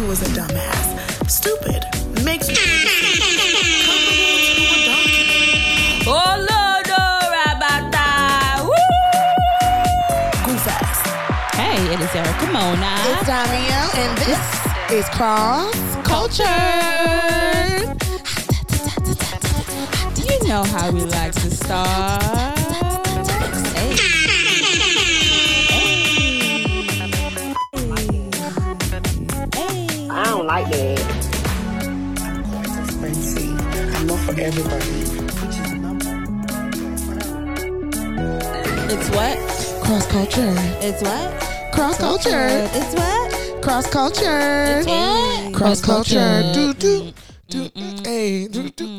who is a dumbass. Stupid makes me comparable to a donkey. Oh Lord, Rabata. Woo! Goof ass. Hey, it is Erica Mona. It's Damiel, and this is Cross Culture. You know how we like to start. Like that. I'm not for everybody. It's what? Cross culture. It's what? Cross culture. It's what? Cross culture. It's what? Cross culture. Do Culture. do do. Hey, do do.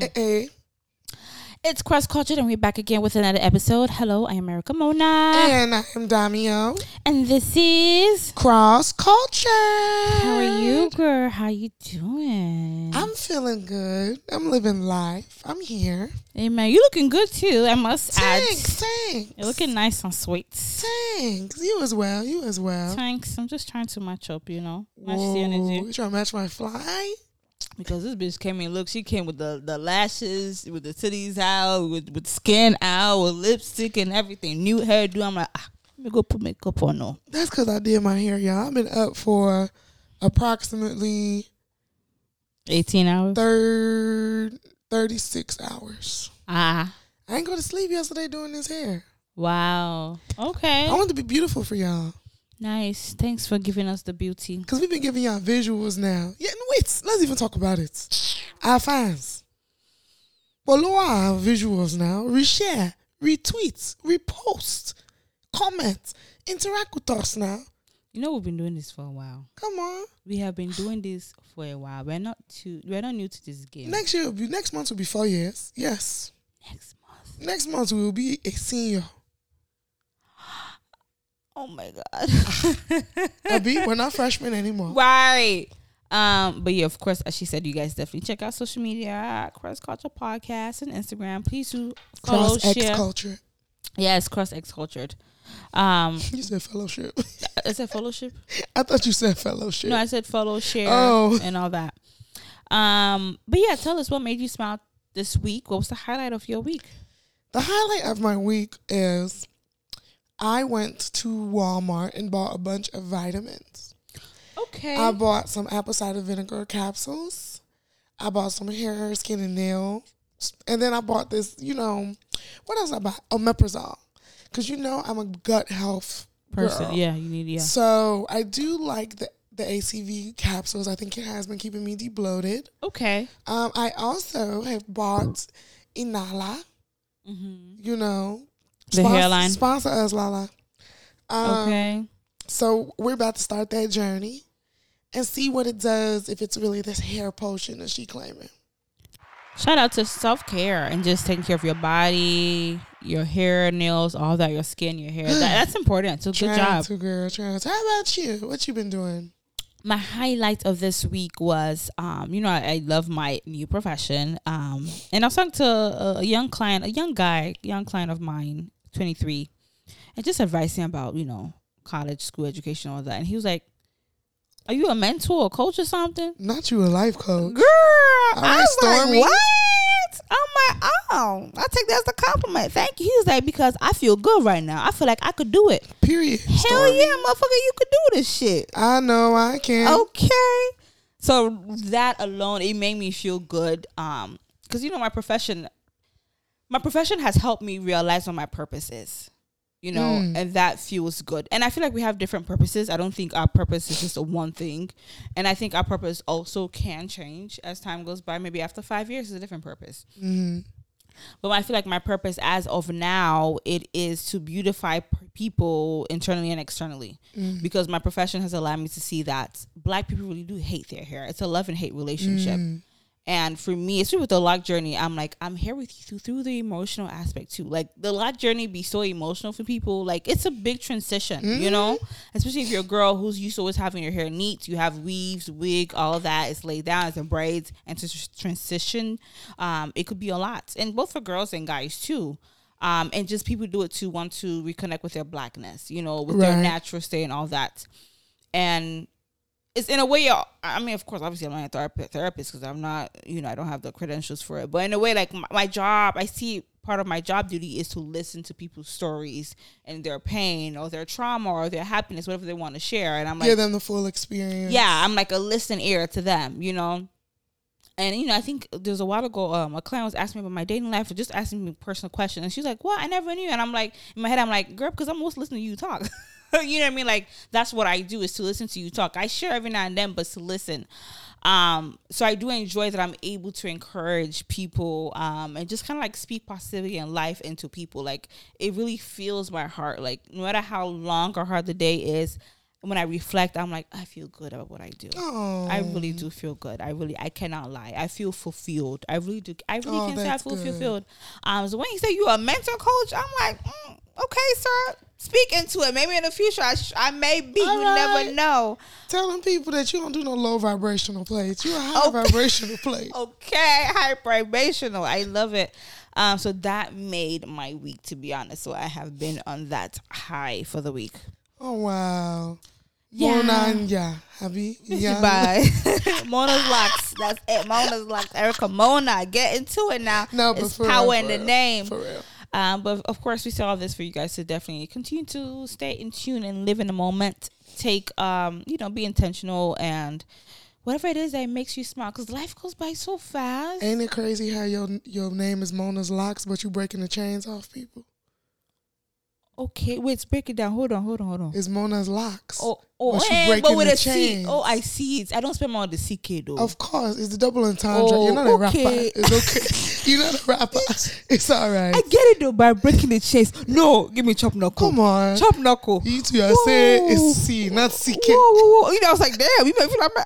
Hey. It's Cross Culture, and we're back again with another episode. Hello, I am Erica Mona. And I'm Damio. And this is. Cross culture. How are you, girl? How you doing? I'm feeling good. I'm living life. I'm here. Amen. You looking good too, I must add. Thanks. Thanks. You're looking nice and sweet. Thanks. You as well. You as well. Thanks. I'm just trying to match up, you know. Match Whoa, the You energy. trying to match my fly? Because this bitch came in, look, she came with the, the lashes, with the titties out, with, with skin out, with lipstick and everything. New hairdo. I'm like, ah, let me go put makeup on. No. That's because I did my hair, y'all. I've been up for approximately 18 hours. third, 36 hours. Ah. I ain't go to sleep yesterday doing this hair. Wow. Okay. I want to be beautiful for y'all. Nice. Thanks for giving us the beauty. Because we've been giving y'all visuals now. Yeah, no, wait. Let's even talk about it. Our fans. Follow our visuals now. Reshare, retweet, repost, comment, interact with us now. You know we've been doing this for a while. Come on. We have been doing this for a while. We're not too we're not new to this game. Next year will be next month will be four years. Yes. Next month. Next month we will be a senior. Oh my god. Abby, we're not freshmen anymore. right. Um, but yeah, of course, as she said, you guys definitely check out social media Cross Culture Podcast and Instagram. Please do follow, Cross X culture. Yes, Cross X Cultured. Um, You said fellowship. I said fellowship? I thought you said fellowship. No, I said follow, share, Oh. and all that. Um, but yeah, tell us what made you smile this week. What was the highlight of your week? The highlight of my week is I went to Walmart and bought a bunch of vitamins. Okay. I bought some apple cider vinegar capsules. I bought some hair, skin, and nail. And then I bought this, you know, what else I bought? Omeprazole. Because you know I'm a gut health Person. girl. Yeah, you need yeah. So I do like the, the ACV capsules. I think it has been keeping me debloated. Okay. Um, I also have bought Inala. Mm-hmm. You know, The hairline. Sponsor us, Lala. Um, Okay. So we're about to start that journey and see what it does if it's really this hair potion that she claiming. Shout out to self care and just taking care of your body, your hair, nails, all that, your skin, your hair. That, that's important. So good job. to, girl. Trying to. How about you? What you been doing? my highlight of this week was um you know I, I love my new profession um and i was talking to a, a young client a young guy young client of mine 23 and just advising about you know college school education all that. And he was like are you a mentor or coach or something? Not you a life coach. girl All i was like what? I'm like oh i take that as a compliment. Thank you. He was like because i feel good right now. I feel like i could do it. Period. hell Stormy. yeah motherfucker you could do this shit. I know I can. Okay. So that alone it made me feel good um because you know my profession my profession has helped me realize what my purpose is you know Mm. and that feels good and i feel like we have different purposes i don't think our purpose is just a one thing and i think our purpose also can change as time goes by maybe after five years is a different purpose Mhm. but I feel like my purpose as of now it is to beautify people internally and externally Mm. because my profession has allowed me to see that black people really do hate their hair. It's a love and hate relationship. Mm. And for me, especially with the lock journey, I'm like, I'm here with you through, through the emotional aspect too. Like the lock journey be so emotional for people. Like it's a big transition, you know? Especially if you're a girl who's used to always having your hair neat, you have weaves, wig, all of that is laid down as in braids, and to transition, um, it could be a lot. And both for girls and guys too. Um, and just people do it to want to reconnect with their blackness, you know, with their natural state and all that. And it's in a way. I mean, of course, obviously, I'm not a therapist therapist because I'm not, you know, I don't have the credentials for it. But in a way, like my, my job, I see part of my job duty is to listen to people's stories and their pain or their trauma or their happiness, whatever they want to share. And I'm like, Give them the full experience. yeah, I'm like a listening ear to them, you know. And you know, I think there's a while ago, um, a client was asking me about my dating life or just asking me personal questions, and she's like, "What? I never knew." And I'm like, in my head, I'm like, "Girl, because I'm most listening to you talk." you know what I mean? Like that's what I do is to listen to you talk. I share every now and then, but to listen. Um, so I do enjoy that I'm able to encourage people um, and just kind of like speak positivity and life into people. Like it really fills my heart. Like no matter how long or hard the day is, when I reflect, I'm like, I feel good about what I do. Oh, I really do feel good. I really, I cannot lie. I feel fulfilled. I really do. I really Oh, can say I feel good. fulfilled. Um, so when you say you're a mental coach, I'm like, mm, okay, sir, speak into it. Maybe in the future, I, sh- I may be. All you right. never know. telling people that you don't do no low vibrational plates. You're a high Okay. vibrational plate. Okay, high vibrational. I love it. Um, so that made my week, to be honest. So I have been on that high for the week. Oh wow. Yeah. Mona yeah, Happy. Yeah. Bye. Mona's locks. That's it. Mona's locks. Erica Mona. Get into it now. No, but it's for power real, in the real, name. For real. Um, but of course, we saw this for you guys to definitely continue to stay in tune and live in the moment. Take, um, you know, be intentional and whatever it is that makes you smile, because life goes by so fast. Ain't it crazy how your your name is Mona's locks, but you breaking the chains off people? Okay, wait, break it down. Hold on, hold on, hold on. It's Mona's locks. Oh, oh, But you eh, but with a C. Oh, I see it. I don't spend more on the CK though. Of course, it's the double entendre. Oh, You're not a rapper. It's okay. You're not a rapper. It's all right. I get it though by breaking the chains. No, give me chop knuckle. Come on. chop knuckle. You two are saying it's C, not CK. Whoa, whoa, whoa. You know, I was like, damn, you might feel like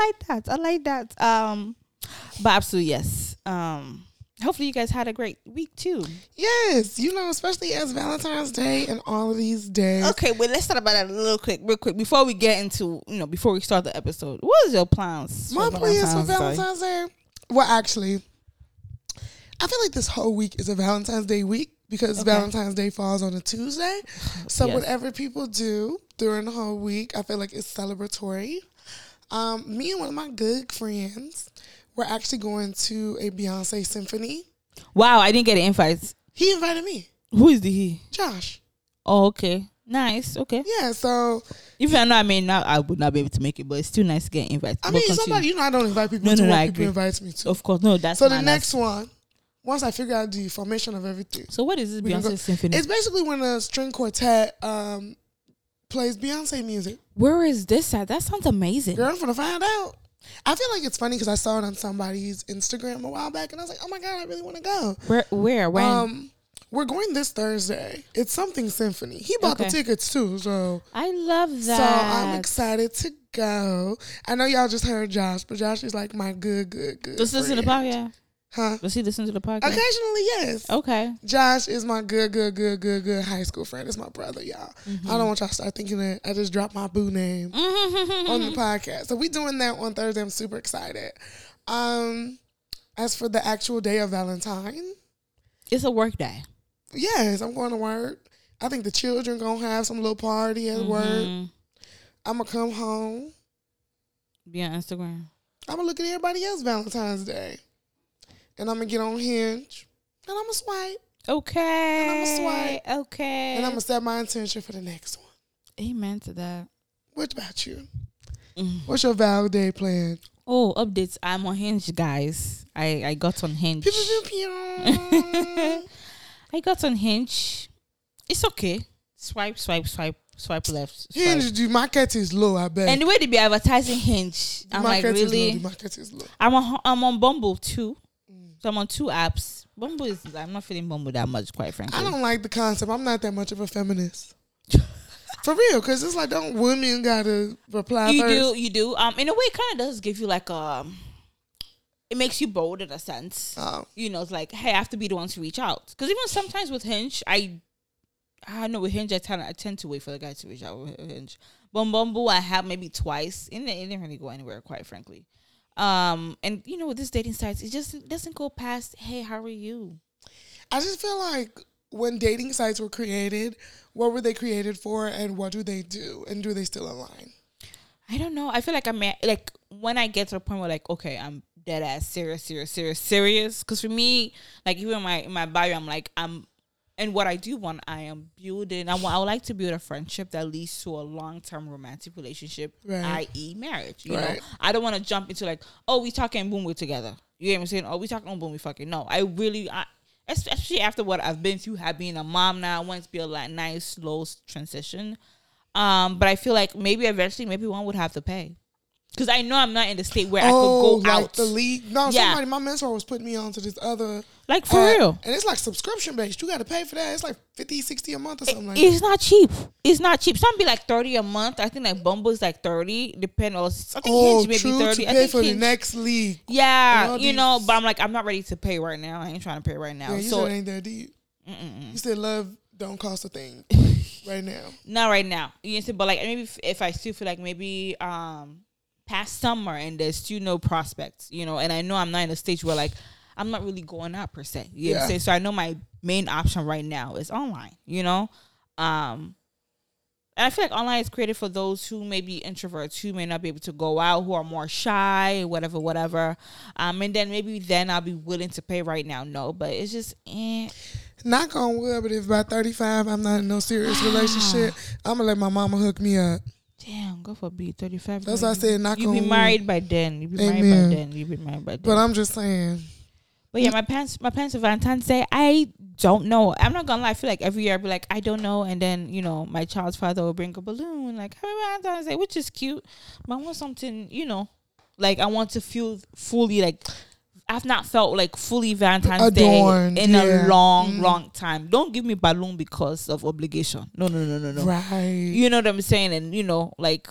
I like that. I like that. Um, but absolutely yes. Um, hopefully you guys had a great week too. Yes, you know, especially as Valentine's Day and all of these days. Okay, well let's talk about that a little quick, real quick before we get into you know before we start the episode. What is your plans? My plans for? Valentine's Day. Well, actually, I feel like this whole week is a Valentine's Day week because Okay. Valentine's Day falls on a Tuesday. So Yes. whatever people do during the whole week, I feel like it's celebratory. Um, me and one of my good friends, we're actually going to a Beyonce symphony. Wow, I didn't get an invite. He invited me, Who is the he? Josh. Oh, okay, nice. Okay, Yeah, so even though I know I may not, I would not be able to make it, but it's still nice to get invited. I mean, continue. somebody you know I don't invite people No, to no, no, I people agree. invites me to. Of course, no. That's So the next one, once I figure out the formation of everything, So what is this Beyonce symphony? it's basically when a string quartet um, plays Beyonce music. Where is this at? That sounds amazing. Girl, I'm gonna find out. I feel like it's funny because I saw it on somebody's Instagram a while back, and I was like, "Oh my god, I really want to go." Where? Where? When? Um, we're going this Thursday. It's something symphony. He bought the tickets too, so I love that. so I'm excited to go. I know y'all just heard Josh, but Josh is like my good, good, good. Does he listen to the friend. podcast? Huh? Does he listen to the podcast? Occasionally, yes. Okay. Josh is my good, good, good, good, good high school friend. It's my brother, y'all. Mm-hmm. I don't want y'all to start thinking that I just dropped my boo name on the podcast. So we doing that on Thursday. I'm super excited. Um, as for the actual day of Valentine, It's a work day. yes, I'm going to work. I think the children gonna have some little party at work. Mhm. I'm gonna come home. Be on Instagram. I'm gonna look at everybody else Valentine's Day, and I'm gonna get on Hinge, and I'm gonna swipe, Okay. And I'm gonna swipe. Okay. and I'm gonna set my intention for the next one. Amen to that. What about you? Mm. What's your Val Day plan? Oh, updates. I'm on Hinge, guys. I I got on Hinge. I got on Hinge. It's okay. Swipe, swipe, swipe, swipe left. Swipe. Hinge, the market is low. I bet. And the way they be advertising Hinge, the I'm like, is low. The market is low. I'm on I'm on Bumble too. So I'm on two apps. Bumble is I'm not feeling Bumble that much, quite frankly. I don't like the concept. I'm not that much of a feminist. For real, because it's like, don't women gotta reply you first? do, you do. Um, in a way, it kind of does give you like a. It makes you bold in a sense. Oh, You know, it's like, hey, I have to be the one to reach out. Because even sometimes with Hinge, I, I know with Hinge, I tend I tend to wait for the guy to reach out with Hinge. But Bumble, I have maybe twice, and it it didn't really go anywhere, quite frankly. Um, and you know, with this dating sites, it just doesn't go past, hey, how are you? I just feel like when dating sites were created, what were they created for, and what do they do, and do they still align? I don't know. I feel like I'm at, like when I get to a point where like okay, I'm dead ass serious, serious, serious, serious. Because for me, like even in my in my bio, I'm like I'm, and what I do want, I am building. I want. I would like to build a friendship that leads to a long term romantic relationship, Right. i.e., marriage. You Right. know, I don't want to jump into like, oh, we talking, boom, we're together. You know what I'm saying? Oh, we talking, boom, we fucking. No, I really, I, especially after what I've been through, have being a mom now, I want to be a like nice, slow transition. Um, but I feel like maybe eventually, maybe one would have to pay. Because I know I'm not in the state where I oh, could go like out. the league? No, Yeah. somebody, my mentor was putting me on to this other. Like for real. And it's like subscription based. You got to pay for that. It's like 50, 60 a month or something like that. It's not cheap. It's not cheap. Some be like thirty a month. I think like Bumble is like thirty. Depend on. I think Oh, Hinge maybe true. thirty. To I pay think for the next league. Yeah, you know. But I'm like, I'm not ready to pay right now. I ain't trying to pay right now. Yeah, you so said it ain't that deep. You said love don't cost a thing right now. not right now. You know, but like maybe if, if I still feel like maybe um past summer and there's still no prospects, you know, and I know I'm not in a stage where like I'm not really going out per se. You know Yeah. saying? So I know my main option right now is online, you know? Um and I feel like online is created for those who may be introverts, who may not be able to go out, who are more shy, whatever, whatever. Um, and then maybe then I'll be willing to pay right now. No, but it's just, eh. Knock on wood, but if by 35 I'm not in no serious relationship, I'm going to let my mama hook me up. damn, go for B thirty five. That's why I said knock You on be married by then. You'll be married by then. You'll be married by then. But I'm just saying. But yeah, my parents, my parents of Valentine's Day, I don't know. I'm not gonna lie. I feel like every year I'd be like, I don't know, and then you know, my child's father will bring a balloon, like Happy Valentine's Day, which is cute. But I want something, you know, like I want to feel fully like I've not felt like fully Valentine's Adorned, Day in yeah. a long, Mm. long time. Don't give me balloon because of obligation. No, no, no, no, no. Right. You know what I'm saying? And you know, like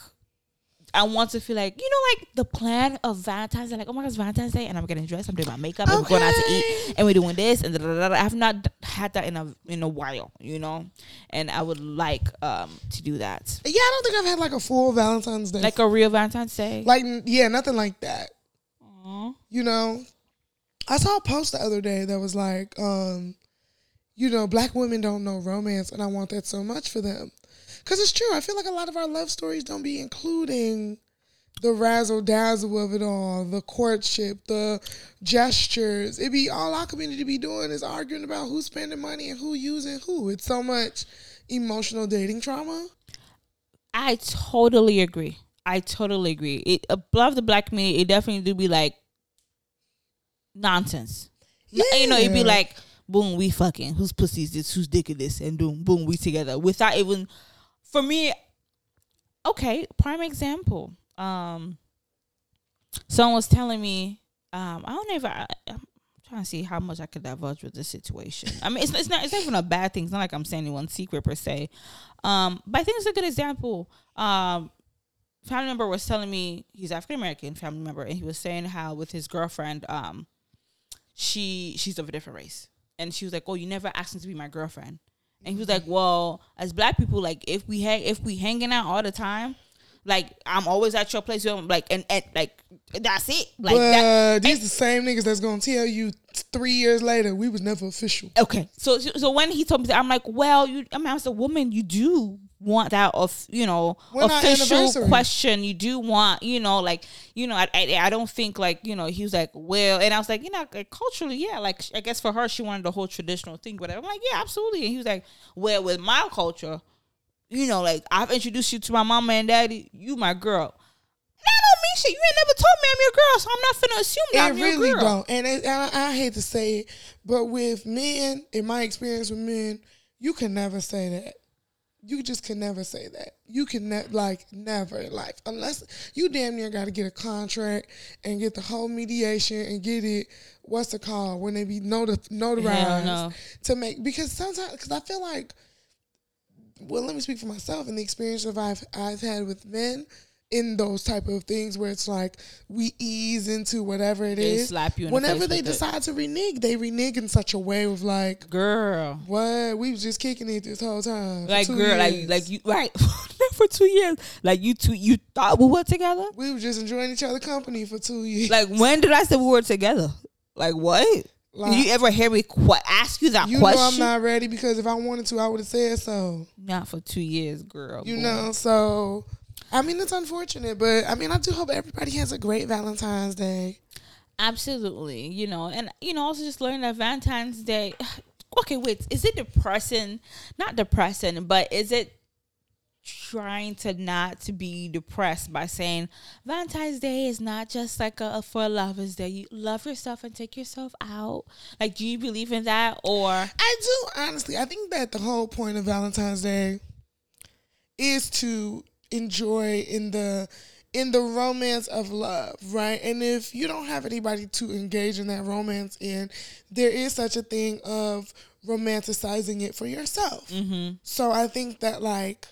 I want to feel like you know, like the plan of Valentine's Day. Like, oh my God, it's Valentine's Day, and I'm getting dressed. I'm doing my makeup. Okay. and we're going out to eat, and we're doing this, and da, da, da. I have not had that in a in a while, you know. And I would like um to do that, Yeah, I don't think I've had like a full Valentine's Day. like a real Valentine's Day. like yeah, nothing like that. Aw. You know, I saw a post the other day that was like, um, you know, black women don't know romance, and I want that so much for them. Cause it's true. I feel like a lot of our love stories don't be including the razzle dazzle of it all, the courtship, the gestures. It be all our community be doing is arguing about who's spending money and who using who. It's so much emotional dating trauma. I totally agree. I totally agree. It above the black community, it definitely do be like nonsense. N- You know, it'd be like, boom, we fucking. Whose pussy is this? Whose dick is this? And boom, boom, we together. Without even, for me, okay, prime example. Um, someone was telling me, um, I don't know if I, I'm trying to see how much I could divulge with this situation. I mean, it's, it's not, it's not even a bad thing. It's not like I'm saying anyone's secret per se. Um, but I think it's a good example. Um, family member was telling me he's African American family member, and he was saying how with his girlfriend, um, she she's of a different race, and she was like, "Oh, you never asked me to be my girlfriend," and he was like, "Well, as black people, like if we hang if we hanging out all the time." Like I'm always at your place, I'm like and, and like that's it. Like but that, these the same niggas that's gonna tell you three years later we was never official. Okay, so so so when he told me that, I'm like, well, you. I mean, as a woman, you do want that of you know official question. You do want you know like you know I, I I don't think like you know he was like well, and I was like you know like, culturally yeah like I guess for her she wanted the whole traditional thing, but I'm like yeah absolutely, and he was like well with my culture, you know like I've introduced you to my mama and daddy, you my girl. That don't mean shit. You ain't never told me I'm your girl, so I'm not finna assume that It I'm your really girl. don't. And, it, I, I hate to say it, but with men, in my experience with men, you can never say that. You just can never say that. You can ne- like never in life unless you damn near got to get a contract and get the whole mediation and get it. What's the call when they be noti- notarized no. to make because sometimes because I feel like well let me speak for myself and the experience of I've I've had with men in those type of things where it's like we ease into whatever it They is. slap you in the Whenever face they with it. decide to renege, they renege in such a way of like, Girl. what we was just kicking it this whole time. like girl, like years. like you right Not for two years. Like you two, you thought we were together. we were just enjoying each other company for two years. Like when did I say we were together? Like what? Like, Did you ever hear me qu- ask you that you know question? I'm not ready because if I wanted to, I would have said so. Not for two years, girl. You boy. know, so I mean it's unfortunate, but I mean I do hope everybody has a great Valentine's Day. Absolutely. You know, and you know, also just learning that Valentine's Day. Okay, wait. Is it depressing? Not depressing, but is it trying to not to be depressed by saying Valentine's Day is not just like a, a for lovers day. You love yourself and take yourself out. Like, do you believe in that or? I do honestly. I think that the whole point of Valentine's Day is to enjoy in the in the romance of love, right? And if you don't have anybody to engage in that romance in, there is such a thing of romanticizing it for yourself. Mm-hmm. So I think that like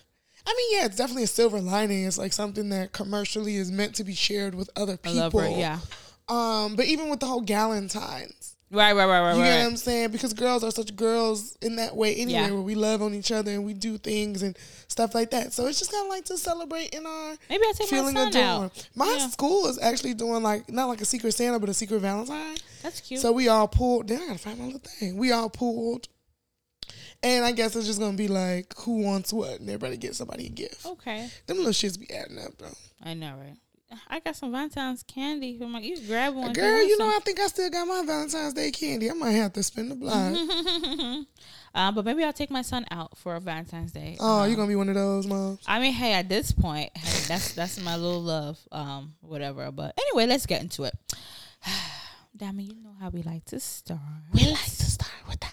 I mean, yeah, it's definitely a silver lining. It's like something that commercially is meant to be shared with other people. lover, yeah. Um, but even with the whole Galentine's, Right, right, right, right, you right. get what I'm saying? Because girls are such girls in that way anyway, Yeah. where we love on each other and we do things and stuff like that. So it's just kind of like to celebrate in our Maybe I take my feeling son adorned. out. My Yeah. school is actually doing like not like a secret Santa, but a secret Valentine. That's cute. So we all pulled. Then I gotta find my little thing. We all pulled, and I guess it's just gonna be like who wants what, and everybody gets somebody a gift. okay. Them little shits be adding up though. I know, right? I got some Valentine's candy. I'm like, you grab one. Girl, you know I think I still got my Valentine's Day candy. I might have to spend the block. uh, but maybe I'll take my son out for a Valentine's Day. Oh, Um, you gonna be one of those moms? I mean, hey, at this point, hey, that's that's my little love, um, whatever. But anyway, let's get into it. Damn you know how we like to start. We like to start with the.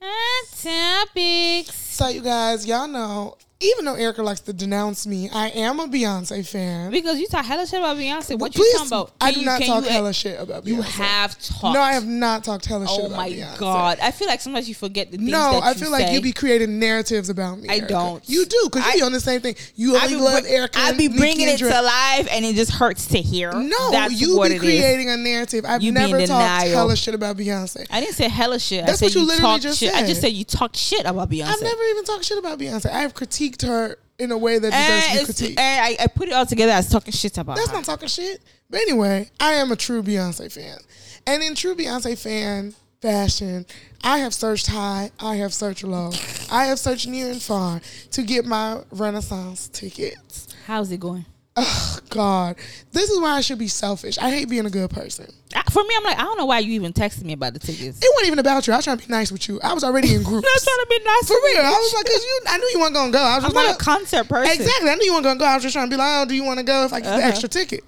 Hot topics. So you guys, y'all know, even though Erica likes to denounce me, I am a Beyonce fan. Because you talk hella shit about Beyonce. What Please, you talking about? I Can do you- not talk hella shit about Beyonce. You have talked. No, I have not talked hella shit oh about Beyonce. Oh my god! I feel like sometimes you forget the things No, I feel like you be creating narratives about me. I Erica. don't. You do because you I- be on the same thing. You I only be, love Erica. I be bringing it to life, and it just hurts to hear. No, that's you what be it is. creating a narrative. I've You never talked hella shit about Beyonce. I didn't say hella shit. That's I said what you literally just shit. I just said. said you talked shit about Beyonce. I've never even talked shit about Beyonce. I have critiqued her in a way that deserves to be critiqued. I, I put it all together as talking shit about That's her. not talking shit. But anyway, I am a true Beyonce fan. And in true Beyonce fan fashion, I have searched high, I have searched low, I have searched near and far to get my Renaissance tickets. How's it going? Oh God, this is why I should be selfish. I hate being a good person. For me, I'm like, I don't know why you even texted me about the tickets. It wasn't even about you. I was trying to be nice with you. I was already in groups. Not trying to be nice For real, I was like, cause you, I knew you weren't gonna go. I was just I'm like, a concert person. Exactly. I knew you weren't gonna go. I was just trying to be like, oh, do you want to go if I get the Uh-huh. extra ticket?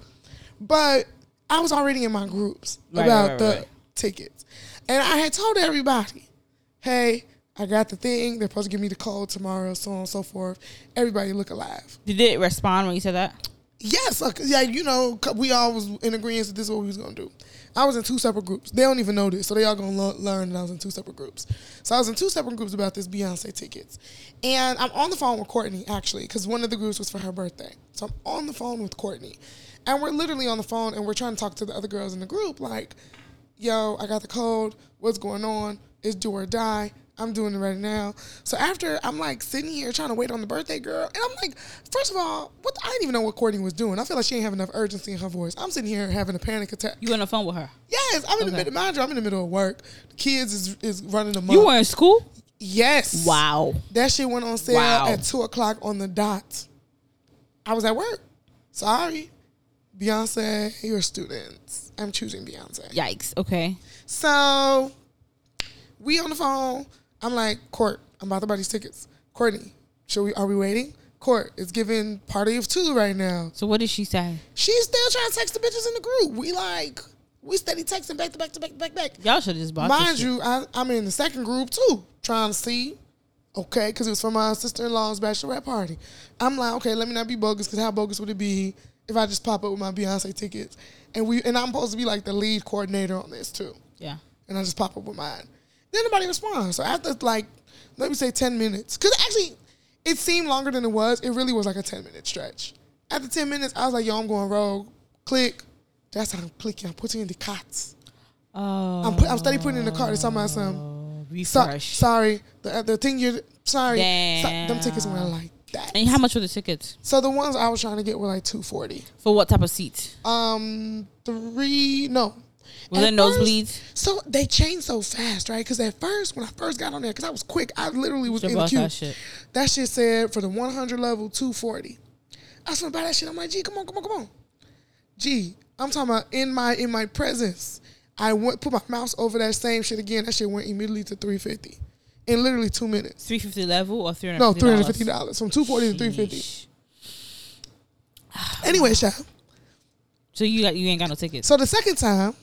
But I was already in my groups Right, about right, the right. tickets, and I had told everybody, "Hey, I got the thing. They're supposed to give me the code tomorrow, so on and so forth. Everybody look alive." Did it respond when you said that? Yes, uh, like, yeah, you know, we all was in agreement that this is what we was gonna do. I was in two separate groups. They don't even know this, so they all gonna lo- learn that I was in two separate groups. So I was in two separate groups about this Beyonce tickets, and I'm on the phone with Courtney actually, because one of the groups was for her birthday. So I'm on the phone with Courtney, and we're literally on the phone, and we're trying to talk to the other girls in the group, like, "Yo, I got the code. What's going on? It's do or die." I'm doing it right now. So after I'm like sitting here trying to wait on the birthday girl, and I'm like, first of all, what I didn't even know what Courtney was doing. I feel like she didn't have enough urgency in her voice. I'm sitting here having a panic attack. You on the phone with her? Yes, I'm in the middle. Mind you, I'm in the middle of work. The kids is is running them You were in school? yes. Wow. That shit went on sale Wow. at two o'clock on the dot. I was at work. Sorry, Beyonce, you're students. I'm choosing Beyonce. Yikes. Okay. So we on the phone. I'm like, Court, I'm about to buy these tickets. Courtney, should we are we waiting? Court, it's giving party of two right now. So what did she say? She's still trying to text the bitches in the group. We like we steady texting back to back to back to back back. Y'all should have just bought Mind this shit. you, I, I'm in the second group too, trying to see. Okay, because it was for my sister in law's bachelorette party. I'm like, okay, let me not be bogus, because how bogus would it be if I just pop up with my Beyonce tickets? And we and I'm supposed to be like the lead coordinator on this too Yeah. and I just pop up with mine. Then nobody responds. So after like, let me say ten minutes, because actually, it seemed longer than it was. It really was like a ten minute stretch. After ten minutes, I was like, yo, I'm going rogue. Click. That's how I'm clicking. I'm putting in the carts. Oh. I'm put, I'm steady putting in the cart. It's talking about some. So, sorry, the the thing you're sorry. So, them tickets went like that. and how much were the tickets? So the ones I was trying to get were like two forty. For what type of seat? Um, three no Was it nosebleeds? So they changed so fast, right? Because at first, when I first got on there, because I was quick, I literally was Should in the queue. that shit. That shit said for the 100 level, 240. I was gonna buy that shit. I'm like, G, come on, come on, come on. G, I'm talking about in my in my presence. I went put my mouse over that same shit again. That shit went immediately to 350 in literally two minutes. Three fifty level or three hundred? No, 350 dollars from 240 to 350. Anyway, child. So you got you ain't got no tickets. So the second time,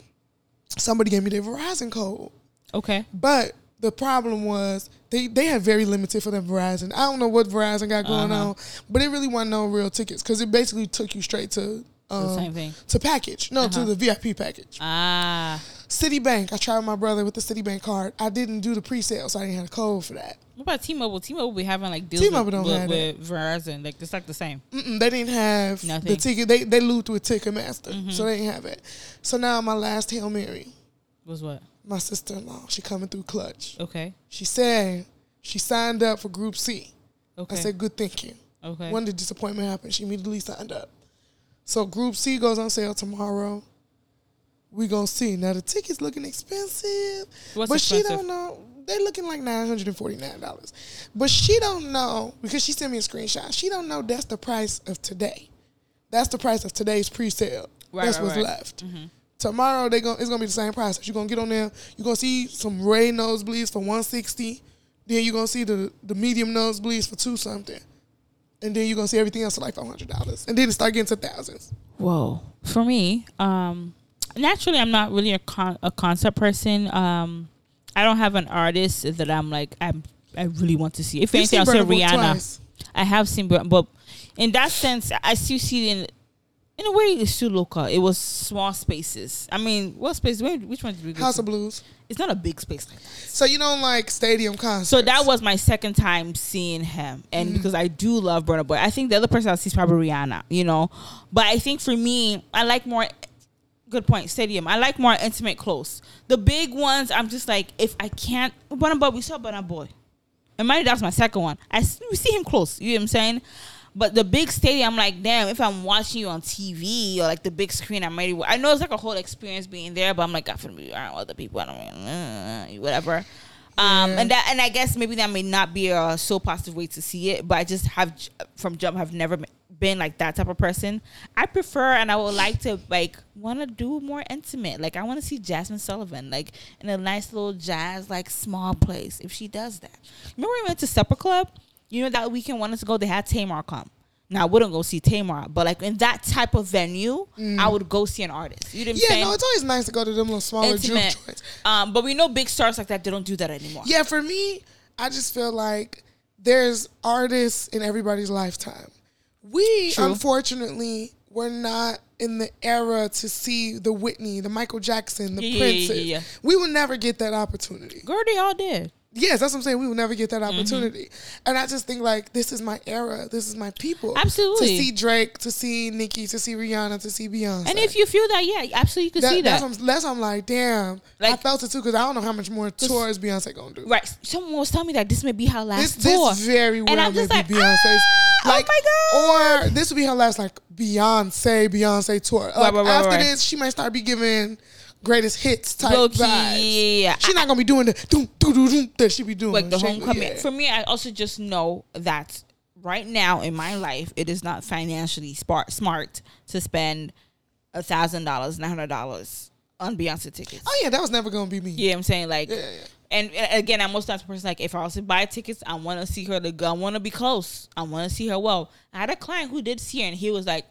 somebody gave me their Verizon code. Okay. But the problem was they they had very limited for the Verizon. I don't know what Verizon got going Uh-huh. on, but it really wasn't no real tickets because it basically took you straight to The um, same thing. to package. No, to Uh-huh. the VIP package. Ah. Citibank. I tried with my brother with the Citibank card. I didn't do the pre-sale, so I didn't have a code for that. What about T-Mobile? T-Mobile be having like deals T-Mobile with, don't with, have with Verizon. Like it's like the same. Mm-mm, they didn't have Nothing. the ticket. They they looped with Ticketmaster, Mm-hmm. so they didn't have it. So now my last hail mary, Was what? my sister in law, she coming through clutch. Okay. She said she signed up for Group C. Okay. I said good thinking. okay. When the disappointment happened, she immediately signed up. So Group C goes on sale tomorrow. We gonna see. Now the tickets looking expensive, What's but she don't know. They looking like nine hundred and forty nine dollars, but she don't know because she sent me a screenshot. She don't know that's the price of today. That's the price of today's pre sale. Right, that's right, what's right. left. Tomorrow they gonna it's gonna be the same price. You're gonna get on there. You're gonna see some ray nosebleeds for one sixty. Then you're gonna see the the medium nosebleeds for two something. And then you're gonna see everything else for like five hundred dollars. And then it start getting to thousands. Whoa. For me, um, naturally, I'm not really a con- a concept person. Um, I don't have an artist that I'm like I'm. I really want to see. If You've anything, I'll say Rihanna. twice. I have seen, but, in that sense, I still see it in. In a way, it's still local. It was small spaces. I mean, what space? Where, which one did we go? House to? of Blues. It's not a big space like that. So you don't like stadium concerts. So that was my second time seeing him, and because I do love Burna Boy, I think the other person I see is probably Rihanna, you know. But I think for me, I like more. Good point, stadium. I like more intimate, close. The big ones, I'm just like, if I can't, Burna Boy, we saw Burna Boy, and mind that's my second one. I we see him close. You know what I'm saying? But the big stadium, I'm like, damn. If I'm watching you on TV or like the big screen, I'm ready. I know it's like a whole experience being there, but I'm like, for me around other people. I don't mean, uh, whatever. Um, and that, and I guess maybe that may not be a so positive way to see it, but I just have from jump have never been like that type of person. I prefer, and I would like to like want to do more intimate. Like I want to see Jazmine Sullivan like in a nice little jazz like small place if she does that. Remember we went to Supper Club? You know that weekend wanted to go. They had Tamar come. Now I wouldn't go see Tamar, but like in that type of venue, I would go see an artist. You didn't. Yeah, saying? no, it's always nice to go to them little smaller Intimate. joints. Um, but we know big stars like that they don't do that anymore. Yeah, for me, I just feel like there's artists in everybody's lifetime. We True. unfortunately were not in the era to see the Whitney, the Michael Jackson, the Yeah, yeah, yeah, Princes. yeah, yeah. We will never get that opportunity. Girl, they all did. Yes, that's what I'm saying. We will never get that Mm-hmm. opportunity. And I just think like this is my era. This is my people. Absolutely. To see Drake, to see Nicki, to see Rihanna, to see Beyonce. And if you feel that, yeah, absolutely, you can that, see that. That's, I'm, that's I'm like, damn. I felt it too because I don't know how much more tours Beyonce gonna do. Right. Someone was telling me that this may be her last This, tour. this very well I'm may just be like, Beyonce's. ah, like, oh my god. Or this would be her last like Beyonce, Beyonce tour. Like, right, right, after right. this, she might start be giving greatest hits type Low key, vibes. yeah. She's not gonna be doing the doom, doo, doo, doom that she be doing. like the She- homecoming. yeah. For me, I also just know that right now in my life, it is not financially smart smart to spend a thousand dollars, nine hundred dollars on Beyonce tickets. Oh yeah, that was never gonna be me. Yeah, I'm saying like, Yeah, yeah. and, and again, I'm most times person like if I was to buy tickets, I want to see her. The I want to be close. I want to see her well. I had a client who did see her, and he was like,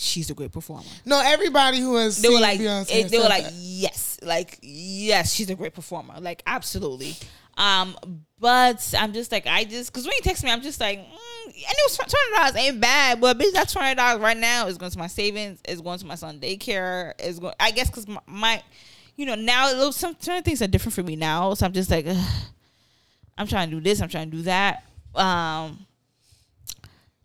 "She's a great performer." No, everybody who has They seen were like, Beyonce, it- they were like, that. yes, like yes, she's a great performer, like absolutely. Um, but I'm just like, I just because when he texts me, I'm just like, mm, and it was twenty dollars ain't bad, but bitch, that twenty dollars right now is going to my savings, is going to my son daycare, is going, I guess, because my, my, you know, now those- some certain things are different for me now, so I'm just like, ugh, I'm trying to do this, I'm trying to do that. Um,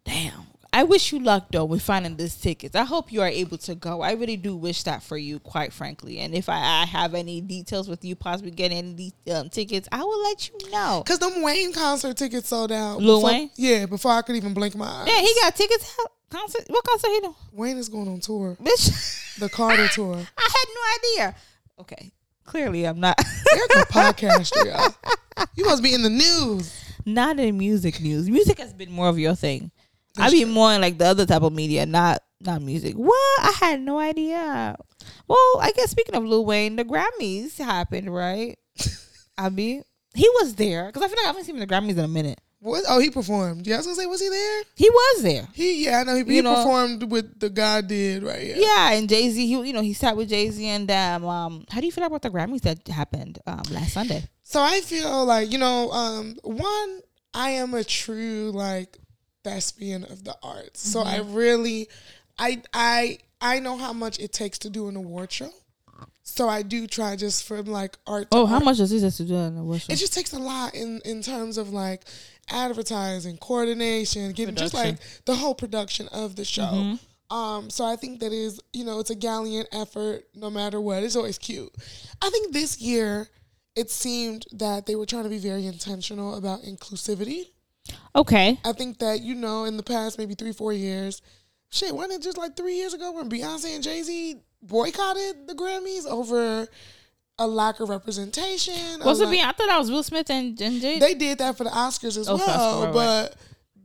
damn. I wish you luck though with finding these tickets. I hope you are able to go. I really do wish that for you, quite frankly. And if I, I have any details with you possibly getting any um, tickets, I will let you know. Cause them Wayne concert tickets sold out. Lil before- Wayne? Yeah, before I could even blink my eyes. Yeah, he got tickets out. concert. What concert he doing? Wayne is going on tour, Bitch, the Carter tour. I had no idea. Okay, clearly I'm not. You're a podcaster, y'all. You must be in the news. not in music news. Music has been more of your thing. I That's be true. more in like the other type of media, not not music. What? I had no idea. Well, I guess speaking of Lil Wayne, the Grammys happened, right? I mean, he was there because I feel like I haven't seen the Grammys in a minute. What? Oh, he performed. Yeah, I was gonna say, was he there? He was there. He, yeah, I know. He, he know- performed with the God did right here. Yeah, and Jay Z, he you know he sat with Jay Z and um, um. How do you feel about the Grammys that happened um last Sunday? So I feel like you know, um, one, I am a true like thespian of the arts. So I Mm-hmm. really, I I I know how much it takes to do an award show. So I do try just from like art. To Oh, how art. much does this have to do in the worship? It just takes a lot in in terms of like advertising, coordination, getting just like the whole production of the show. Mm-hmm. Um, so I think that is, you know, it's a gallant effort no matter what. It's always cute. I think this year it seemed that they were trying to be very intentional about inclusivity. Okay. I think that, you know, in the past maybe three, four years, shit, wasn't it just like three years ago when Beyonce and Jay Z boycotted the Grammys over a lack of representation? Was it Beyonce? I thought that was Will Smith and, and Jay. they did that for the Oscars as Oh, well, Oscar, right, but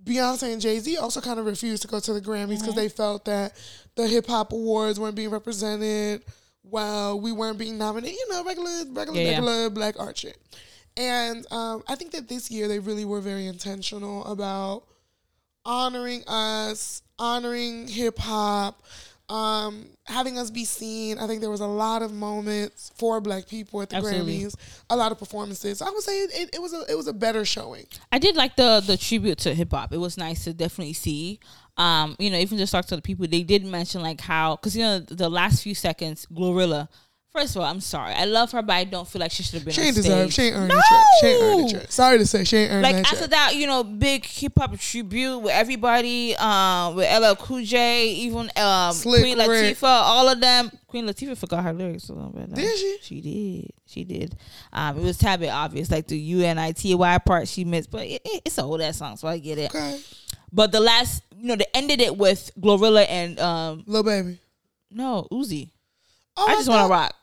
Beyonce and Jay Z also kind of refused to go to the Grammys because mm-hmm. they felt that the hip hop awards weren't being represented well. We weren't being nominated, you know, regular, regular, Yeah, yeah. regular black art shit. And um, I think that this year they really were very intentional about honoring us, honoring hip hop, um, having us be seen. I think there was a lot of moments for black people at the Absolutely. Grammys, a lot of performances. I would say it, it was a it was a better showing. I did like the the tribute to hip hop. It was nice to definitely see. Um, you know, even just talk to the people. They did mention like how because you know the last few seconds, Glorilla. First of all, I'm sorry. I love her, but I don't feel like she should have been. She on ain't deserved. She ain't earned no! the check. She ain't earned the check. Sorry to say, she ain't earned Like that after that, you know, big hip hop tribute with everybody, um, with LL Cool J, even um, Slick Queen Rick. Latifah, all of them. Queen Latifah forgot her lyrics a little bit. Did she? She did. She did. Um, it was tad bit obvious, like the U N I T Y part she missed, but it, it- it's an old ass song, so I get it. Okay, But the last, you know, they ended it with Glorilla and um, Lil Baby. no Uzi. Oh, I just want to rock.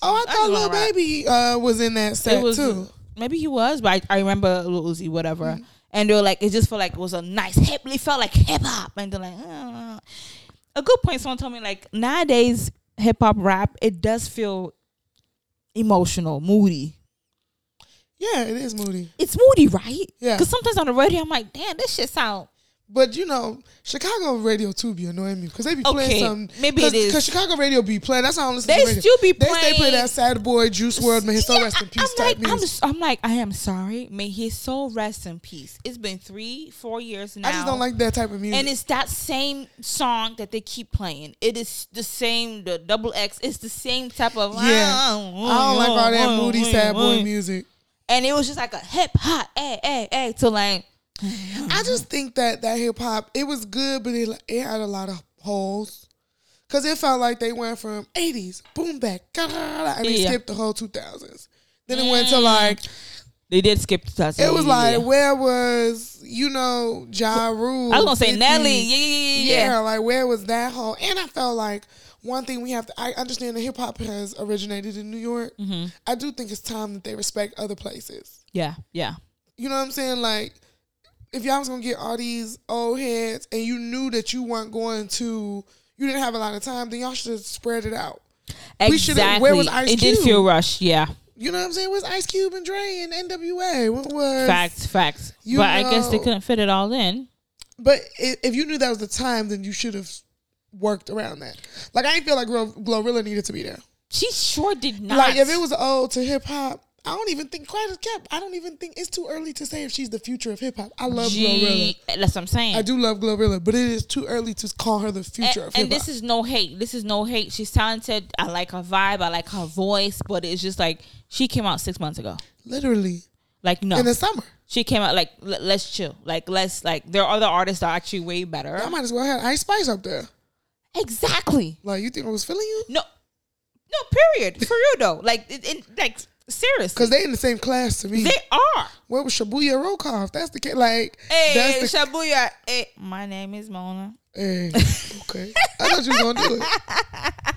Oh, I I thought Lil Baby uh, was in that set was too. maybe he was, but I, I remember Lil Uzi, whatever. Mm-hmm. And they were like, it just felt like it was a nice hip. It felt like hip hop, and they're like, uh. a good point. Someone told me like nowadays hip hop rap it does feel emotional, moody. Yeah, it is moody. It's moody, right? Yeah. Because sometimes on the radio, I'm like, damn, this shit sound. But you know, Chicago radio too be annoying me because they be playing Okay, some. maybe cause, it is. because Chicago radio be playing. That's how I listen They to radio. still be They, they play playing- that sad boy Juice WRLD man. His soul Yeah, rest in peace I'm like, I'm, music. s- I'm like, I am sorry. May his soul rest in peace. It's been three, four years now. I just don't like that type of music. And it's that same song that they keep playing. It is the same, the double X. It's the same type of. yeah, I don't like all that moody sad boy music. And it was just like a hip hop, hey, hey, hey, to like. I just think that that hip hop it was good, but it it had a lot of holes. Cause it felt like they went from '80s boom bap, and they Yeah. skipped the whole 2000s. Then it went to like They did skip the touch. it was like where was you know Ja Rule? I was gonna say 50? Nelly. Yeah, yeah, yeah, yeah. Yeah, like where was that whole? And I felt like one thing we have to. I understand that hip hop has originated in New York. Mm-hmm. I do think it's time that they respect other places. Yeah, yeah. You know what I'm saying? Like, if y'all was gonna get all these old heads and you knew that you weren't going to, you didn't have a lot of time, then y'all should have spread it out. Exactly. where was Ice it did Cube? feel rushed. Yeah, You know what I'm saying? Where's Ice Cube and Dre and NWA? What was facts, facts. you But I guess they couldn't fit it all in. But if you knew that was the time, then you should have worked around that. Like I didn't feel like Glo- Glorilla needed to be there. She sure did not. Like if it was old to hip hop, I don't even think quite as kept. I don't even think it's too early to say if she's the future of hip hop. I love Glorilla. That's what I'm saying. I do love Glorilla, but it is too early to call her the future and, of hip hop. and this is no hate. This is no hate. She's talented. I like her vibe. I like her voice. But it's just like she came out six months ago. Literally Like no, in the summer. she came out like l- let's chill. Like let's like there are other artists that are actually way better. I might as well have Ice Spice up there. Exactly. Like you think I was feeling you? No, no. Period. For real though. Like it, it like seriously. Because they in the same class to me. they are. Where was Shabuya Rokoff? That's the kid. Like Hey, that's the Shabuya. Hey, my name is Mona. Hey, okay. I thought you were gonna do it.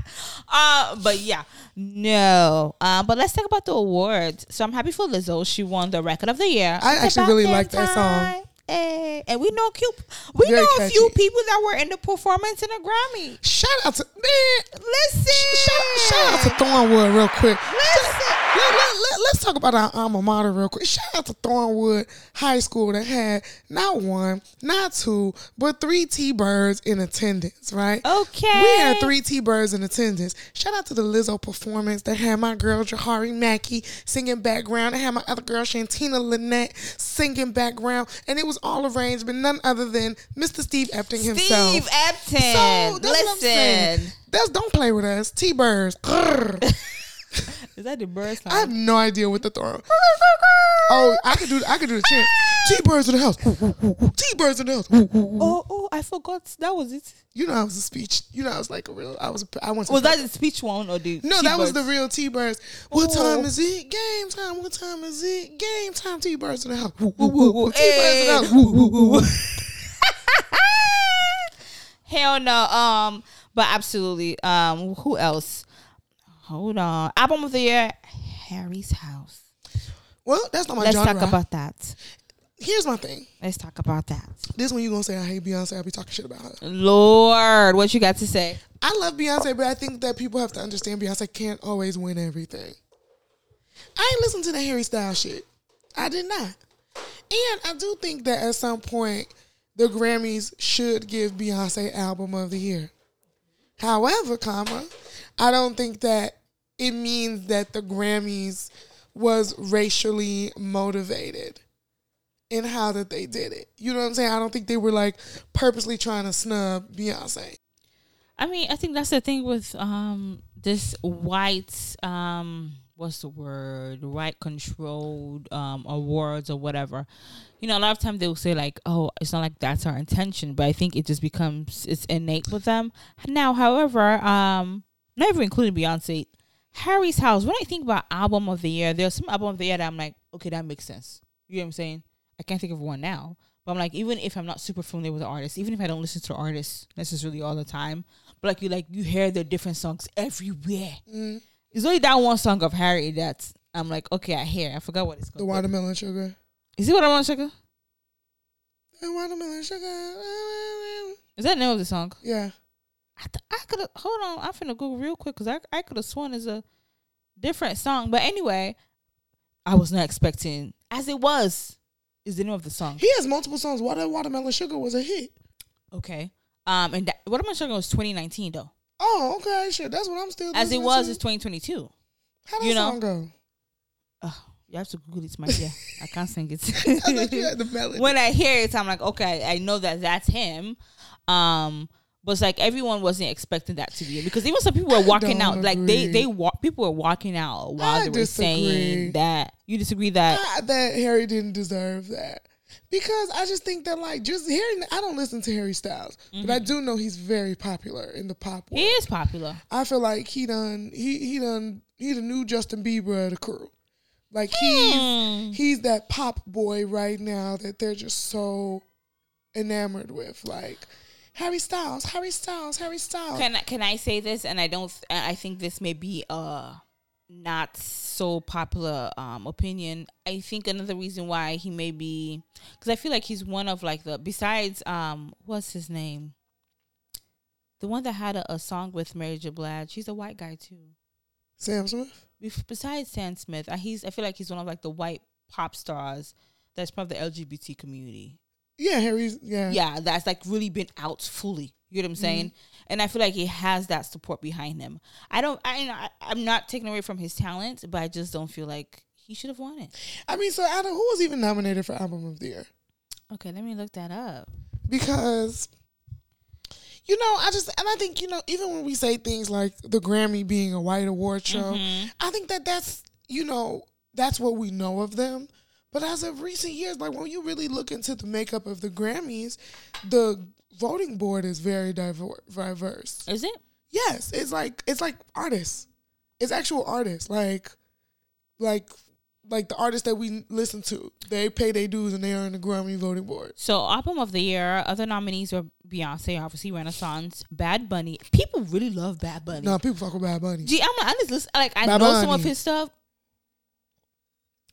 Uh, but yeah, no. Um, but let's talk about the awards. So I'm happy for Lizzo. She won the record of the year. I It's actually really like that song. Hey, and we know cute. We Very know a few people that were in the performance in a Grammy. Shout out to man. Listen, Shout, shout out to Thornwood real quick. Listen. Let, let, let, us talk about our alma mater real quick. Shout out to Thornwood High School that had not one, not two, but three T Birds in attendance, right? Okay. We had three T Birds in attendance. Shout out to the Lizzo performance that had my girl Jahari Mackey singing background. That had my other girl Shantina Lynette singing background. And it was all arranged by none other than Mr. Steve Epting himself. Steve Epton. So that's what I'm saying. Listen, That's don't play with us. T Birds. is that the bird song? I have no idea what the throw. Oh, I could do I could do the chant. T birds in the house. T birds in the house. oh, oh, I forgot. That was it. You know I was a speech. You know I was like a real. I was. I. To Was that the speech one or the? No, that was the real T birds. What Oh. time is it? Game time. What time is it? Game time. T birds in the house. T birds in the house. Hell no. Um, but absolutely. Um, who else? Hold on. Album of the year, Harry's House. Well, that's not my Let's genre. talk about that. Here's my thing. Let's talk about that. This one you gonna say I hate Beyonce. I'll be talking shit about her. Lord, what you got to say? I love Beyonce, but I think that people have to understand Beyonce can't always win everything. I ain't listen to the Harry Styles shit. I did not. And I do think that at some point the Grammys should give Beyonce album of the year. However, comma, I don't think that it means that the Grammys was racially motivated in how that they did it. You know what I'm saying? I don't think they were like purposely trying to snub Beyonce. I mean, I think that's the thing with um this white um what's the word white controlled um awards or whatever. You know, a lot of times they will say like, "Oh, it's not like that's our intention," but I think it just becomes it's innate with them. Now, however, um, not even including Beyonce, Harry's House. When I think about album of the year, there's some album of the year that I'm like, okay, that makes sense. You know what I'm saying? I can't think of one now. But I'm like, even if I'm not super familiar with the artist, even if I don't listen to artists necessarily all the time, but like you like you hear their different songs everywhere. Mm. It's only that one song of Harry that I'm like, okay, I hear. I forgot what it's called. The watermelon sugar. Is it what I want, sugar? The watermelon sugar. Is that the name of the song? Yeah. I th- I could have hold on. I'm finna Google real quick because I I could have sworn it's a different song. But anyway, I was not expecting as it was. Is the name of the song He has multiple songs. Water Watermelon Sugar was a hit. okay? Um, and that, I talking was 2019 though. Oh, okay, sure. That's what I'm still. As it was, to. it's 2022. How that you know. song go? Oh, you have to Google it, my dear. I can't sing I it. had the melody. when I hear it, I'm like, okay, I know that that's him. Um, but it's like everyone wasn't expecting that to be because even some people were walking out, like they they walk. People were walking out while I they were disagree. saying that. You disagree that? I- that Harry didn't deserve that because I just think that like just hearing. I don't listen to Harry Styles, but I do know he's very popular in the pop world. He is popular. I feel like he done he he done he the new Justin Bieber of the crew. Like he's Hmm. he's that pop boy right now that they're just so enamored with. Like Harry Styles, Harry Styles, Harry Styles. Can I, can I say this? And I don't. I think this may be a not so popular um, opinion. I think another reason why he may be because I feel like he's one of like the besides um what's his name, the one that had a, a song with Mary J. Blige. He's a white guy too. Sam Smith. Bef- Besides Sam Smith, he's I feel like he's one of like the white pop stars that's part of the LGBT community. Yeah, Harry's yeah. yeah, that's like really been out fully. You know what I'm saying? And I feel like he has that support behind him. I don't. I, I. I'm not taking away from his talent, but I just don't feel like he should have won it. I mean, so Adam, who was even nominated for album of the year? Okay, let me look that up. Because you know, I just and I think you know, even when we say things like the Grammy being a white award show, Mhm. I think that that's you know that's what we know of them. But as of recent years, like when you really look into the makeup of the Grammys, the voting board is very diverse. Is it? Yes, it's like it's like artists. It's actual artists. Like like like the artists that we listen to, they pay their dues and they are in the Grammy voting board. So album of the year, other nominees were Beyonce, obviously Renaissance, Bad Bunny. People really love Bad Bunny. No, people talk about bad Bunny. Gee, I'm listen, like I Bad know some of his stuff.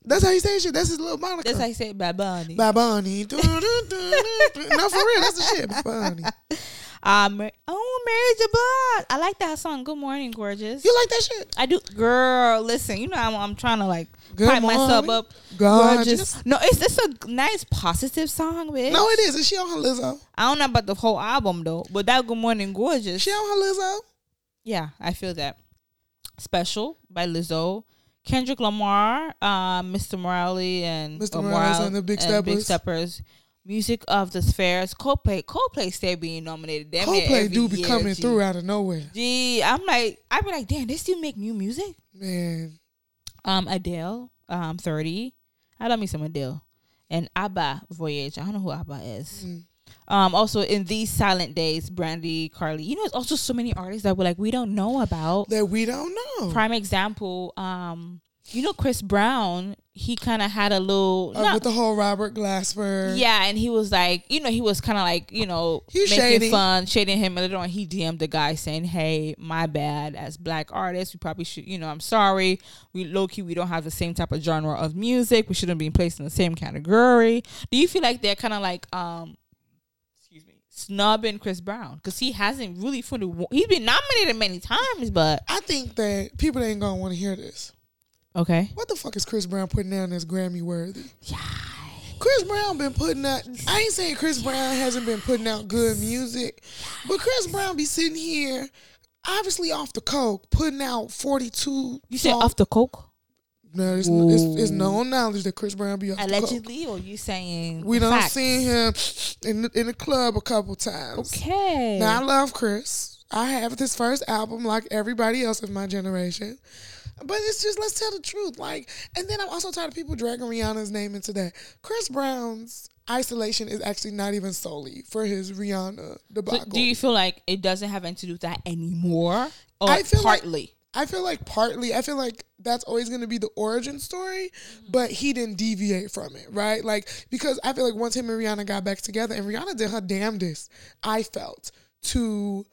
That's how you say shit. That's his little moniker. That's how I say Bad Bunny. Bad Bunny. no, for real, that's the shit. Bad Bunny. Um, oh, Mary J. Blige. I like that song. Good morning, gorgeous. You like that shit? I do, girl. Listen, you know I'm, I'm trying to like Good pipe myself morning, up. Gorgeous. No, it's it's a nice positive song, bitch. No, it is. Is she on her Lizzo? I don't know about the whole album though, but that Good Morning Gorgeous. She on her Lizzo? Yeah, I feel that. Special by Lizzo. Kendrick Lamar, uh, Mr. Morale and Mr. Morales Morale and the Big and Big Steppers. Steppers. Music of the Spheres. Coldplay. Coldplay stay being nominated. Damn Coldplay do be year, coming G. through out of nowhere. Gee, I'm like, I be like, damn, they still make new music. Man. Um, Adele, um, thirty. I love me some Adele, and ABBA Voyage. I don't know who ABBA is. Mm. Um, also in these silent days, Brandy, Carly. You know, it's also so many artists that we're like we don't know about. That we don't know. Prime example, um, you know, Chris Brown. He kind of had a little, Uh, not- with the whole Robert Glasper. yeah, and he was like, you know, he was kind of like, you know, He was making shady. fun, shading him. And later on, he DM'd the guy saying, "Hey, my bad. As black artists, we probably should, you know, I'm sorry. We low key, we don't have the same type of genre of music. We shouldn't be placed in the same category." Do you feel like they're kind of like, um, snubbing Chris Brown because he hasn't really fully, won- he's been nominated many times, but I think that people ain't gonna want to hear this. okay, What the fuck is Chris Brown putting down that's Grammy worthy? yeah, Chris Brown been putting out. I ain't saying Chris Brown hasn't been putting out good music, but Chris Brown be sitting here, obviously off the coke, putting out forty two. you said off the coke No, it's, it's, it's known knowledge that Chris Brown be off allegedly, or you saying We done seen him in the, in the club a couple times. Okay. Now I love Chris. I have this first album like everybody else of my generation. But it's just let's tell the truth. Like, and then I'm also tired of people dragging Rihanna's name into that. Chris Brown's isolation is actually not even solely for his Rihanna So debacle. do you feel like it doesn't have anything to do with that anymore? Or I feel like- partly? I feel like partly, I feel like that's always going to be the origin story, mm-hmm. but he didn't deviate from it, right? Like, because I feel like once him and Rihanna got back together, and Rihanna did her damnedest, I felt, to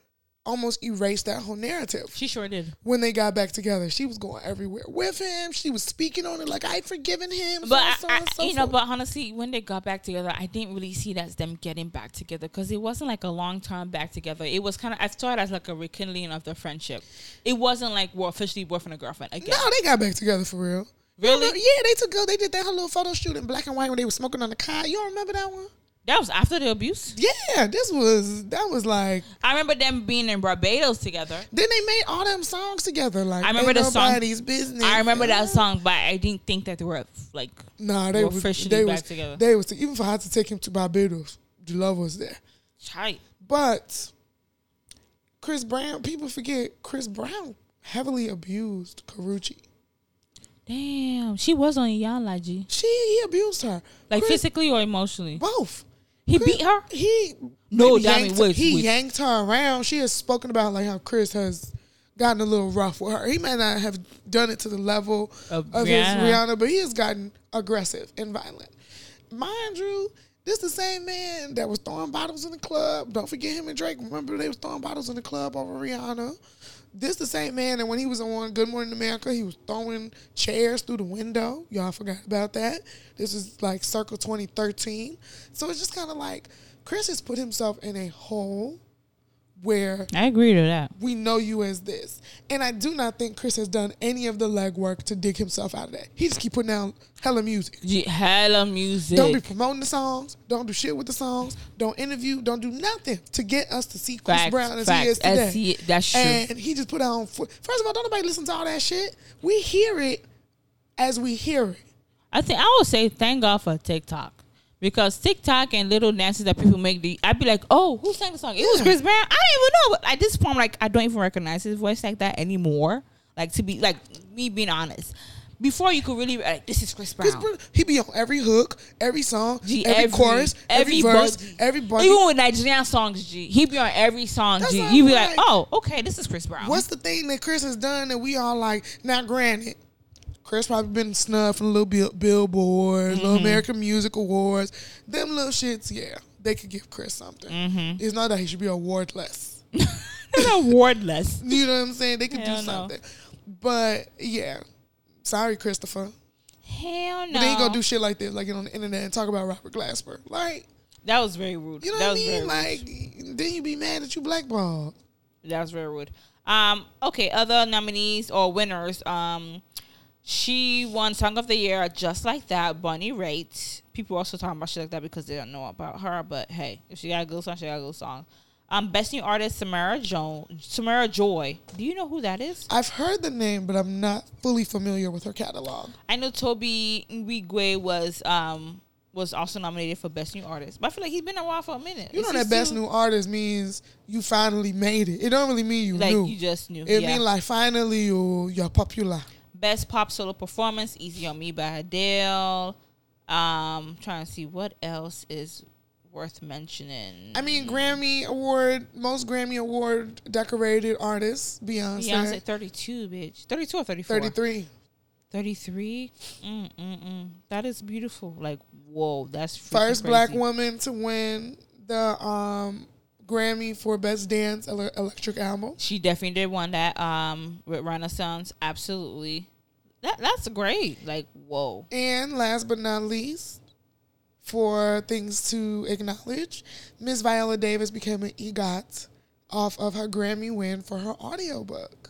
almost erased that whole narrative. she sure did. when they got back together. She was going everywhere with him. She was speaking on it like I'd forgiven him. But so, I, so, I- so you know, forth. but honestly, when they got back together, I didn't really see that as them getting back together because it wasn't like a long time back together. It was kind of I saw it as like a rekindling of the friendship. It wasn't like we're officially boyfriend and girlfriend again. no, they got back together for real. Really? Yeah, they took. They did that whole little photo shoot in black and white when they were smoking on the car. You don't remember that one? That was after the abuse. Yeah, this was that was like. I remember them being in Barbados together. Then they made all them songs together. Like I remember the song- business. I remember that song, but I didn't think that they were like Nah, they were was officially they back was together. they was even for her to take him to Barbados. The love was there. tight. But Chris Brown, people forget Chris Brown heavily abused Karrueche. Damn, she was on Yana G. She he abused her. Like Chris- physically or emotionally. both. He Chris- beat her. He No, maybe yanked, it, wait, he wait. yanked her around. She has spoken about like how Chris has gotten a little rough with her. He may not have done it to the level Of of, his Rihanna. Rihanna, but he has gotten aggressive and violent. Mind you, this is the same man that was throwing bottles in the club. Don't forget him and Drake. Remember they was throwing bottles in the club over Rihanna. This the same man that when he was on Good Morning America, he was throwing chairs through the window. Y'all forgot about that. This is like circa 2013. So it's just kind of like Chris has put himself in a hole where I agree to that. we know you as this. And I do not think Chris has done any of the legwork to dig himself out of that. He just keep putting down hella music. G- hella music. Don't be promoting the songs. Don't do shit with the songs. Don't interview. Don't do nothing to get us to see Chris Facts, Brown as facts. he is today. As he- that's true. And he just put on. First of all, don't nobody listen to all that shit. We hear it as we hear it. I think I would say thank God for TikTok. Because TikTok and little dances that people make, the I'd be like, oh, who sang the song? It was Chris Brown. I don't even know. But at this point, like, I don't even recognize his voice like that anymore. Like to be like me being honest. Before you could really like, this is Chris Brown. Chris Brown, he be on every hook, every song, G, every, chorus, every, verse, buzz- everybody. Even with Nigerian songs, G, he be on every song, That's G. You I'm be like, like. oh, okay, this is Chris Brown. What's the thing that Chris has done that we all like? Now, granted, Chris probably been snubbed from little bill- billboards, little American Music Awards. Them little shits, yeah, they could give Chris something. Mm-hmm. It's not that he should be awardless. awardless. You know what I'm saying? They could Hell do no. something. But yeah, sorry, Christopher. Hell no. But then you gonna do shit like this, like get on the internet and talk about Robert Glasper. Like, that was very rude. you know that what I mean? rude. Like, then you be mad that you blackballed. That was very rude. Um, okay, other nominees or winners. Um, she won Song of the Year just like that. Bonnie Raitt. People also talking about shit like that because they don't know about her. But hey, if she got a good song, she got a good song. Um, best new artist Samara Jo Samara Joy. Do you know who that is? I've heard the name, but I'm not fully familiar with her catalog. I know Tobe Nwigwe was um was also nominated for best new artist, but I feel like he's been around for a minute. You Is know that best new artist means you finally made it. It don't really mean you like knew. you just knew. it yeah. mean like finally you you're popular. Best pop solo performance, Easy on Me by Adele. Um, trying to see what else is worth mentioning. I mean Grammy award, most Grammy award decorated artist, Beyonce. Beyonce 32, bitch. 32 or 34? 33. 33? Mm, mm, mm. That is beautiful. Like, whoa, that's First black woman to win the um Grammy for best dance electric album. She definitely did won that um with Renaissance. Absolutely. That that's great. Like, whoa. And last but not least, for things to acknowledge, Miss Viola Davis became an EGOT off of her Grammy win for her audiobook.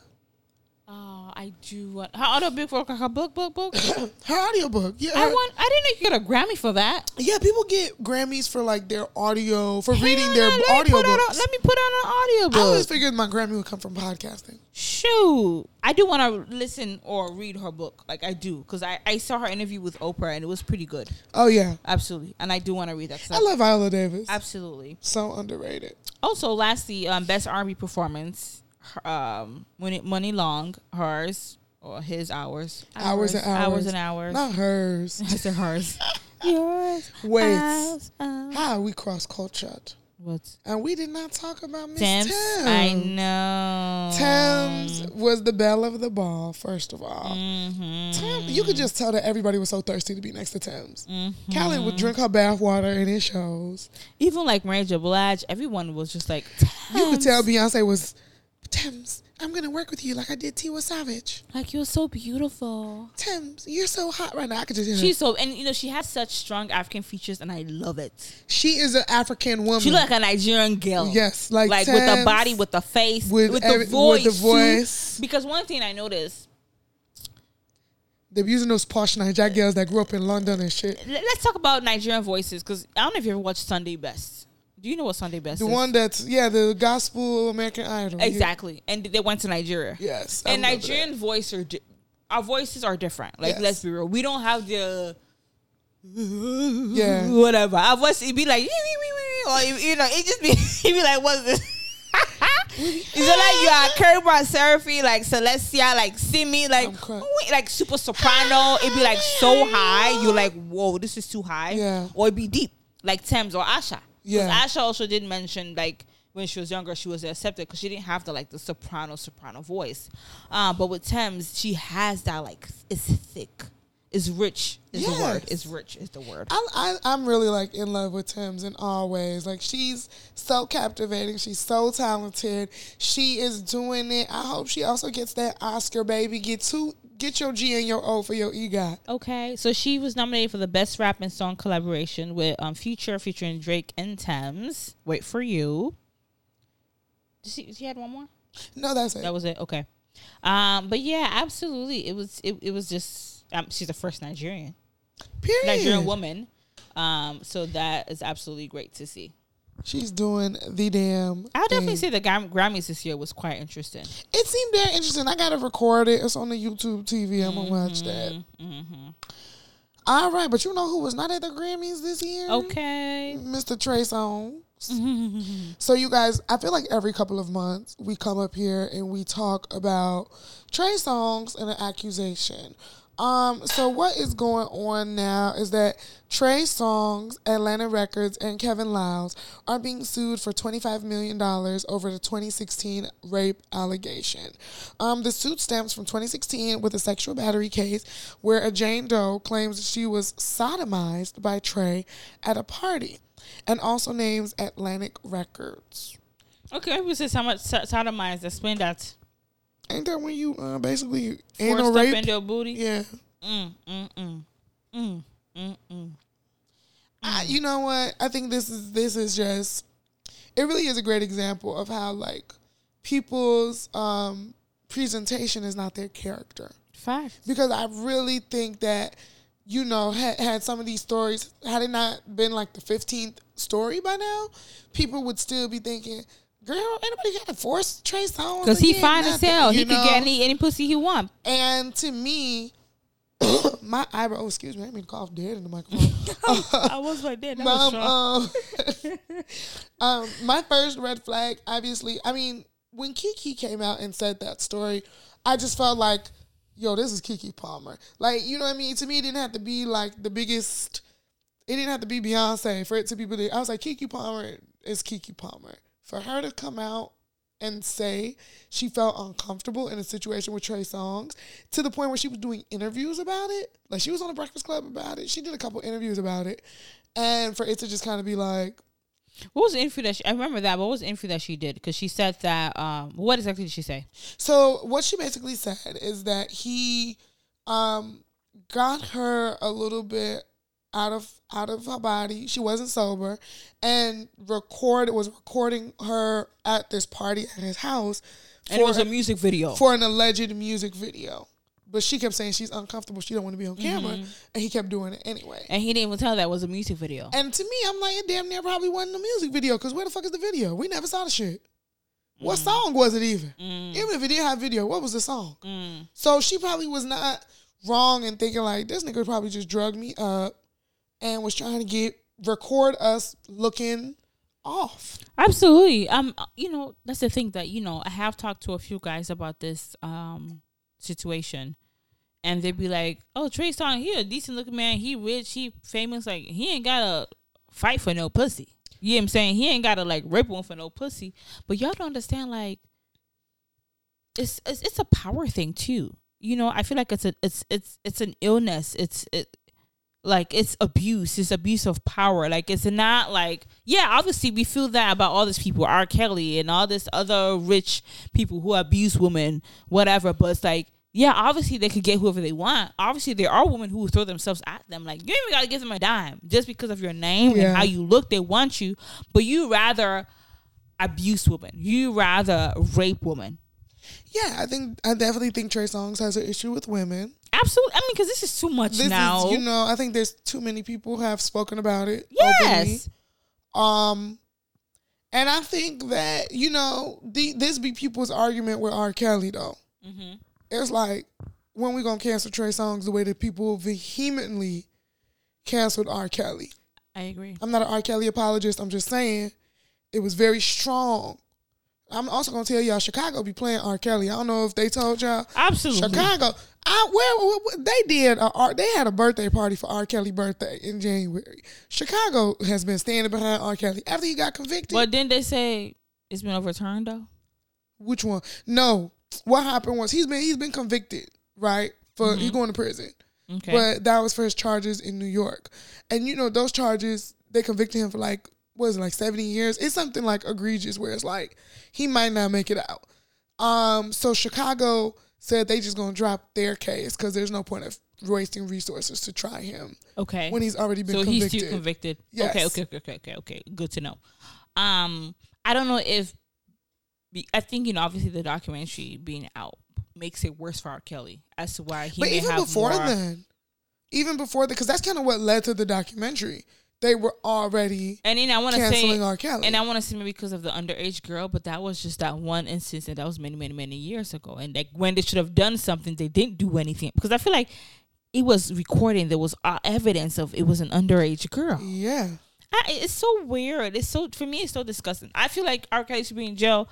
I do want her audiobook, book her book, book, book. Her audiobook. Yeah. I want I didn't know you get a Grammy for that. yeah, people get Grammys for like their audio, for reading their no, let me put a- Let me put on an audiobook. I always figured my Grammy would come from podcasting. Shoot, I do want to listen or read her book. Like I do, because I, I saw her interview with Oprah and it was pretty good. Oh yeah. Absolutely, and I do want to read that. I love Viola Davis. absolutely. So underrated. Also, lastly, um, best R&B performance, her- um, Money, Money Long, hers or his hours, Hours and hours. hours and hours. Not hers. I said hers. Yours. Wait. ours, ours. How are we cross cultured? What? And we did not talk about Miss Tems? Tems. I know. Tems was the belle of the ball, first of all. Mm-hmm. Tems, you could just tell that everybody was so thirsty to be next to Tems. Mm-hmm. Callie would drink her bath water in his shows. Even like Mary J. Blige, everyone was just like, You could tell Beyonce was, Tems, I'm to work with you like I did Tiwa Savage. like you're so beautiful. Tems, you're so hot right now. I could just hear. She's so, and you know, she has such strong African features, and I love it. She is an African woman. She look like a Nigerian girl. Yes, like like with the body, with the face, with with, every- the voice, with the voice. Because one thing I noticed, They're using those posh Nigerian girls that grew up in London and shit. let's talk about Nigerian voices. Because I don't know if you ever watched Sunday Best. Do you know what Sunday Best The is? one that's, yeah, the gospel American Idol. Yeah. exactly, and they went to Nigeria. Yes. I and remember that. Nigerian voice are di- our voices are different. Like Yes. let's be real, we don't have the Yeah. whatever. Our voice it be like or you know it just be it be like what's this? Is it like you are Kerber Seraphim, like Celestia, like Simi, like wait, oh, like super soprano? It'd be like so high, you're like, whoa, this is too high. Yeah. Or it'd be deep, like Tems or Asha. Yeah. Asha also did mention like when she was younger, she was accepted because she didn't have the like the soprano soprano voice. Um, but with Tems, she has that like it's thick, it's rich. Is the word? Yes. It's rich. Is the word? I, I, I'm really like in love with Tems in all ways. Like she's so captivating. She's so talented. She is doing it. I hope she also gets that Oscar, baby. Get two, get your G and your O for your EGOT. Okay, so she was nominated for the best rap and song collaboration with um Future featuring Drake and Tems. Wait for you. Did she, she had one more. No, that's it. That was it. Okay. Um, but yeah, absolutely. It was. It, it was just. Um, she's the first Nigerian Period. Nigerian woman. Um, so that is absolutely great to see. She's doing the damn. I'll definitely say the Gram- Grammys this year was quite interesting. It seemed very interesting. I gotta record it. It's on the YouTube TV. I'm gonna watch that. Mm-hmm. All right, but you know who was not at the Grammys this year? Okay. Mr. Trey Songz. So you guys, I feel like every couple of months we come up here and we talk about Trey Songz and an accusation. Um, so what is going on now is that Trey Songz, Atlantic Records, and Kevin Liles are being sued for $25 million over the 2016 rape allegation. Um, the suit stems from 2016 with a sexual battery case where a Jane Doe claims she was sodomized by Trey at a party and also names Atlantic Records. Okay, we said how much so- sodomized. Explain that. Ain't that when you uh, basically anal stuff rape? in your booty. Yeah. Mm, mm, mm. Mm, mm, mm. I, you know what? I think this is this is just it really is a great example of how like people's um presentation is not their character. Facts. Because I really think that you know had, had some of these stories had it not been like the 15th story by now, people would still be thinking, "Girl, anybody got to force Trey Songz?" Because he again?" fine as hell. He could get any any pussy he want. And to me, my eyebrow. Oh, excuse me. I mean cough dead in the microphone. I was right there. Mom, um, um, my first red flag, obviously, I mean, when Keke came out and said that story, I just felt like, yo, this is Keke Palmer. Like, you know what I mean? To me, it didn't have to be like the biggest, it didn't have to be Beyonce for it to be believed. I was like, Keke Palmer is Keke Palmer. For her to come out and say she felt uncomfortable in a situation with Trey Songz to the point where she was doing interviews about it. Like she was on the Breakfast Club about it. She did a couple interviews about it. And for it to just kind of be like, What was the interview that she, I remember that? But what was the interview that she did? Because she said that. Um, what exactly did she say? so what she basically said is that he um got her a little bit out of out of her body. She wasn't sober and record was recording her at this party at his house And it was a music video. for an alleged music video. But she kept saying she's uncomfortable. She don't want to be on camera, Mm-hmm. and he kept doing it anyway. and he didn't even tell that was a music video. And to me, I'm like, it damn near probably wasn't a music video because where the fuck is the video? We never saw the shit. What song was it even? Even if it did have video, what was the song? Mm. So she probably was not wrong in thinking like this nigga probably just drugged me up and was trying to get record us looking off. Absolutely. Um, you know, that's the thing that you know. I have talked to a few guys about this um situation, and they'd be like, "Oh, Trey Songz, he a decent looking man. He rich. He famous. Like he ain't gotta fight for no pussy. You know what I'm saying? He ain't gotta like rape one for no pussy. But y'all don't understand. Like, it's it's it's a power thing too. You know, I feel like it's a it's it's it's an illness. It's it like it's abuse. It's abuse of power. Like it's not like yeah obviously we feel that about all these people r. Kelly and all this other rich people who abuse women whatever but it's like yeah obviously they could get whoever they want. Obviously there are women who throw themselves at them. Like you ain't even gotta give them a dime just because of your name Yeah. and how you look. They want you but you rather abuse women. You rather rape women. Yeah, I think I definitely think Trey Songz has an issue with women. Absolutely i mean because this is too much This now is, you know, I think there's too many people who have spoken about it. openly. yes Um, and I think that you know the, this be people's argument with R. Kelly though. hmm It's like when we gonna cancel Trey Songz the way that people vehemently canceled R. Kelly. i agree I'm not an R. Kelly apologist. I'm just saying it was very strong. I'm also gonna tell y'all Chicago be playing R. Kelly. I don't know if they told y'all. absolutely Chicago. I where- they did a they had a birthday party for R. Kelly birthday in January. Chicago has been standing behind R. Kelly after he got convicted. But didn't they say it's been overturned though? Which one? No. What happened was he's been he's been convicted, right? For he's mm-hmm. going to prison. Okay. But that was for his charges in New York. And you know, those charges, they convicted him for like, it, like 70 years? It's something like egregious where it's like he might not make it out. Um, so Chicago said they just gonna drop their case because there's no point of wasting resources to try him okay. when he's already been so convicted. he's still convicted. Yes. Okay. Okay. Okay. Okay. Okay. Okay. Good to know. Um, I don't know if I think you know obviously the documentary being out makes it worse for R. Kelly as to why he but even have before more. then, even before that, because that's kind of what led to the documentary. They were already And then I want to canceling say, R. Kelly. and I want to say maybe because of the underage girl, but that was just that one instance, and that was many, many, many years ago. And like when they should have done something, they didn't do anything because I feel like it was recording. There was uh, evidence of it was an underage girl. yeah. I, it's so weird. It's so for me, it's so disgusting. I feel like R. Kelly should be in jail.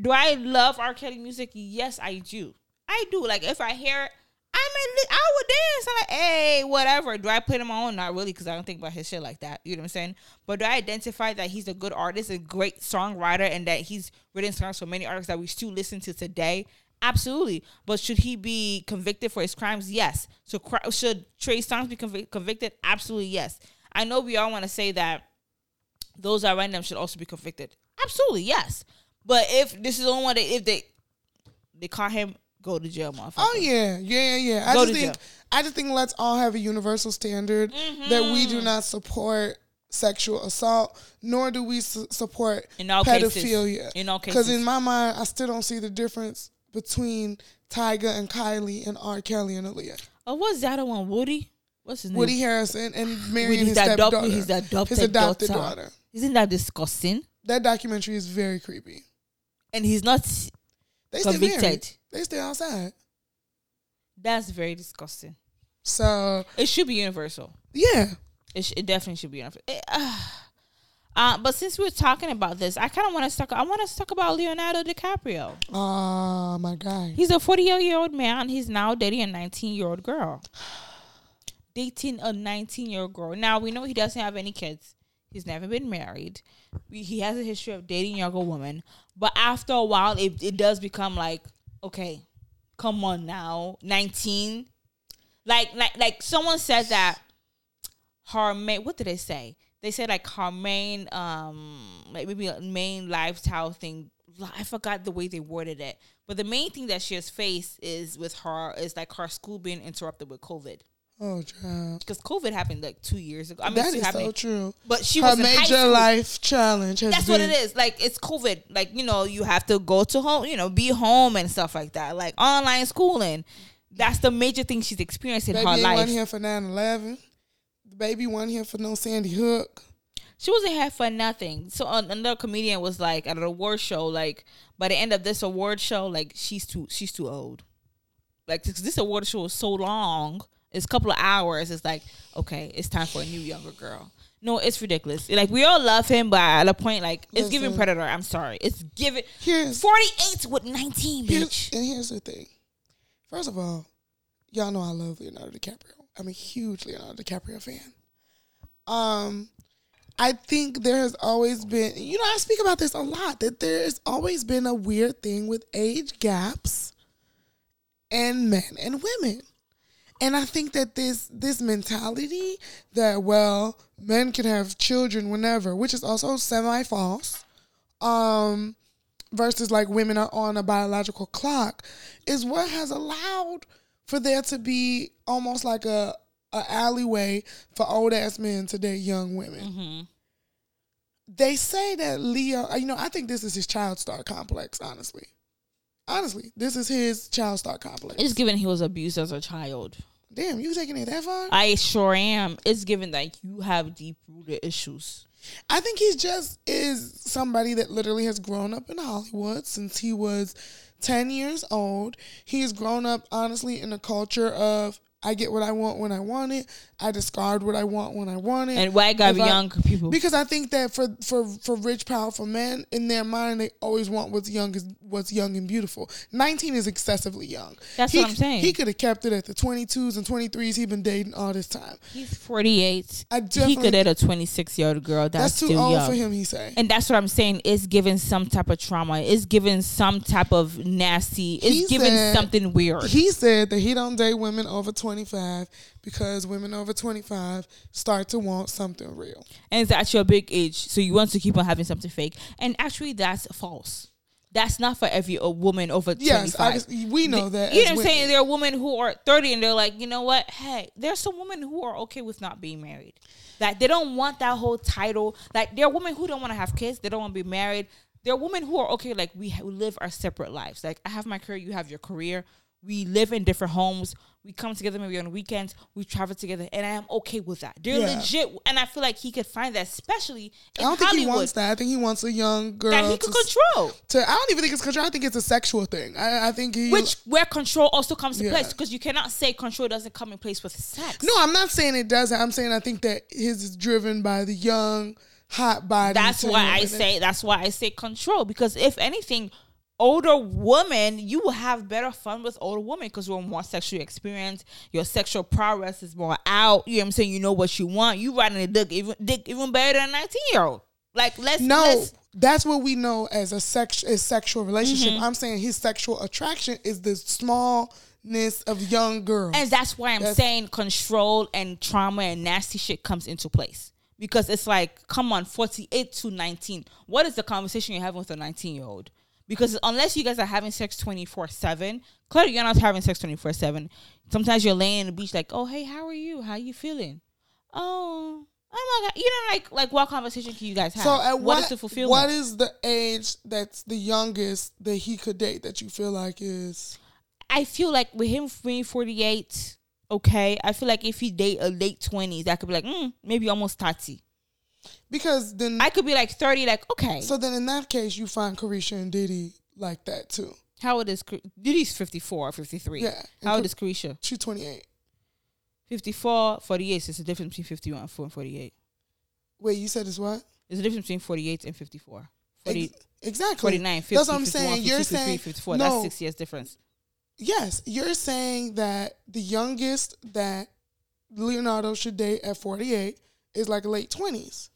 Do I love R. Kelly music? Yes, I do. I do. Like if I hear it, I mean, I would dance. I'm like, hey, whatever. Do I put him on? Not really, because I don't think about his shit like that. You know what I'm saying? But do I identify that he's a good artist, a great songwriter, and that he's written songs for many artists that we still listen to today? Absolutely. But should he be convicted for his crimes? Yes. So should Trey Songz be convic- convicted? Absolutely yes. I know we all want to say that those that random should also be convicted. Absolutely yes. But if this is the only one, that, if they they caught him go to jail, motherfucker. Oh yeah, yeah, yeah. I Go just think jail. I just think let's all have a universal standard that we do mm-hmm. not support sexual assault, nor do we su- support In all cases. pedophilia. In all because in my mind, I still don't see the difference between Tyga and Kylie and R. Kelly and Aaliyah. Oh, what's the other one? Woody? What's his name? Woody Harrison and marrying his his adopted, stepdaughter. his adopted, his adopted daughter. daughter. Isn't that disgusting? That documentary is very creepy. And he's not. They. Convicted. They stay outside. That's very disgusting. So It should be universal. yeah, It, sh- it definitely should be universal. It, uh, uh, but since we're talking about this, I kind of want to talk. I want to talk about Leonardo DiCaprio. Oh my god, He's a 40 year old man. He's now dating a 19 year old girl. Dating a 19 year old girl. Now we know he doesn't have any kids. He's never been married. He has a history of dating younger women. But after a while, it, it does become like, okay, come on now, 19. Like, like, like someone said that her main, what did they say? They said like her main, um, like maybe main lifestyle thing. I forgot the way they worded it, but the main thing that she has faced is with her is like her school being interrupted with COVID Oh, child. because COVID happened like two years ago. I mean, That is happening, so true. but she Her was major life challenge That's been what it is. Like it's COVID. Like you know, you have to go to home. You know, be home and stuff like that. Like online schooling. That's the major thing she's experienced in Baby her ain't life. one here for 9-11. The baby one here for no Sandy Hook. She wasn't here for nothing. So uh, another comedian was like at an award show, like by the end of this award show, like she's too she's too old. Like this, this award show is so long, it's a couple of hours. It's like okay, it's time for a new younger girl. No, it's ridiculous. Like we all love him, but at a point, like it's giving Predator. I'm sorry, it's giving Here's, forty eight with nineteen, here's bitch. and here's the thing. First of all, y'all know I love Leonardo DiCaprio. I'm a huge Leonardo DiCaprio fan. Um, I think there has always been, you know, I speak about this a lot that there has always been a weird thing with age gaps and men and women. And I think that this this mentality that well, men can have children whenever, which is also semi false. Um versus like women are on a biological clock is what has allowed for there to be almost like a, a alleyway for old ass men to date young women. hmm They say that Leo, you know, I think this is his child star complex, honestly. Honestly, this is his child star complex. It's given he was abused as a child. Damn, you taking it that far? I sure am. It's given that you have deep rooted issues. I think he's just is somebody that literally has grown up in Hollywood since he was 10 years old. He's grown up honestly in a culture of I get what I want when I want it. I discard what I want when I want it. And why gotta be I- young people? Because I think that for for for rich, powerful men, in their mind, they always want what's young is what's young and beautiful. Nineteen is excessively young. That's He- what I'm saying. He could have kept it at the twenty twos and twenty threes he's been dating all this time. He's 48. I He could date a 26 year old girl that's, that's too still old young. for him. He say. And that's what I'm saying. It's given some type of trauma. It's given some type of nasty. It's given something weird. He said that he don't date women over 25 because women over 25 start to want something real. and it's actually a big age, so you want to keep on having something fake. And actually, that's false. That's not for every a woman over Yes, 25. I just, we know that. You know what I'm saying? There are women who are 30 and they're like, you know what? Hey, there's some women who are okay with not being married. Like they don't want that whole title. Like there are women who don't want to have kids. They don't want to be married. There are women who are okay. Like we, we live our separate lives. Like I have my career, you have your career. We live in different homes. We come together maybe on weekends. We travel together, and I am okay with that. They're Yeah. legit, and I feel like he could find that, especially I don't think Hollywood, he wants that. I think he wants a young girl that he to, could control. to. I don't even think it's control. I think it's a sexual thing. I, I think he. Which where control also comes to place because you cannot say control doesn't come in place with sex. no, I'm not saying it doesn't. I'm saying I think that his is driven by the young, hot body. that's why. I say that's why I say control because if anything, older woman, you will have better fun with older women because you're more sexually experienced. Your sexual prowess is more out. You know what I'm saying? You know what you want. You riding a dick even dick even better than a 19 year old. Like let's No, let's- that's what we know as a sex a sexual relationship. Mm-hmm. I'm saying his sexual attraction is the smallness of young girls. And that's why I'm That's- saying control and trauma and nasty shit comes into place. Because it's like, come on, 48 to 19. What is the conversation you're having with a 19 year old? Because unless you guys are having sex 24 7, clearly you're not having sex 24 7. Sometimes you're laying on the beach like, oh, hey, how are you? How are you feeling? Oh, oh my God. You know, like, like what conversation can you guys have? so at what what is the fulfillment? what is the age that's the youngest that he could date that you feel like is I feel like with him being 48, okay, I feel like if he date a late 20s, that could be like, mm, maybe almost 30. Because then I could be like 30, like, okay. so then in that case you find Caresha and Diddy like that too. how old is Diddy's 54 or 53? Yeah. How old is Caresha? She's 28. 54, 48. So it's the difference between 51 and 48. Wait, you said it's what? There's a difference between 48 and 54. 40, Ex- exactly. 49, 50, That's what I'm 51, saying. You're 52, saying 54. no. That's six years difference. Yes, you're saying that the youngest that Leonardo should date at 48 is like late 20s.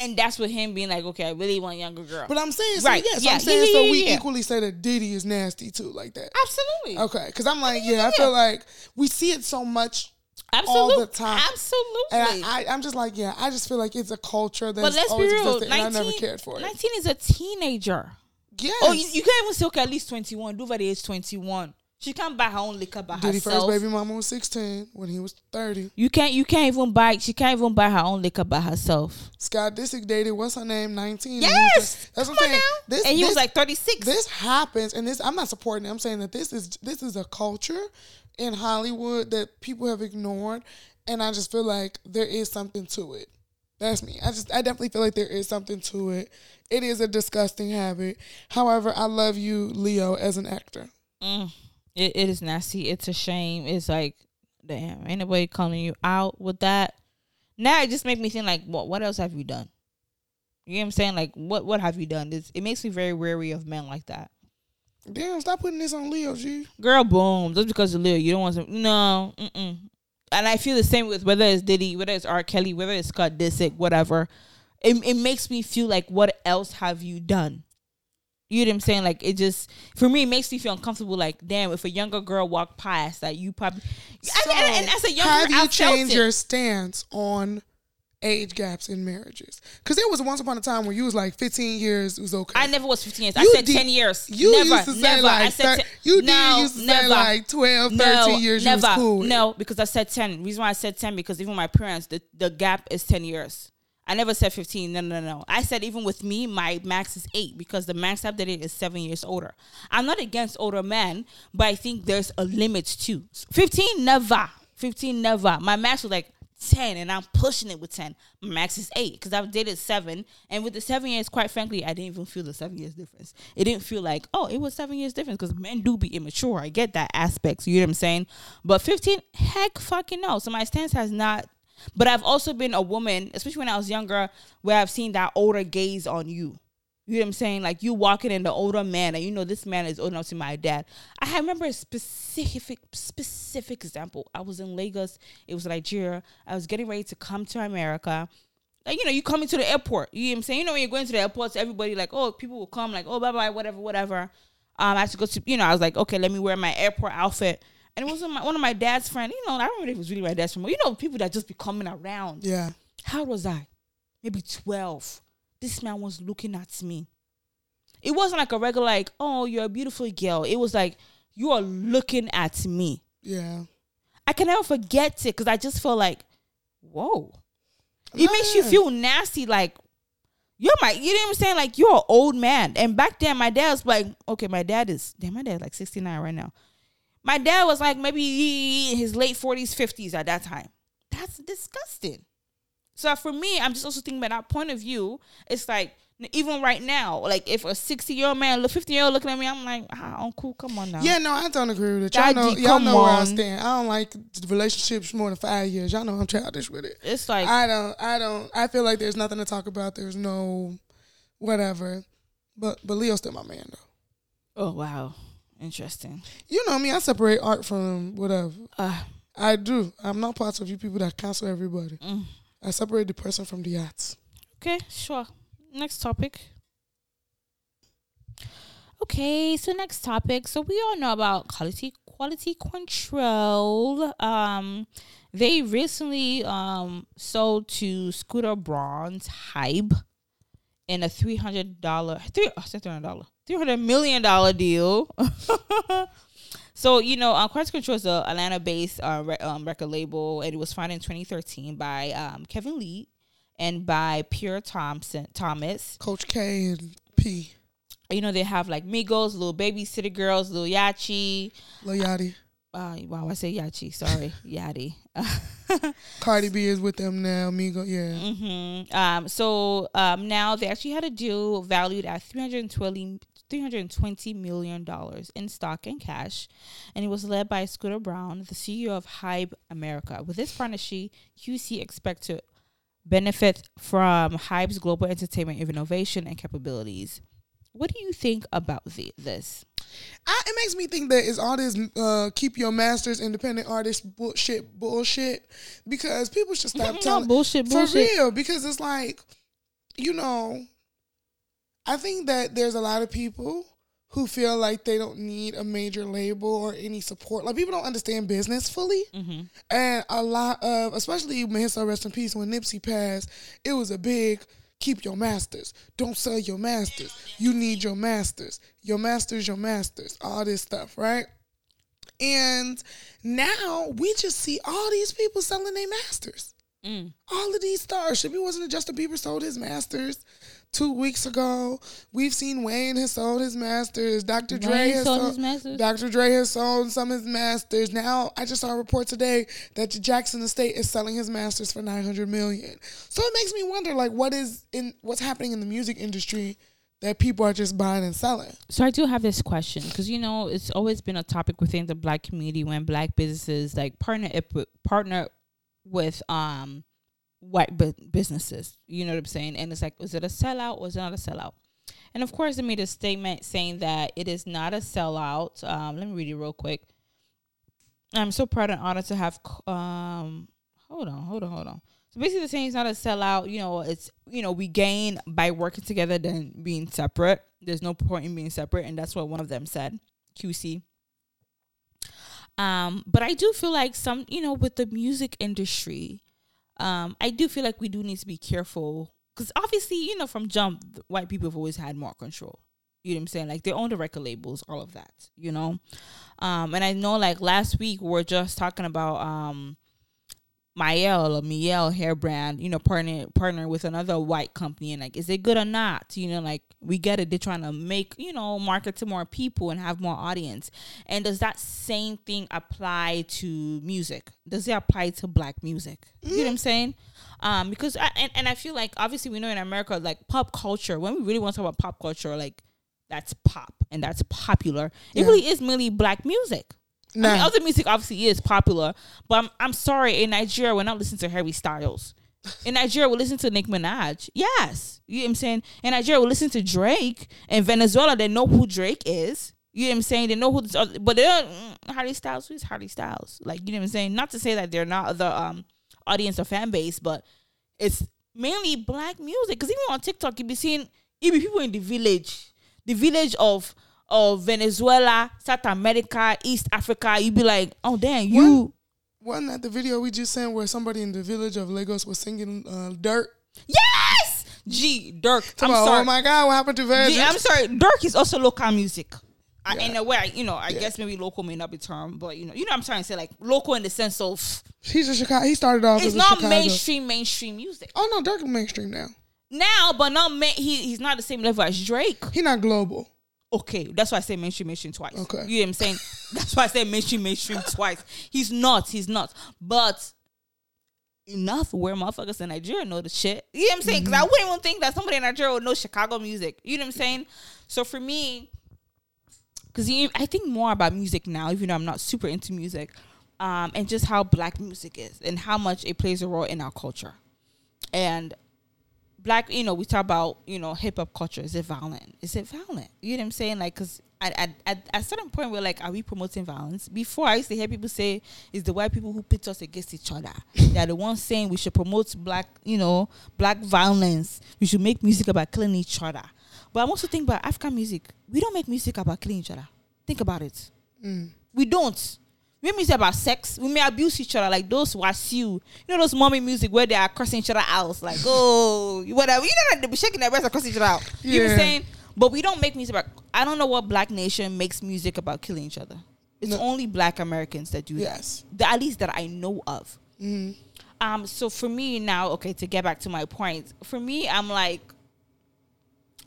And that's with him being like, okay, I really want a younger girl. But I'm saying, so Right, yes, yeah, I'm saying, yeah, so we yeah. equally say that Diddy is nasty too, like that. Absolutely. Okay, because I'm like, yeah, I feel like we see it so much, Absolutely. all the time. Absolutely. and I, I'm just like, yeah, I just feel like it's a culture that's but let's be always real. existed, 19, and I never cared for it. 19 is a teenager. Oh, yes. Oh, you, you can't even say, okay, at least 21. Do by the age 21. She can't buy her own liquor by Diddy herself. first baby mama was 16 when he was 30. You can't. You can't even buy. She can't even buy her own liquor by herself. Scott Disick dated what's her name 19. and he was Yes, like- that's Come what I'm saying. now. This, and he was like thirty six. this happens and this i'm not supporting it i'm saying that this is this is a culture in hollywood that people have ignored and i just feel like there is something to it that's me i just i definitely feel like there is something to it it is a disgusting habit however i love you leo as an actor Mm, it, it is nasty. It's a shame. It's like, damn, ain't nobody calling you out with that. Now it just make me think like, what? What else have you done? You know what I'm saying? Like, what? What have you done? It's, it makes me very wary of men like that. damn stop putting this on leo g Girl, boom. Just because of Lil, you don't want to. No. Mm-mm. And I feel the same with whether it's Diddy, whether it's R. Kelly, whether it's Scott Disick, whatever. It, it makes me feel like, what else have you done? You know what I'm saying? Like it just for me, it makes me feel uncomfortable. Like, damn, if a younger girl walked past, that you probably. I and, and as a younger, have you changed your stance on age gaps in marriages because there was once upon a time where you was like 15 years was okay I never was 15 years. I You said did- 10 years. You never, used to say never. like I said 10 you did no, used to never. say like 12, 13 no, years never. you was cool. No, because I said 10. Reason why I said 10 because even my parents, the, the gap is 10 years. I never said 15. No, no, no. I said even with me, my max is 8 because the max I've dated is 7 years older. I'm not against older men, but I think there's a limit too. 15, never. 15, never. My max was like 10 and I'm pushing it with 10. My max is 8 because I've dated 7. And with the 7 years, quite frankly, I didn't even feel the 7 years difference. It didn't feel like, oh, it was 7 years difference because men do be immature. I get that aspect. You know what I'm saying? But 15, heck fucking no. So my stance has not. But I've also been a woman, especially when I was younger, where I've seen that older gaze on you. You know what I'm saying? Like you walking in the older man, and you know this man is old enough to my dad. I remember a specific, specific example. I was in Lagos. It was Nigeria. I was getting ready to come to America. Like you know, you coming to the airport. You know what I'm saying? You know when you're going to the airports, everybody like, oh, people will come like, oh, bye bye, whatever, whatever. Um, I had to go to, you know, I was like, okay, let me wear my airport outfit. And it was my, one of my dad's friend. You know, I don't remember if it was really my dad's friend. But you know, people that just be coming around. Yeah. How old was I? Maybe 12. This man was looking at me. It wasn't like a regular, like, oh, you're a beautiful girl. It was like, you are looking at me. Yeah. I can never forget it because I just felt like, whoa. It makes you feel nasty, like, you're my, you know what I'm saying? Like, you're an old man. And back then, my dad was like, okay, my dad is, damn, my dad's like 69 right now. My dad was like maybe in his late 40s, 50s at that time. That's disgusting. So for me, I'm just also thinking about that point of view. It's like even right now, like if a 60 year old man, 50 year old looking at me, I'm like, ah, uncle, come on now. Yeah, no, I don't agree with it. Y'all Daddy, know, y'all know where I on. stand. I don't like relationships more than five years. Y'all know I'm childish with it. It's like I don't. I don't. I feel like there's nothing to talk about. There's no whatever. But but Leo's still my man though. Oh wow, interesting. You know me, I separate art from whatever. Uh, I do. I'm not part of you people that cancel everybody. mm. I separate the person from the art. Okay, sure. Next topic. Okay, so next topic. So we all know about quality quality control. Um, they recently um sold to Scooter Braun's HYBE in a three hundred dollar three oh, three hundred dollar three hundred million dollar deal. so you know, uh, Quality Control is a Atlanta based uh, re- um, record label, and it was founded in 2013 by um, Kevin Lee and by Pure Thompson Thomas. Coach K and P. You know, they have like Migos, Lil Baby, City Girls, Lil Yachi. Lil Yachty. Uh, wow, I say Yachi. Sorry, Yachty. Cardi B is with them now. Migo, yeah. hmm Um, so um, now they actually had a deal valued at 320 $320 million in stock and cash, and it was led by Scooter Braun, the CEO of HYBE America. With this partnership, QC expect to benefit from HYBE's global entertainment innovation and capabilities. What do you think about the, this? I, it makes me think that it's all this uh, keep your masters independent artist bullshit bullshit because people should stop No, telling bullshit, for real because it's like you know I think that there's a lot of people who feel like they don't need a major label or any support. Like people don't understand business fully. Mm-hmm. and a lot of especially may his rest in peace when Nipsey passed it was a big keep your masters. Don't sell your masters. You need your masters. Your masters your masters. All this stuff right? And now we just see all these people selling their masters. Mm. all of these stars. Should wasn't it Justin Bieber sold his masters two weeks ago we've seen Wayne has sold his masters Dr. Dre Wayne has sold sold his masters? Dr. Dre has sold some of his masters. Now I just saw a report today that the Jackson Estate is selling his masters for nine hundred million. So it makes me wonder, like, what is in what's happening in the music industry that people are just buying and selling? So I do have this question because you know it's always been a topic within the black community when black businesses like partner partner with um white bu- businesses. You know what I'm saying? And it's like, is it a sellout Was it not a sellout? And of course, they made a statement saying that it is not a sellout. Um, let me read it real quick. I'm so proud and honored to have. Um, hold on, hold on, hold on. So basically, they're saying it's not a sellout. You know, it's you know we gain by working together than being separate. There's no point in being separate, and that's what one of them said. QC. Um, but I do feel like some, you know, with the music industry, um, I do feel like we do need to be careful because obviously, you know, from jump, white people have always had more control. You know what I'm saying? Like they own the record labels, all of that. You know, um, and I know like last week we are just talking about um, Miel or Miel hair brand, you know, partner partner with another white company, and like, is it good or not? You know, like we get it. They're trying to make you know market to more people and have more audience. And does that same thing apply to music? Does it apply to black music? You know what I'm saying? Um, because I, and and I feel like obviously we know in America like pop culture when we really want to talk about pop culture like that's pop and that's popular. It Yeah. really is mainly black music. I mean, other music obviously is popular, but I'm, I'm sorry. In Nigeria, we're not listening to Harry Styles. In Nigeria, we listen to Nicki Minaj. Yes, you know what I'm saying. In Nigeria, we listen to Drake. In Venezuela, they know who Drake is. You know what I'm saying. They know who, this other, but they don't. mm, Harry Styles, who's Harry Styles? Like you know what I'm saying. Not to say that they're not the um audience or fan base, but it's mainly black music. Because even on TikTok, you be seeing even people in the village, the village of of Venezuela, South America, East Africa. you'd be like, oh damn, you. Wasn't that the video we just sent where somebody in the village of Lagos was singing uh, "Dirt"? Yes, G Durk. I'm about, sorry. Oh my God, what happened to Virgin? G, I'm sorry. Durk is also local music. I, Yeah. in a way, you know, I Yeah. guess maybe local may not be term, but you know, you know, what I'm trying to say like local in the sense of He's a Chicago. He started off it's not Chicago. mainstream mainstream music Oh no, Durk is mainstream now. now, but not ma- he he's not the same level as Drake. He's not global. Okay, that's why I say mainstream, mainstream twice. Okay. you know what I'm saying? that's why I say mainstream, mainstream twice. He's not, he's not. But enough where motherfuckers in Nigeria know the shit. You know what I'm saying? Because I wouldn't even think that somebody in Nigeria would know Chicago music. You know what I'm saying? So for me, because I think more about music now, even though I'm not super into music, um, and just how black music is and how much it plays a role in our culture. And black, you know, we talk about, you know, hip hop culture. Is it violent? Is it violent? You know what I'm saying? Like, because at, at, at a certain point we're like, are we promoting violence? Before I used to hear people say it's the white people who pit us against each other. They're the ones saying we should promote black, you know, black violence. We should make music about killing each other. But I'm also thinking about African music. We don't make music about killing each other. Think about it. Mm. We don't. We make music about sex. We may abuse each other like those wasiu. You know those mommy music where they are crossing each other out, like oh whatever. You know they be shaking their breasts across each other out. You know what I'm saying? But we don't make music about. I don't know what black nation makes music about killing each other. It's No. only black Americans that do Yes. that. The, at least that I know of. hmm Um. So for me now, okay, to get back to my point, for me, I'm like,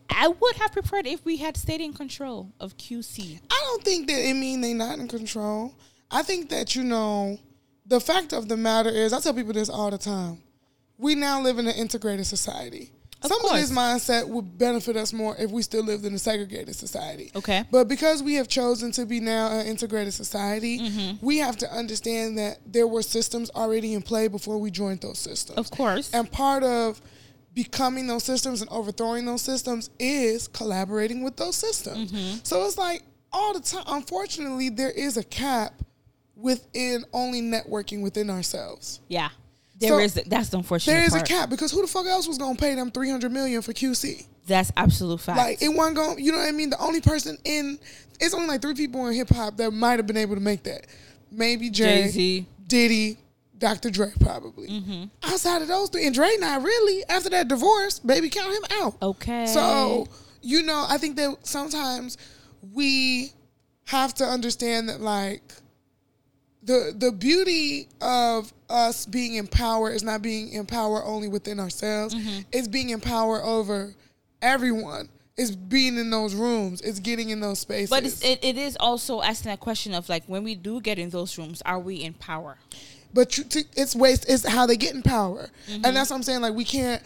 I would have preferred if we had stayed in control of QC. I don't think that it mean they're not in control. I think that you know, the fact of the matter is, I tell people this all the time. We now live in an integrated society. Of Some of this mindset would benefit us more if we still lived in a segregated society. Okay. But because we have chosen to be now an integrated society, Mm-hmm. we have to understand that there were systems already in play before we joined those systems. Of course. And part of becoming those systems and overthrowing those systems is collaborating with those systems. Mm-hmm. So it's like all the time, unfortunately, there is a cap within only networking within ourselves. Yeah. there is So, that's the unfortunate There is a cap because who the fuck else was gonna pay them 300 million for QC? That's absolute fact. Like it wasn't going. You know what I mean? The only person in it's only like three people in hip hop that might have been able to make that. Maybe Jay, Jay-Z. Diddy, Dr. Dre, probably. Mm-hmm. Outside of those three, and Dre not really. After that divorce, baby, count him out. Okay. So you know, I think that sometimes we have to understand that like the the beauty of us being in power is not being in power only within ourselves. Mm-hmm. It's being in power over everyone. It's being in those rooms. It's getting in those spaces. But it's, it, it is also asking that question of like when we do get in those rooms, are we in power? but you, to, it's waste. It's how they get in power, and that's what I'm saying. Like we can't.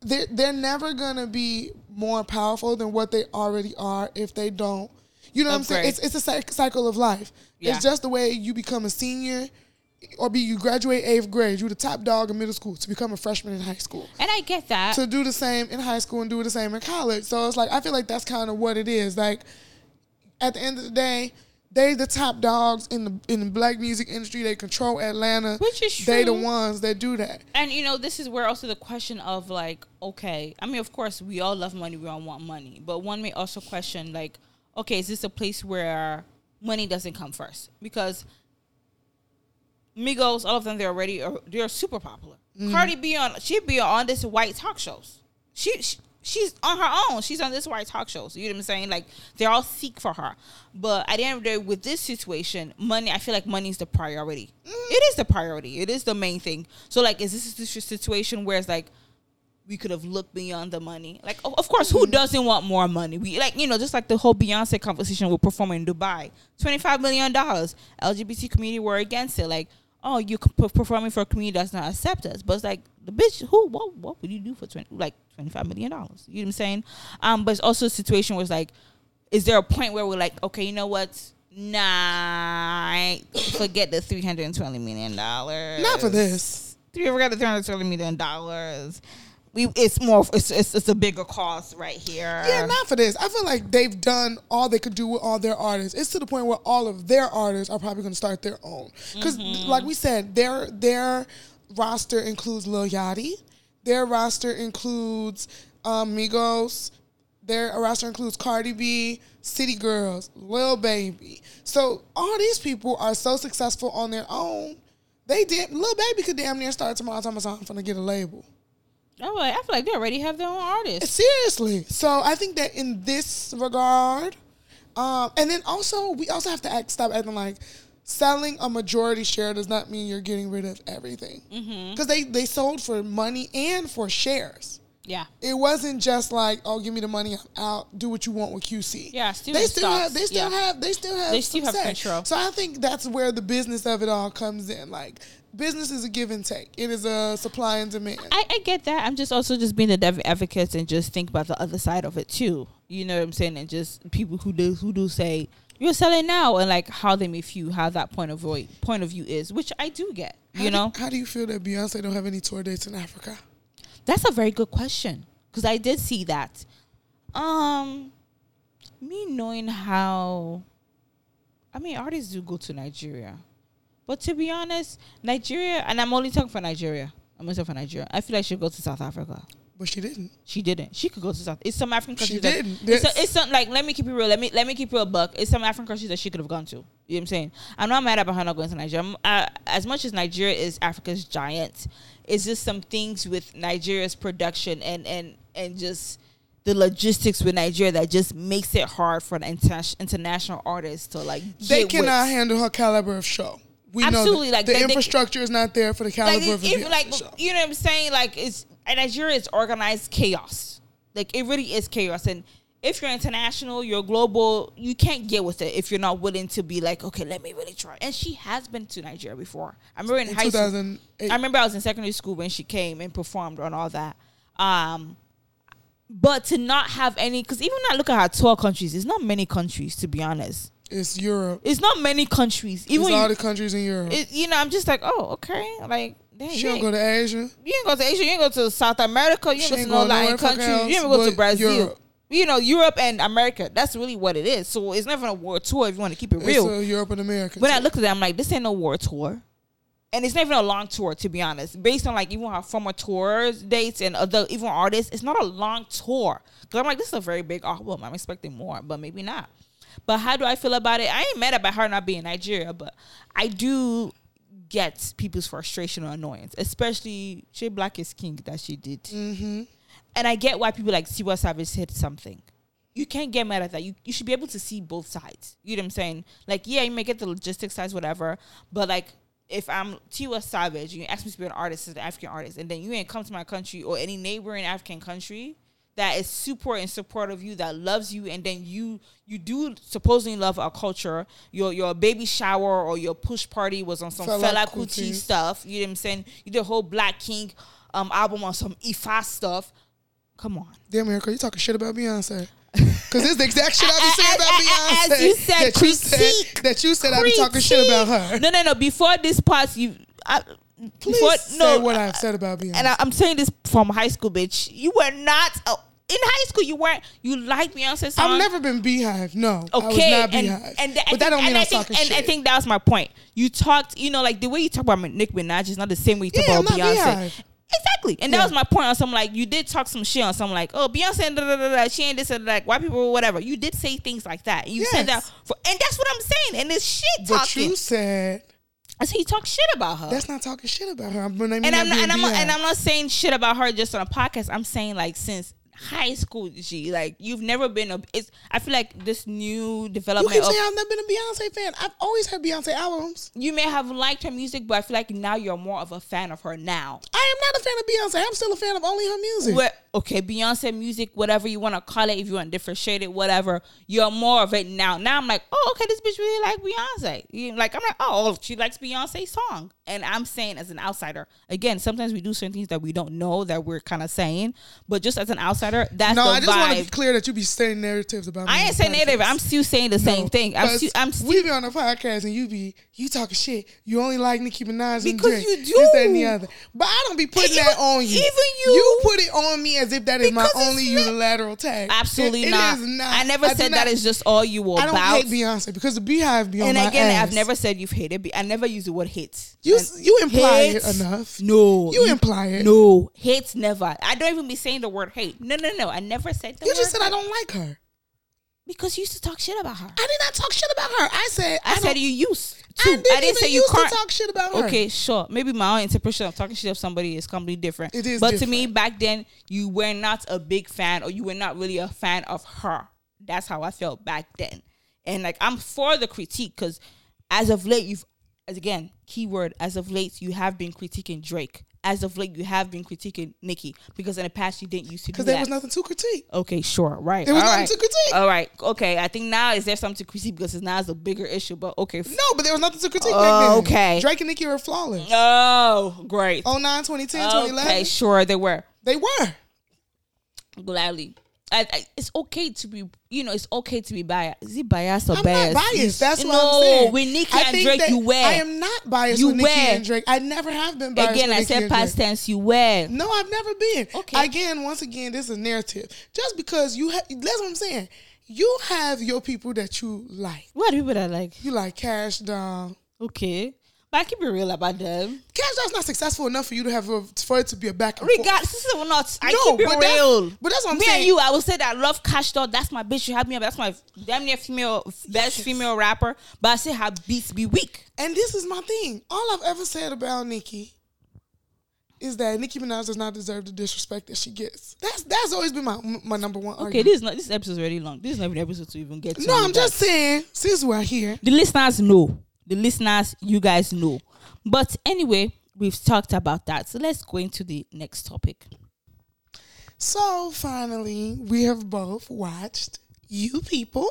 They're they're never gonna be more powerful than what they already are if they don't. You know what I'm saying? It's it's a cycle of life. Yeah. It's just the way you become a senior, or be you graduate eighth grade. You're the top dog in middle school to become a freshman in high school. And I get that. To do the same in high school and do the same in college. So it's like I feel like that's kind of what it is. Like at the end of the day, they the top dogs in the in the black music industry. They control Atlanta. Which is They the ones that do that. and you know, this is where also the question of like, okay, I mean, of course, we all love money, we all want money, but one may also question like, okay, is this a place where money doesn't come first? Because Migos, all of them, they're already uh, they're super popular. Mm-hmm. Cardi B on she be on this white talk shows. She, she she's on her own. She's on this white talk shows. You know what I'm saying? Like they're all seek for her. But at the end of the day, with this situation, money, I feel like money is the priority. Mm-hmm. It is the priority. It is the main thing. So like, is this a situation where it's like we could have looked beyond the money. Like, of, of course, who doesn't want more money? We like, you know, just like the whole Beyonce conversation with performing in Dubai, twenty five million dollars. LGBT community were against it. Like, oh, you performing for a community that's not accept us. But it's like the bitch, who, what, what would you do for twenty, like twenty five million dollars? You know what I'm saying? Um, but it's also a situation where it's like, is there a point where we're like, okay, you know what? Nah, forget the three hundred and twenty million dollars. Not for this. Three forgot the three hundred twenty million dollars. We it's more it's, it's it's a bigger cost right here. Yeah, not for this. I feel like they've done all they could do with all their artists. It's to the point where all of their artists are probably going to start their own. Because, Mm-hmm. like we said, their their roster includes Lil Yachty. Their roster includes um, Migos. Their roster includes Cardi B, City Girls, Lil Baby. So all these people are so successful on their own. They did. Lil Baby could damn near start tomorrow. Time I'm gonna get a label. I'm like, I feel like they already have their own artists. Seriously. So I think that in this regard, um, and then also we also have to act, stop acting like selling a majority share does not mean you're getting rid of everything. Mm-hmm. Because they they sold for money and for shares. Yeah, It wasn't just like, oh, give me the money, I'm out. Do what you want with QC. Yeah, they still stocks, have. They still yeah. have. They still have. They still have say. control. So I think that's where the business of it all comes in. Like business is a give and take. It is a supply and demand. I, I get that. I'm just also just being the dev advocates and just think about the other side of it too. You know what I'm saying? And just people who do who do say you're selling now and like how they may view how that point of view point of view is, which I do get. How You do- know, how do you feel that Beyonce don't have any tour dates in Africa? That's a very good question because I did see that. Um, me knowing how I mean artists do go to Nigeria. But to be honest, Nigeria and I'm only talking for Nigeria. I'm gonna say for Nigeria. I feel like she'll go to South Africa. But she didn't. She didn't. She could go to South. It's some African She countries. that- didn't. It's, a, it's some like let me keep it real. Let me let me keep it a buck. It's some African countries that she could have gone to. You know what I'm saying? I'm not mad about her not going to Nigeria. Uh, as much as Nigeria is Africa's giant, it's just some things with Nigeria's production and and and just the logistics with Nigeria that just makes it hard for an inter- international artist to like. They cannot with. handle her caliber of show. We Absolutely, know like, they- the they- infrastructure is not there for the caliber like of if, Beyonce like show. you know what I'm saying like it's Nigeria is organized chaos like it really is chaos and if you're international you're global you can't get with it if you're not willing to be like okay let me really try and she has been to Nigeria before I remember in, In high school I remember I was in secondary school when she came and performed on all that um but to not have any because even when I look at her tour countries it's not many countries to be honest It's Europe. it's not many countries even It's all you, the countries in Europe. it, you know I'm just like oh okay like dang, she you don't go to Asia. you ain't go to Asia. You ain't go to South America. You ain't She go to ain't no going Latin nowhere fucking countries. You else ain't go to Brazil. Europe. You know, Europe and America. That's really what it is. So it's never a war tour if you want to keep it real. It's Europe and America. when I looked at that, I'm like, this ain't no war tour. And it's not even a long tour, to be honest. Based on like even her former tours dates and other even artists, it's not a long tour. Cause I'm like, this is a very big album. I'm expecting more, but maybe not. But how do I feel about it? I ain't mad about her not being Nigeria, but I do get people's frustration or annoyance, especially Shea Black is King that she did. Mm-hmm. And I get why people like Tiwa Savage said something. You can't get mad at that. You you should be able to see both sides. You know what I'm saying? Like, yeah, you may get the logistics sides, whatever. But like, if I'm Tiwa Savage, you ask me to be an artist, as an African artist, and then you ain't come to my country or any neighboring African country that is super in support of you, that loves you, and then you you do supposedly love our culture. Your your baby shower or your push party was on some Fela Fela, Kuti. Kuti stuff. You know what I'm saying? You did a whole Black King um album on some Ifa stuff. Come on. Damn, Erica, you talking shit about Beyonce? Because this is the exact shit I be saying about Beyonce. As you said, that you said, that you said I be talking shit about her. No, no, no. Before this part, you. I, Please before, say no, what I've said about Beyonce. and I, I'm saying this from high school, bitch. You were not uh, in high school. You weren't. You liked Beyonce songs. I've never been Beehive. No, I was Okay, not and, Beehive. and, th- but that don't mean I'm I think, talking and shit. I think that was my point. You talked, you know, like the way you talk about Nick Minaj is not the same way you talk Yeah, about Beyonce. Beehive. Exactly, and Yeah. that was my point on something like you did talk some shit on something like oh Beyonce da, da, da, da, she ain't this and like white people or whatever. You did say things like that. You said that, for, and that's what I'm saying. And this shit but talking. you said I said you talk shit about her. that's not talking shit about her. I mean and I'm not, and I'm not, and I'm not saying shit about her just on a podcast. I'm saying like since high school, G, like you've never been a. It's I feel like this new You development keep of saying I've never been a Beyonce fan. I've always had Beyonce albums. you may have liked her music, but I feel like now you're more of a fan of her now. I am not a fan of Beyonce. I'm still a fan of only her music. Okay, Beyonce music, whatever you want to call it, if you want to differentiate it, whatever, you're more of it now. Now I'm like, oh, okay, this bitch really like Beyonce. You- Like I'm like, oh, she likes Beyonce's song, and I'm saying as an outsider, again, sometimes we do certain things that we don't know that we're kind of saying, but just as an outsider, that's no, I just want to be clear that you be saying narratives about me. I ain't saying podcast. I'm still saying the same thing. I'm, still, I'm still we be on a podcast and you be you talking shit. You only like Nicki Minaj and Because Drake. you This, that, and the other. But I don't be putting Even- that on you. even you. You put it on me as if that is my Because it's only unilateral tag. absolutely It- it not. is not. I never do said that not- is just all you were I don't about. hate Beyonce because the Beehive be on and my again, ass. I've never said you've hated. Be- I never use the word hate. You And you imply it hate? enough. No, You imply it. No, hate's never. I don't even be saying the word hate. No, no, no. I never said the You just said I don't like her. Because you used to talk shit about her. I did not talk shit about her. I said I, I, said you used I to. didn't, I didn't say you used can't. to talk shit about her. Okay, sure. Maybe my own interpretation of talking shit of somebody is completely different. It is But to me, back then, you were not a big fan, or you were not really a fan of her. That's how I felt back then. And like, I'm for the critique because, as of late, you've, as again, keyword, as of late, you have been critiquing Drake. As of late, you have been critiquing Nicki because in the past you didn't used to do Because that. there was nothing to critique. Okay, sure, right. There was all nothing right. to critique. All right, okay. I think now is there something to critique because it's now is a bigger issue. But okay. No, but there was nothing to critique Oh, back then. okay. Drake and Nicki were flawless. Oh, great. 09, 2010, 2011. Okay, sure, they were They were. gladly. I, I, it's okay to be, you know, it's okay to be biased. Is it biased or I'm biased? not biased. That's no, what I'm saying. with Nicki I and think Drake, that you were. I am not biased You with Nicki and Drake. I never have been biased Again, I said past tense. You were. No, I've never been. Okay. Again, once again, this is a narrative. Just because you, ha- that's what I'm saying. you have your people that you like. What people that I like? You like Cash Doll. Okay. But I keep it real about them. Cash Doll's not successful enough for you to have a, for it to be a back and. Regardless, this is not. I No, keep but it that's- real. but that's what I'm me saying. and you, I will say that I love Cash Doll. That's my bitch. You have me up. That's my damn near female best female rapper. But I say her beats be weak. And this is my thing. All I've ever said about Nicki is that Nicki Minaj does not deserve the disrespect that she gets. That's that's always been my my number one Okay, argument. this is not this episode is already long. This is not an episode to even get to. no, I'm just saying. Since we're here, the listeners know. The listeners, you guys know. But anyway, we've talked about that. So let's go into the next topic. so finally we have both watched You People.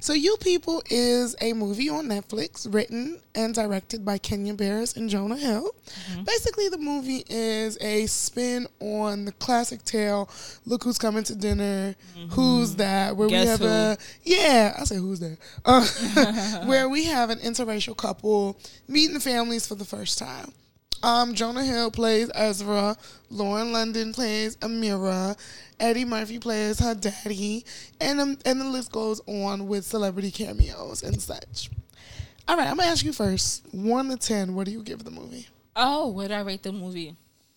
So You People is a movie on Netflix written and directed by Kenya Barris and Jonah Hill. Mm-hmm. Basically, the movie is a spin on the classic tale. Look who's coming to dinner. Who's that? Where Mm-hmm. Guess we have a yeah. I say who's that? Uh, where we have an interracial couple meeting families for the first time. Um, Jonah Hill plays Ezra. Lauren London plays Amira. Eddie Murphy plays her daddy, and um, and the list goes on with celebrity cameos and such. All right, I'm gonna ask you first. One to ten, what do you give the movie? Oh, what did I rate the movie?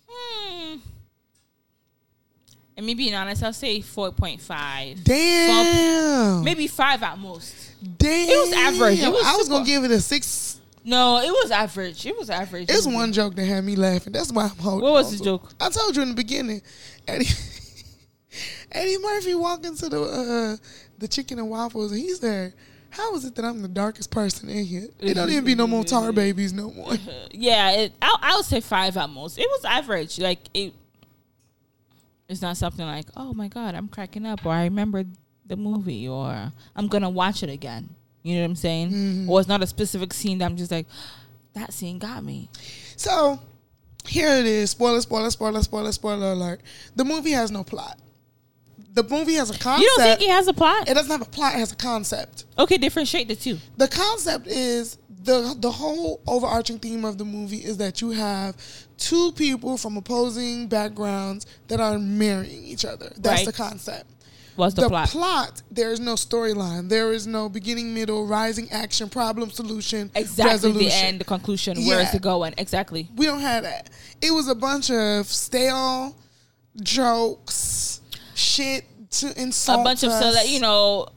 Hmm. And me being honest, I'll say four point five. Damn, Maybe five at most. damn. It was average. It was I was gonna give it a six. No, it was average. It was average. It's one joke that had me laughing. That's why I'm holding. What was the joke? I told you in the beginning. Eddie, Eddie Murphy walked into the uh, the chicken and waffles, and he said, "How is it that I'm the darkest person in here? It don't even be no more tar babies no more." Yeah, it, I I would say five at most. It was average. Like it. It's not something like, oh my god, I'm cracking up, or I remember the movie, or I'm gonna watch it again. You know what I'm saying? Mm-hmm. Or it's not a specific scene that I'm just like, that scene got me. So here it is. Spoiler, spoiler, spoiler, spoiler, spoiler alert. The movie has no plot. The movie has a concept. You don't think it has a plot? it doesn't have a plot. It has a concept. Okay, differentiate the two. the concept is the the whole overarching theme of the movie is that you have two people from opposing backgrounds that are marrying each other. That's Right. the concept. What's the, The, plot? plot. there is no storyline. There is no beginning, middle, rising action, problem, solution, exactly resolution. the end, the conclusion. Where is it going? Exactly. We don't have that. It was a bunch of stale jokes, shit to insult a bunch of us. cele- you know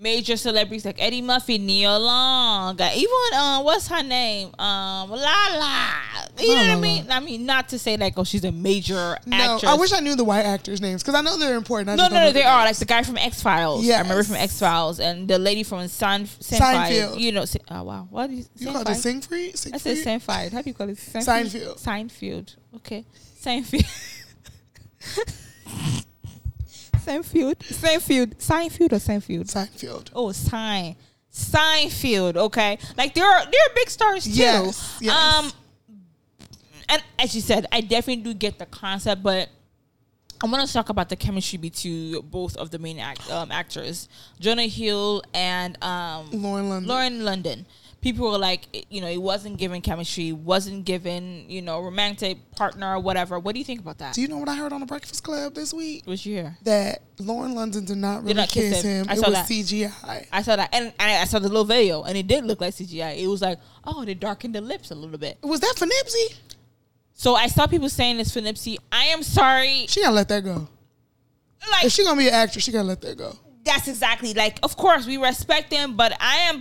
major celebrities like Eddie Murphy, Nia Long, even uh, what's her name, um, La La. You know what I mean? I mean, not to say like oh she's a major No, actress. I wish I knew the white actors' names because I know they're important. I no, no, no, they are like the guy from X Files. Yeah, I remember from X Files and the lady from Sein, Seinfeld. Seinfeld. You know, oh wow, what is You called it Singfried? I said Seinfeld. How do you call it? Seinfeld. Seinfeld. Okay. Seinfeld. Seinfeld. Seinfeld. Seinfeld or Seinfeld? Seinfeld. Oh, Sein. Seinfeld. Okay. Like there are there are big stars too. Yes, yes. Um and as you said, I definitely do get the concept, but I want to talk about the chemistry between both of the main act, um, actors, Jonah Hill and um, Lauren London. Lauren London. People were like, you know, it wasn't given chemistry, wasn't given, you know, romantic partner or whatever. What do you think about that? Do you know what I heard on the Breakfast Club this week? What's you hear? That Lauren London did not really not kiss kiss him. him. I It saw was that. CGI. I saw that, and, and I saw the little video, and it did look like CGI. It was like, oh, they darkened the lips a little bit. Was that for Nipsey? So I saw people saying this for Nipsey. I am sorry. She gotta let that go. Like If she gonna be an actress, she gotta let that go. that's exactly like. Of course, we respect him, but I am.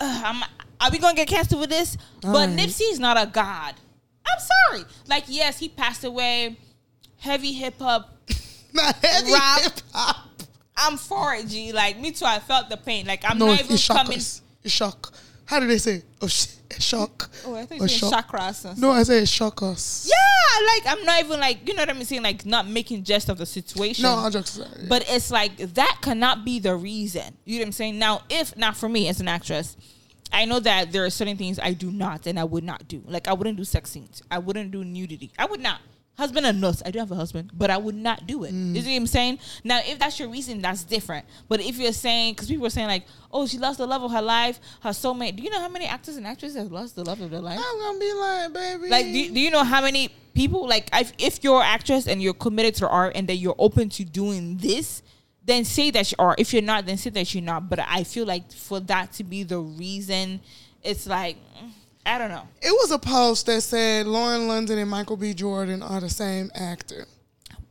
Uh, I'm, are we gonna get canceled with this? but Alright. Nipsey's not a god. I'm sorry. Like, yes, he passed away. Heavy hip hop. Not heavy hip hop. I'm for it, G. Like me too. I felt the pain. Like I'm No, not even coming. us. It's shock. How do they say? Oh, sh- shock. Oh, I thought you said shock. chakras. No, I say shock us. Yeah, like I'm not even like you know what I'm saying, like not making jest of the situation. No, I'll jokes aside. but it's like that cannot be the reason. You know what I'm saying? Now, if not for me as an actress, I know that there are certain things I do not and I would not do. Like I wouldn't do sex scenes. I wouldn't do nudity. I would not. Husband and nuts. I do have a husband, but I would not do it. Mm. You see what I'm saying? Now, if that's your reason, that's different. But if you're saying, because people are saying like, oh, she lost the love of her life, her soulmate. Do you know how many actors and actresses have lost the love of their life? I'm gonna be like, baby. Like, do you, do you know how many people like if, if you're an actress and you're committed to art and that you're open to doing this, then say that you are. If you're not, then say that you're not. But I feel like for that to be the reason, it's like I don't know. It was a post that said Lauren London and Michael B. Jordan are the same actor.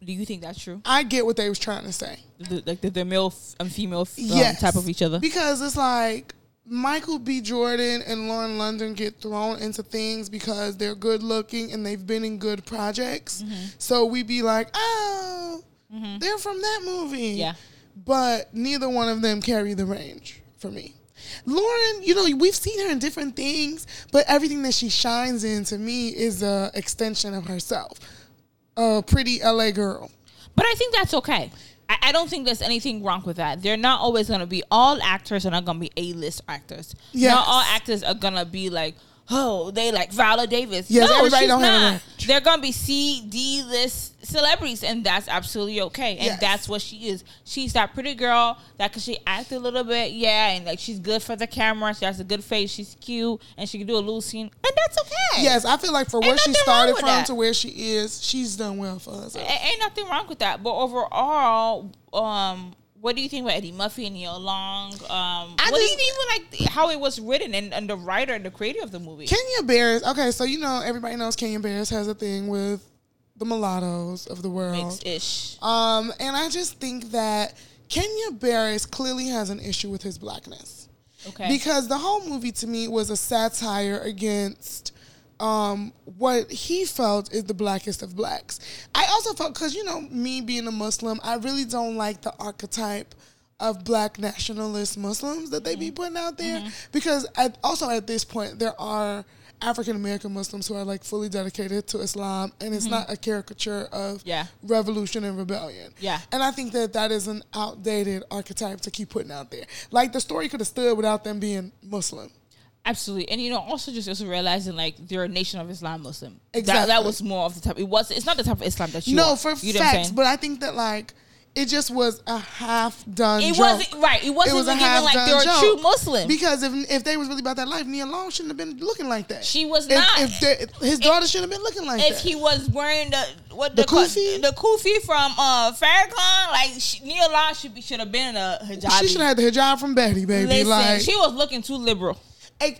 Do you think that's true? I get what they was trying to say. The, like the, the male and female um, Yes. type of each other. Because it's like Michael B. Jordan and Lauren London get thrown into things because they're good looking and they've been in good projects. Mm-hmm. So we be like, oh, Mm-hmm. they're from that movie. Yeah. But neither one of them carry the range for me. Lauren, you know, we've seen her in different things, but everything that she shines in to me is a extension of herself. A pretty LA girl. But I think that's okay. I, I don't think there's anything wrong with that. They're not always gonna be all actors are not gonna be A list actors. Yes. Not all actors are gonna be like, oh, they like Viola Davis. Yes, no, everybody she's don't have not. range. They're gonna be C, D list celebrities, and that's absolutely okay. And Yes. that's what she is. She's that pretty girl that can she act a little bit, yeah, and like she's good for the camera. She has a good face. She's cute, and she can do a little scene, and that's okay. Yes, I feel like for where she started from that. to where she is, she's done well for herself. A- ain't nothing wrong with that. But overall, um, what do you think about Eddie Murphy and Nia Long? Um, I what do you just- think even like how it was written and, and the writer and the creator of the movie? Kenya Barris, okay, so you know everybody knows Kenya Barris has a thing with the mulattoes of the world. Mixed ish. Um, and I just think that Kenya Barris clearly has an issue with his blackness. Okay. Because the whole movie to me was a satire against um, what he felt is the blackest of blacks. I also felt, because, you know, me being a Muslim, I really don't like the archetype of black nationalist Muslims that they be mm-hmm. putting out there. Mm-hmm. Because at, also at this point, there are African American Muslims who are like fully dedicated to Islam, and it's mm-hmm. not a caricature of Yeah. revolution and rebellion. Yeah. And I think that that is an outdated archetype to keep putting out there. Like the story could have stood without them being Muslim. Absolutely, and you know, also just also realizing like they're a nation of Islam Muslim. That, Exactly. that was more of the type. It was. It's not the type of Islam that you. no, for you know facts, but I think that like it just was a half done. it joke. wasn't right. It wasn't was a even like half-done they were joke. true Muslim. Because if if they was really about that life, Nia Long shouldn't have been looking like that. She was If- not. If, they- his daughter shouldn't have been looking like if that. he was wearing the what The the kufi? the kufi from uh Farrakhan, like she, Nia Long should be should have been a hijab. she should have had the hijab from Betty, baby. Listen, like she was looking too liberal.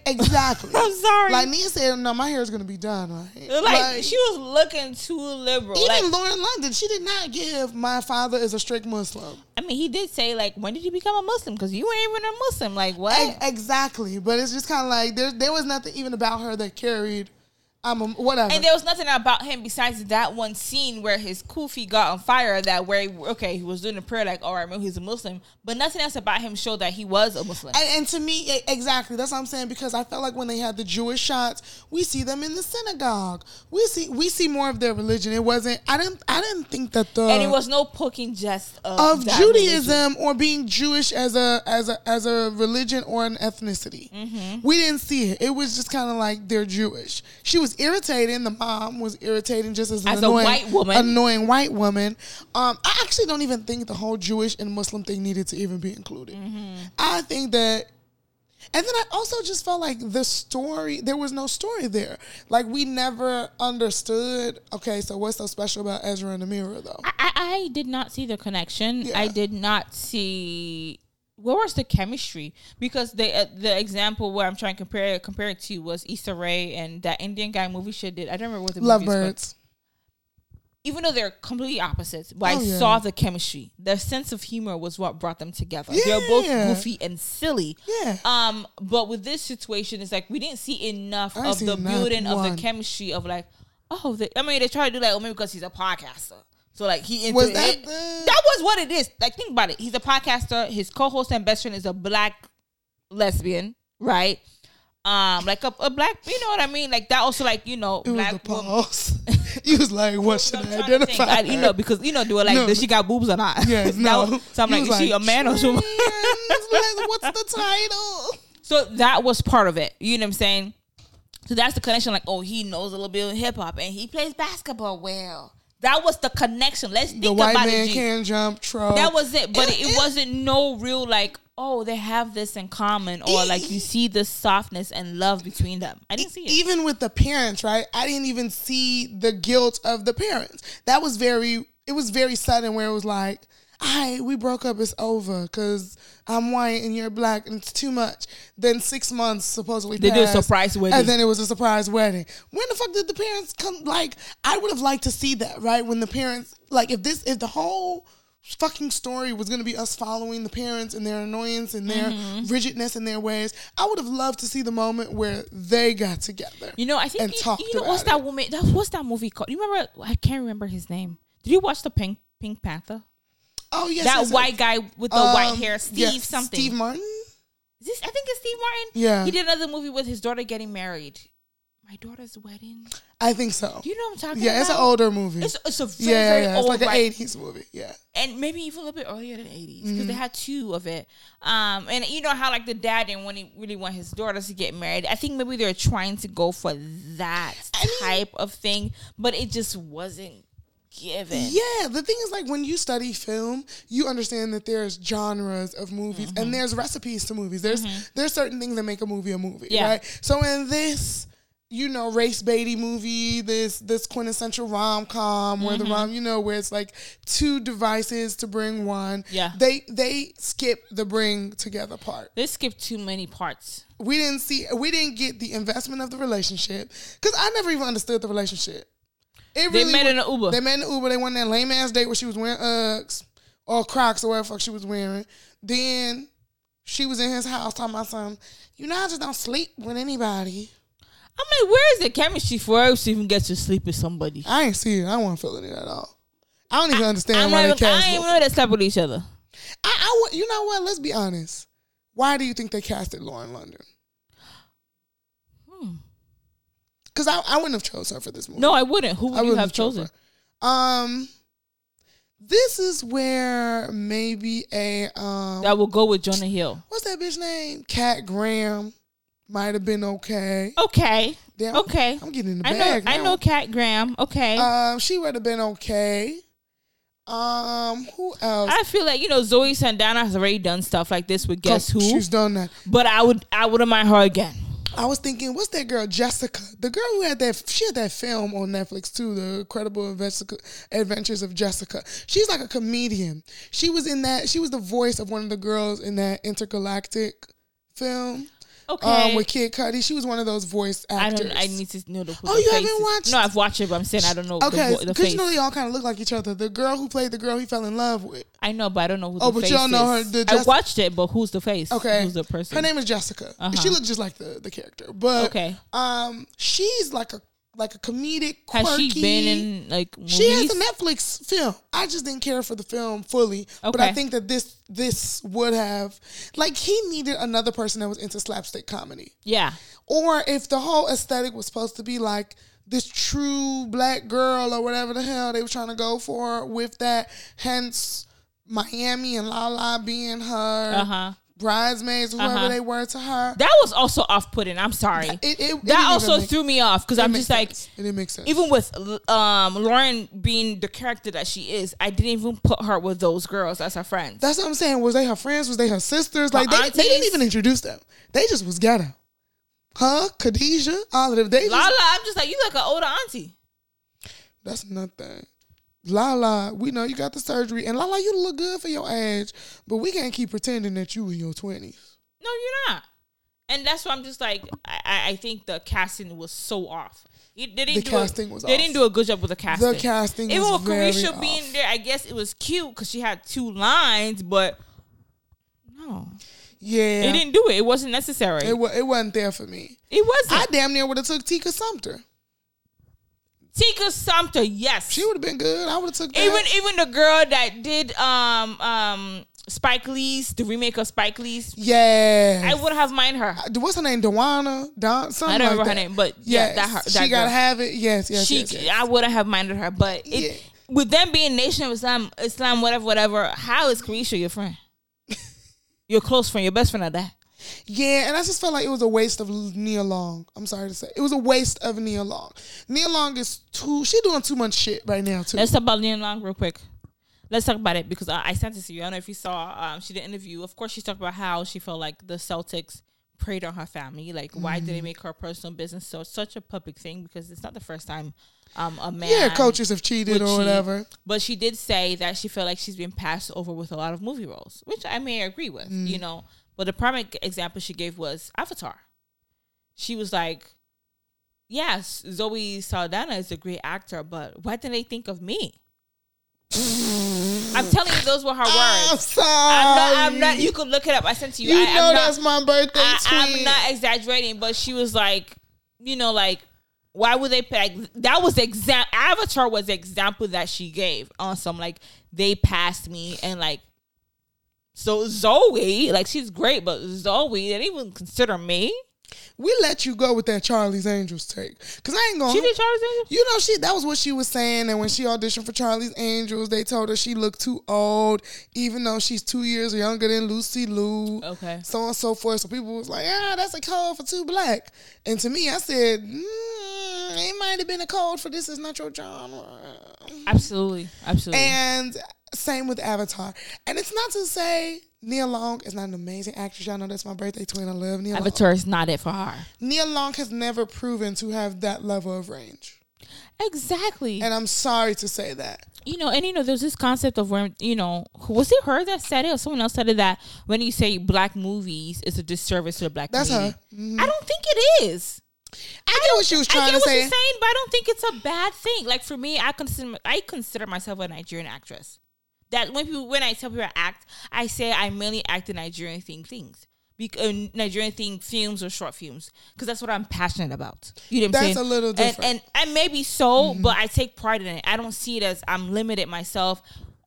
Exactly. I'm sorry. Like Nia said, no, my hair is gonna be done. Right? Like, she was looking too liberal. even Like, Lauren London, she did not give my father is a strict Muslim. I mean, he did say like, when did you become a Muslim? Because you ain't even a Muslim. Like what? E- Exactly, but it's just kind of like there there was nothing even about her that carried. I'm a, whatever. And there was nothing about him besides that one scene where his kufi got on fire. That where he, okay, he was doing a prayer like, all right, he's a Muslim, but nothing else about him showed that he was a Muslim. And, and to me, exactly. That's what I'm saying because I felt like when they had the Jewish shots, we see them in the synagogue. We see we see more of their religion. It wasn't. I didn't. I didn't think that the and it was no poking jest of, of that religion. Judaism or being Jewish as a as a as a religion or an ethnicity. Mm-hmm. We didn't see it. It was just kind of like they're Jewish. She was irritating. The mom was irritating, just as an As a annoying, white woman. annoying white woman. Um, I actually don't even think the whole Jewish and Muslim thing needed to even be included. Mm-hmm. I think that. And then I also just felt like the story, there was no story there. Like we never understood, okay, so what's so special about Ezra and Amira though? I, I I did not see the connection. Yeah. I did not see where was the chemistry because the uh, the example where I'm trying to compare it compare it to was Issa Rae and that Indian guy movie she did. I don't remember what the movie is called. Lovebirds. Even though they're completely opposites, but Oh, I yeah. saw the chemistry. Their sense of humor was what brought them together. They're both goofy and silly. Yeah. Um, but with this situation, it's like we didn't see enough I of the building of the chemistry of like, oh, they, I mean, they try to do like, oh, maybe because he's a podcaster. So like he into Was that it. the- that was what it is. Like think about it. He's a podcaster. His co-host and best friend is a black lesbian, right? Um, like a, a black, you know what I mean? Like that also like you know It was black the pause. you was like, what should I identify? I, you know, because you know, do it like No. does she got boobs or not? Yes, no. was- so I'm like, was is she a man or something? What's the title? So that was part of it. You know what I'm saying? So that's the connection. Like, oh, he knows a little bit of hip hop and he plays basketball well. That was the connection. Let's think The white about man it. G. can jump, troll. That was it. But It- it, it- wasn't no real like, oh, they have this in common or like you see the softness and love between them. I didn't see it. even with the parents, right? I didn't even see the guilt of the parents. That was very. It was very sudden where it was like. "I we broke up. It's over because I'm white and you're black and it's too much." Then six months supposedly They did a surprise wedding. and then it was a surprise wedding. When the fuck did the parents come? Like, I would have liked to see that, right? When the parents, like, if this, if the whole fucking story was going to be us following the parents and their annoyance and their Mm-hmm. rigidness and their ways, I would have loved to see the moment where they got together. You know, I think and you, talked you know what's that woman? That what's that movie called? You remember? I can't remember his name. Did you watch the Pink Pink Panther? Oh yes, that yes, white guy with the Um, white hair, Steve something. Steve Martin. Is this? I think it's Steve Martin. Yeah. he did another movie with his daughter getting married. My daughter's wedding. I think so. You know what I'm talking Yeah, about? it's an older movie. It's, it's a very, yeah, yeah, yeah. It's old like an right? '80s movie. Yeah. and maybe even a little bit earlier than 80s because Mm-hmm. they had two of it um and you know how like the dad didn't want he really want his daughters to get married i think maybe they're trying to go for that type of thing but it just wasn't given Yeah, the thing is like when you study film, you understand that there's genres of movies Mm-hmm. and there's recipes to movies. There's there's certain things that make a movie a movie, Yeah. right? So in this you know, race baity movie, this this quintessential rom com where the Mm-hmm. rom, you know, where it's like two devices to bring one. Yeah. They they skip the bring together part. they skip too many parts We didn't see we didn't get the investment of the relationship. Cause I never even understood the relationship. It They met wa- in an Uber. They met in an Uber. They went on that lame ass date where she was wearing Uggs or Crocs or whatever fuck she was wearing. Then she was in his house talking about something. You know, I just don't sleep with anybody. i'm like where is the chemistry for us to even get to sleep with somebody I ain't see it. I wasn't feeling it at all. I don't even understand I'm why not they cast I even know they slept with each other I, I, you know what? Let's be honest. Why do you think they casted Lauren London? Hmm. Because I, I wouldn't have chosen her for this movie. no i wouldn't who would I you have chosen. Um, this is where maybe a um, that will go with jonah hill what's that bitch name? Kat Graham might have been okay. okay Damn, okay I'm getting in the i know bag. i know kat graham okay Um, she would have been okay. Um, who else? I feel like you know Zoe Saldana has already done stuff like this with Guess Who, She's done that. but I would I wouldn't mind her again. I was thinking, what's that girl, Jessica? The girl who had that, she had that film on Netflix too, The Incredible Adventures of Jessica. She's like a comedian. She was in that, she was the voice of one of the girls in that Entergalactic film Okay, um, with Kid Cudi. She was one of those voice I actors. don't. I need to know the. Oh, the you haven't watched- No, I've watched it, but I'm saying I don't know Okay, the, vo- the because you know they all kind of look like each other. The girl who played the girl he fell in love with. I know, but I don't know who. Oh, the but face you don't know her- the I Jess- watched it, but who's the face? Okay, who's the person? Her name is Jessica. Uh-huh. She looks just like the the character, but Okay. um, she's like a like a comedic. Has Quirky, she been in like movies? She has a Netflix film. I just didn't care for the film fully, but I think that this this would have like he needed another person that was into slapstick comedy, yeah, or if the whole aesthetic was supposed to be like this true black girl or whatever the hell they were trying to go for with that. Hence, Miami and Lala being her uh huh. Bridesmaids, whoever Uh-huh. they were to her. That was also off putting. I'm sorry. It, it, it that also make- threw me off because I'm just like, sense. it didn't make sense. even with um Lauren being the character that she is, I didn't even put her with those girls as her friends. That's what I'm saying. Was they her friends? Was they her sisters? Her Like they, they didn't even introduce them. They just was ghetto. Huh? Khadijah? All of them. They just, Lala, I'm just like you like an older auntie. that's nothing. Lala, we know you got the surgery, and Lala, you look good for your age, but we can't keep pretending that you in your twenties. No, you're not. And that's why I'm just like I, I- think the casting was so off. They didn't The do casting a, was They off. didn't do a good job with the casting. The casting Even was with Caresha off. being there, I guess it was cute because she had two lines, but no, Yeah, they didn't do it. It wasn't necessary. It, It, it wasn't there for me. It wasn't. I damn near would have took Tika Sumpter. Tika Sumpter, yes. She would have been good. I would have took that. even even the girl that did um um Spike Lee's the remake of Spike Lee's, yeah. I would have mind her. what's her name? Dewana? Don? Something I don't like remember her name, but yeah, Yes, that her. That she gotta have it. Yes, yes, she yes, yes. I wouldn't have minded her, but it, Yeah. with them being Nation of Islam, Islam, whatever, whatever. How is Caresha your friend? your close friend, your best friend at that. Yeah, and I just felt like it was a waste of Nia Long. I'm sorry to say, it was a waste of Nia Long. Nia Long is too. She doing too much shit right now too. Let's talk about Leon Long real quick. Let's talk about it because I, I sent it to you. I don't know if you saw. Um, she did an interview. Of course, she talked about how she felt like the Celtics preyed on her family. Like, why did they make her personal business so such a public thing? Because it's not the first time um, a man. Yeah, coaches have cheated or cheat. whatever. But she did say that she felt like she's been passed over with a lot of movie roles, which I may agree with, Mm. you know. But the prime example she gave was Avatar. She was like, Yes, Zoe Saldana is a great actor, but why didn't they think of me? I'm telling you, those were her I'm words. sorry. I'm not, I'm not, you could look it up. I sent to you. You I, know I'm not, that's my birthday I, tweet. I'm not exaggerating, but she was like, you know, like, why would they pick? Like, that was exam. Avatar was the example that she gave on some like they passed me and like. So Zoe, like she's great, but Zoe, they didn't even consider me. we let you go with that Charlie's Angels take. Cause I ain't gonna She did Charlie's Angels. You know, she that was what she was saying. And when she auditioned for Charlie's Angels, they told her she looked too old, even though she's two years younger than Lucy Liu. Okay. So on and so forth. So people was like, ah, that's a code for too black. And to me, I said, mm, it might have been a code for this is not your genre. Absolutely, absolutely. And same with Avatar. And it's not to say Nia Long is not an amazing actress. Y'all know that's my birthday twin. I love Nia Long. Avatar is not it for her. Nia Long has never proven to have that level of range. Exactly. And I'm sorry to say that. you know, and you know, there's this concept of where you know, was it her that said it, or someone else said it that when you say black movies, it's a disservice to the black That's community. her. Mhm. I don't think it is. I get what she was I trying get to what say. saying, but I don't think it's a bad thing. Like for me, I consider I consider myself a Nigerian actress. That when people when I tell people I act, I say I mainly act in Nigerian themed things. Bec- uh, Nigerian themed films or short films because that's what I'm passionate about. You know what I'm That's saying? a little different. And, and maybe so, but I take pride in it. I don't see it as I'm limited myself.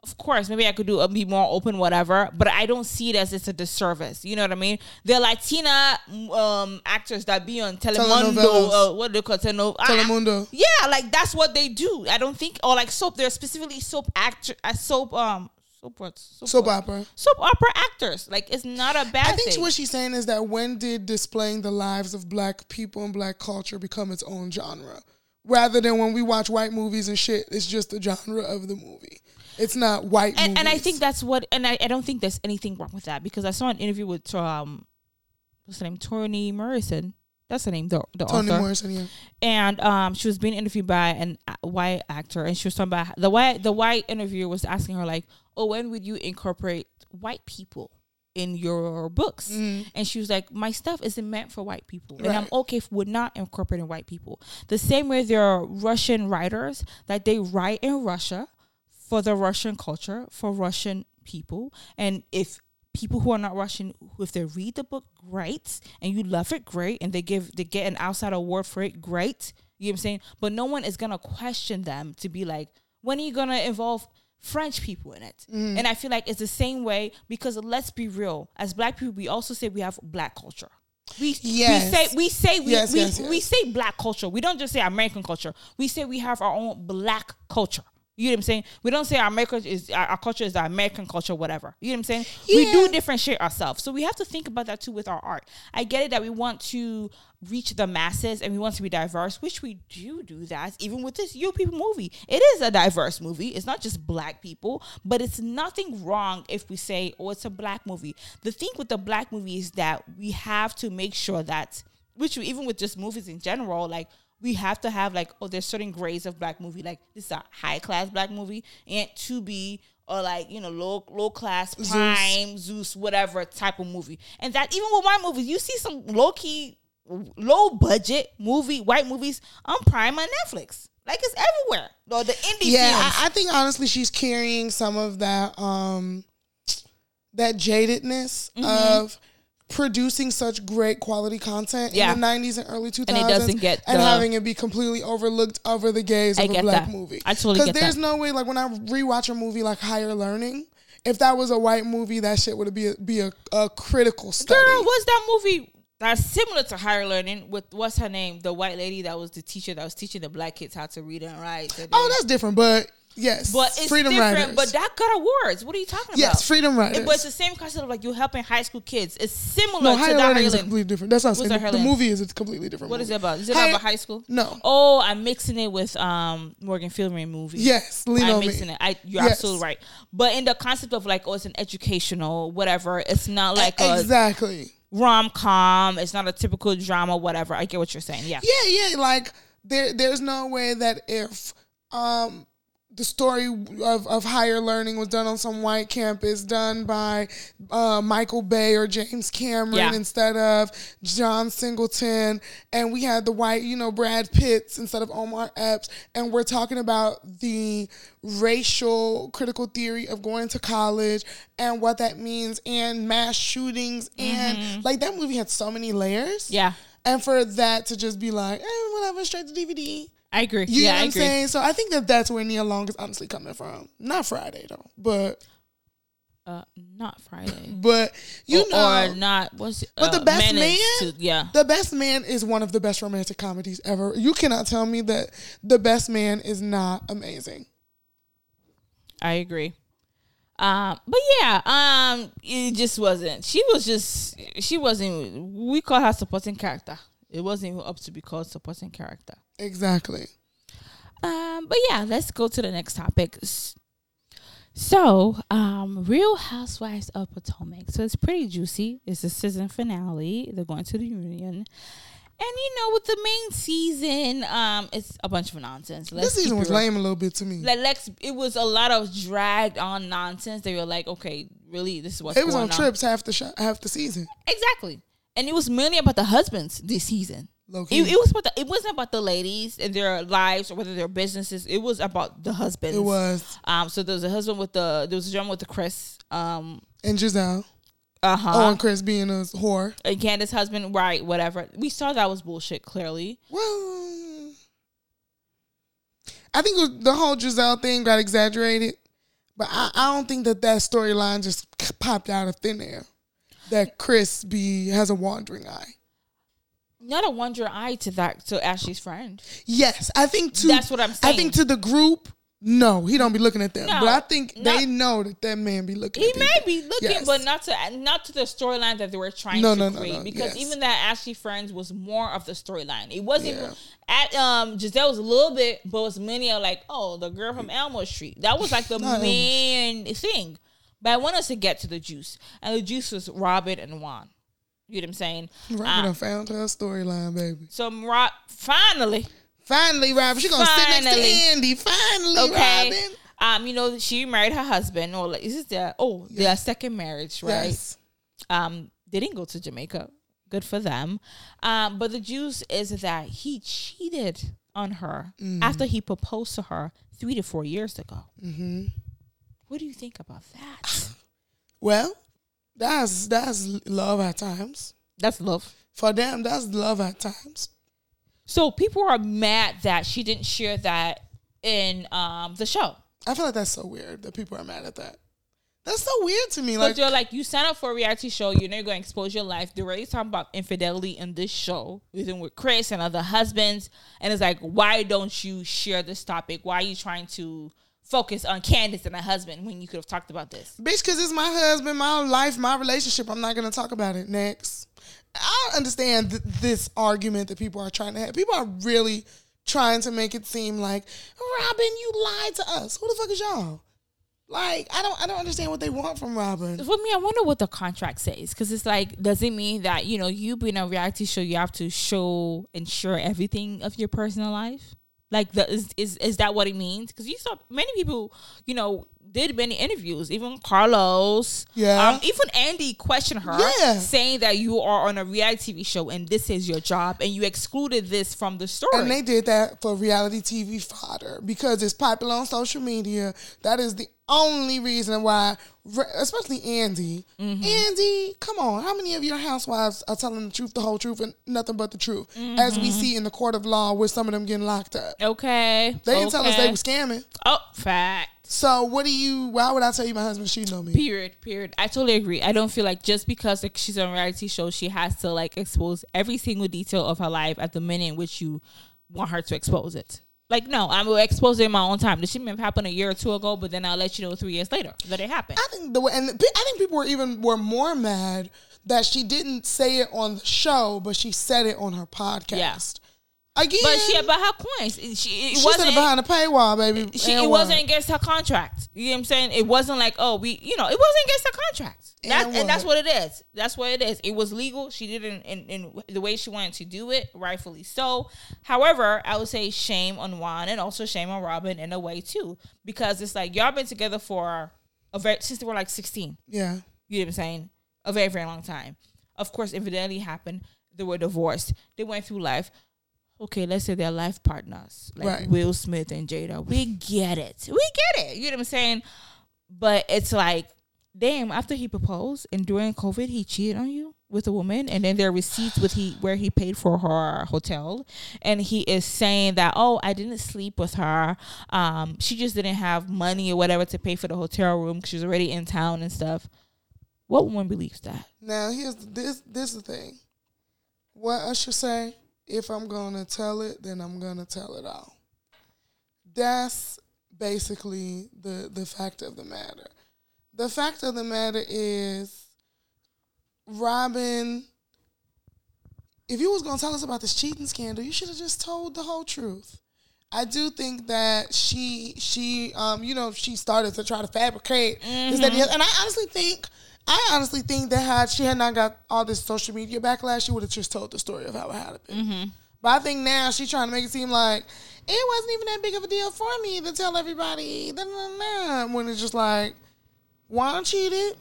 Of course, maybe I could do a, be more open, whatever. But I don't see it as it's a disservice. You know what I mean? The Latina um, actors that be on Telemundo, Telenovelas. uh, what do they call? Teleno- I- Telemundo. yeah, like that's what they do. I don't think, or like soap. They're specifically soap actor, uh, soap, um, soap what? Soap what? opera. Soap opera actors. Like it's not a bad I think thing. what she's saying is that when did displaying the lives of black people and black culture become its own genre? Rather than when we watch white movies and shit, it's just the genre of the movie. It's not white and, and I think that's what, and I, I don't think there's anything wrong with that because I saw an interview with um, what's the name, Toni Morrison. That's the name, the the Toni author. Morrison, yeah. and um, she was being interviewed by an white actor, and she was talking about the white the white interviewer was asking her like, "Oh, when would you incorporate white people in your books?" And she was like, "My stuff isn't meant for white people, and I'm. Right. okay with not incorporating white people." The same way there are Russian writers that they write in Russia for the Russian culture, for Russian people, and if people who are not Russian, if they read the book, great, and you love it, great, and they give they get an outside award for it, great. You know what I'm saying? But no one is gonna question them to be like, when are you gonna involve French people in it? Mm-hmm. And I feel like it's the same way because let's be real, as black people, we also say we have black culture. We, Yes. we say we say we, Yes, we, yes. we say black culture. We don't just say American culture. We say we have our own black culture. You know what I'm saying? We don't say our America is our, culture is the American culture, whatever. You know what I'm saying? We do differentiate ourselves. So we have to think about that too with our art. I get it that we want to reach the masses and we want to be diverse, which we do do that. Even with this You People movie, it is a diverse movie. It's not just black people, but it's nothing wrong if we say, "Oh, it's a black movie." The thing with the black movie is that we have to make sure that, which we- even with just movies in general, like we have to have like oh there's certain grades of black movie like this is a high class black movie and to be or like you know low low class prime Zeus. whatever type of movie and that even with my movies you see some low key low budget movie white movies on Prime on Netflix like it's everywhere or the indie Yeah. I, I think honestly she's carrying some of that um that jadedness Mm-hmm. of producing such great quality content Yeah. in the 90s and early 2000s And it doesn't get and the- having it be completely overlooked over the gaze I of a black that. movie. I totally Because there's that. no way like when I rewatch a movie like Higher Learning, if that was a white movie, that shit would be a, be a, a critical study. Girl, what's that movie that's similar to higher learning with what's her name? The white lady that was the teacher that was teaching the black kids how to read and write. oh, that's different, but yes, but it's freedom different. writers. But that got awards. What are you talking about? yes, freedom writers. It- but it's the same concept of like you're helping high school kids. It's similar no, to higher the learning is completely different. That's not the, the movie is it's completely different. What is it about? Is it Higher- about high school? No. Oh, I'm mixing it with um Morgan Freeman movie. Yes, lean I'm on me. mixing it. I, you're Yes. absolutely right. But in the concept of like, oh, it's an educational, whatever. It's not like a exactly. rom com. It's not a typical drama, whatever. I get what you're saying. Yeah. Yeah, yeah. Like there, there's no way that if um the story of, of higher learning was done on some white campus, done by uh, Michael Bay or James Cameron Yeah. instead of John Singleton, and we had the white, you know, Brad Pitts instead of Omar Epps, and we're talking about the racial critical theory of going to college and what that means, and mass shootings, and like that movie had so many layers. Yeah. And for that to just be like, eh, whatever, straight to DVD. I agree. You yeah, know what I I'm saying? So I think that that's where Nia Long is honestly coming from. Not Friday though, but Uh, not Friday. but you or, know, or not. What's it? But The uh, Best Man? To, yeah. The Best Man is one of the best romantic comedies ever. You cannot tell me that The Best Man is not amazing. I agree. Um, but yeah, um, it just wasn't. She was just. She wasn't. We call her supporting character. It wasn't even up to be called supporting character. Exactly. Um, but yeah, let's go to the next topic. So, um, Real Housewives of Potomac. So it's pretty juicy. It's the season finale. They're going to the reunion. And you know, with the main season, um, it's a bunch of nonsense. Let's this season was lame a little bit to me. Like, let's. It was a lot of dragged on nonsense. They were like, okay, really, this is what's They was going on trips half the sh- half the season. Exactly. And it was mainly about the husbands this season. It, it was about the, it wasn't about the ladies and their lives or whether their businesses. It was about the husbands. It was. Um. So there was a husband with the there was a gentleman with the Chris. Um. And Gizelle. Uh huh. Oh, and Chris being a whore. and Candace's husband, right? Whatever. We saw that was bullshit. Clearly. Well, I think the whole Gizelle thing got exaggerated, but I, I don't think that that storyline just popped out of thin air. That Chris B has a wandering eye. Not a wonder eye to that to Ashley's friend. Yes, I think to That's what I'm saying. I think to the group, no, he don't be looking at them. No, but I think no. they know that that man be looking. He may people. be looking, Yes. but not to not to the storyline that they were trying No, to no, no, create. no, because yes. even that Ashley Friends was more of the storyline. It wasn't Yeah. at um Gizelle was a little bit, but it was many of like, oh, the girl from Elmo Street. That was like the main thing. But I want us to get to the juice, and the juice was Robyn and Juan. You know what I'm saying? Robyn done found her storyline, baby. so Rob finally, Finally, Robyn, she gonna sit next to Andy. Finally, okay. Robyn. Um, you know, she married her husband, or like, is this their oh their second marriage, right? Yes. Um, they didn't go to Jamaica. Good for them. Um, but the juice is that he cheated on her after he proposed to her three to four years ago. Mm-hmm. What do you think about that? Well, that's that's love at times. That's love. For them, that's love at times. So people are mad that she didn't share that in um the show. I feel like that's so weird that people are mad at that. That's so weird to me. Like, you're like, you sign up for a reality show, you know you're going to expose your life. They're already talking about infidelity in this show, even with Chris and other husbands. And it's like, why don't you share this topic? Why are you trying to focus on Candace and her husband when you could have talked about this? bitch, because it's my husband, my life, my relationship. I'm not gonna talk about it next. I understand th- this argument that people are trying to have. People are really trying to make it seem like Robyn, you lied to us. Who the fuck is y'all? Like, I don't, I don't understand what they want from Robyn. For me, I wonder what the contract says because it's like, does it mean that you know you being a reality show, you have to show and share everything of your personal life? Like, the, is is is that what it means? Because you saw many people, you know, did many interviews. Even Carlos, Yeah. um, even Andy questioned her, Yeah. saying that you are on a reality TV show and this is your job, and you excluded this from the story. And they did that for reality TV fodder because it's popular on social media. That is the only reason why, especially Andy. Andy, come on. How many of your housewives are telling the truth, the whole truth, and nothing but the truth? As we see in the court of law with some of them getting locked up. okay, They didn't tell us they were scamming. Oh, fact. So what do you, why would I tell you my husband cheating on me? Period. Period. I totally agree. I don't feel like just because like she's on a reality show, she has to like expose every single detail of her life at the minute in which you want her to expose it. Like, no, I'm gonna expose it in my own time. This shouldn't have happened a year or two ago, but then I'll let you know three years later that it happened. I think the way, and pe- I think people were even were more mad that she didn't say it on the show, but she said it on her podcast. Again, But she had about her coins. She, it she wasn't behind the paywall, baby. she, it wasn't against her contract. You know what I'm saying? It wasn't like, oh, we, you know, it wasn't against her contract. That, And and, that's what? it is. That's what it is. It was legal. She did it in, in, in the way she wanted to do it, rightfully so. However, I would say shame on Juan and also shame on Robyn in a way too, because it's like y'all been together for a very since they were like 16. Yeah. You know what I'm saying? A very, very long time. Of course, infidelity happened. They were divorced. They went through life. Okay, let's say they're life partners, like Right. Will Smith and Jada. We get it. We get it. You know what I'm saying? But it's like, damn, after he proposed and during COVID, he cheated on you with a woman, and then there are receipts with he where he paid for her hotel, and he is saying that oh, I didn't sleep with her. Um, she just didn't have money or whatever to pay for the hotel room because she was already in town and stuff. What woman believes that? Now here's this this is the thing. What I should say, if I'm gonna tell it, then I'm gonna tell it all. That's basically the the fact of the matter. The fact of the matter is Robyn if you was gonna tell us about this cheating scandal, you should have just told the whole truth. I do think that she she um you know she started to try to fabricate this that, other. and I honestly think I honestly think that had she had not got all this social media backlash, she would have just told the story of how it had been. Mm-hmm. But I think now she's trying to make it seem like it wasn't even that big of a deal for me to tell everybody. da, da, da, da," When it's just like, Juan cheated.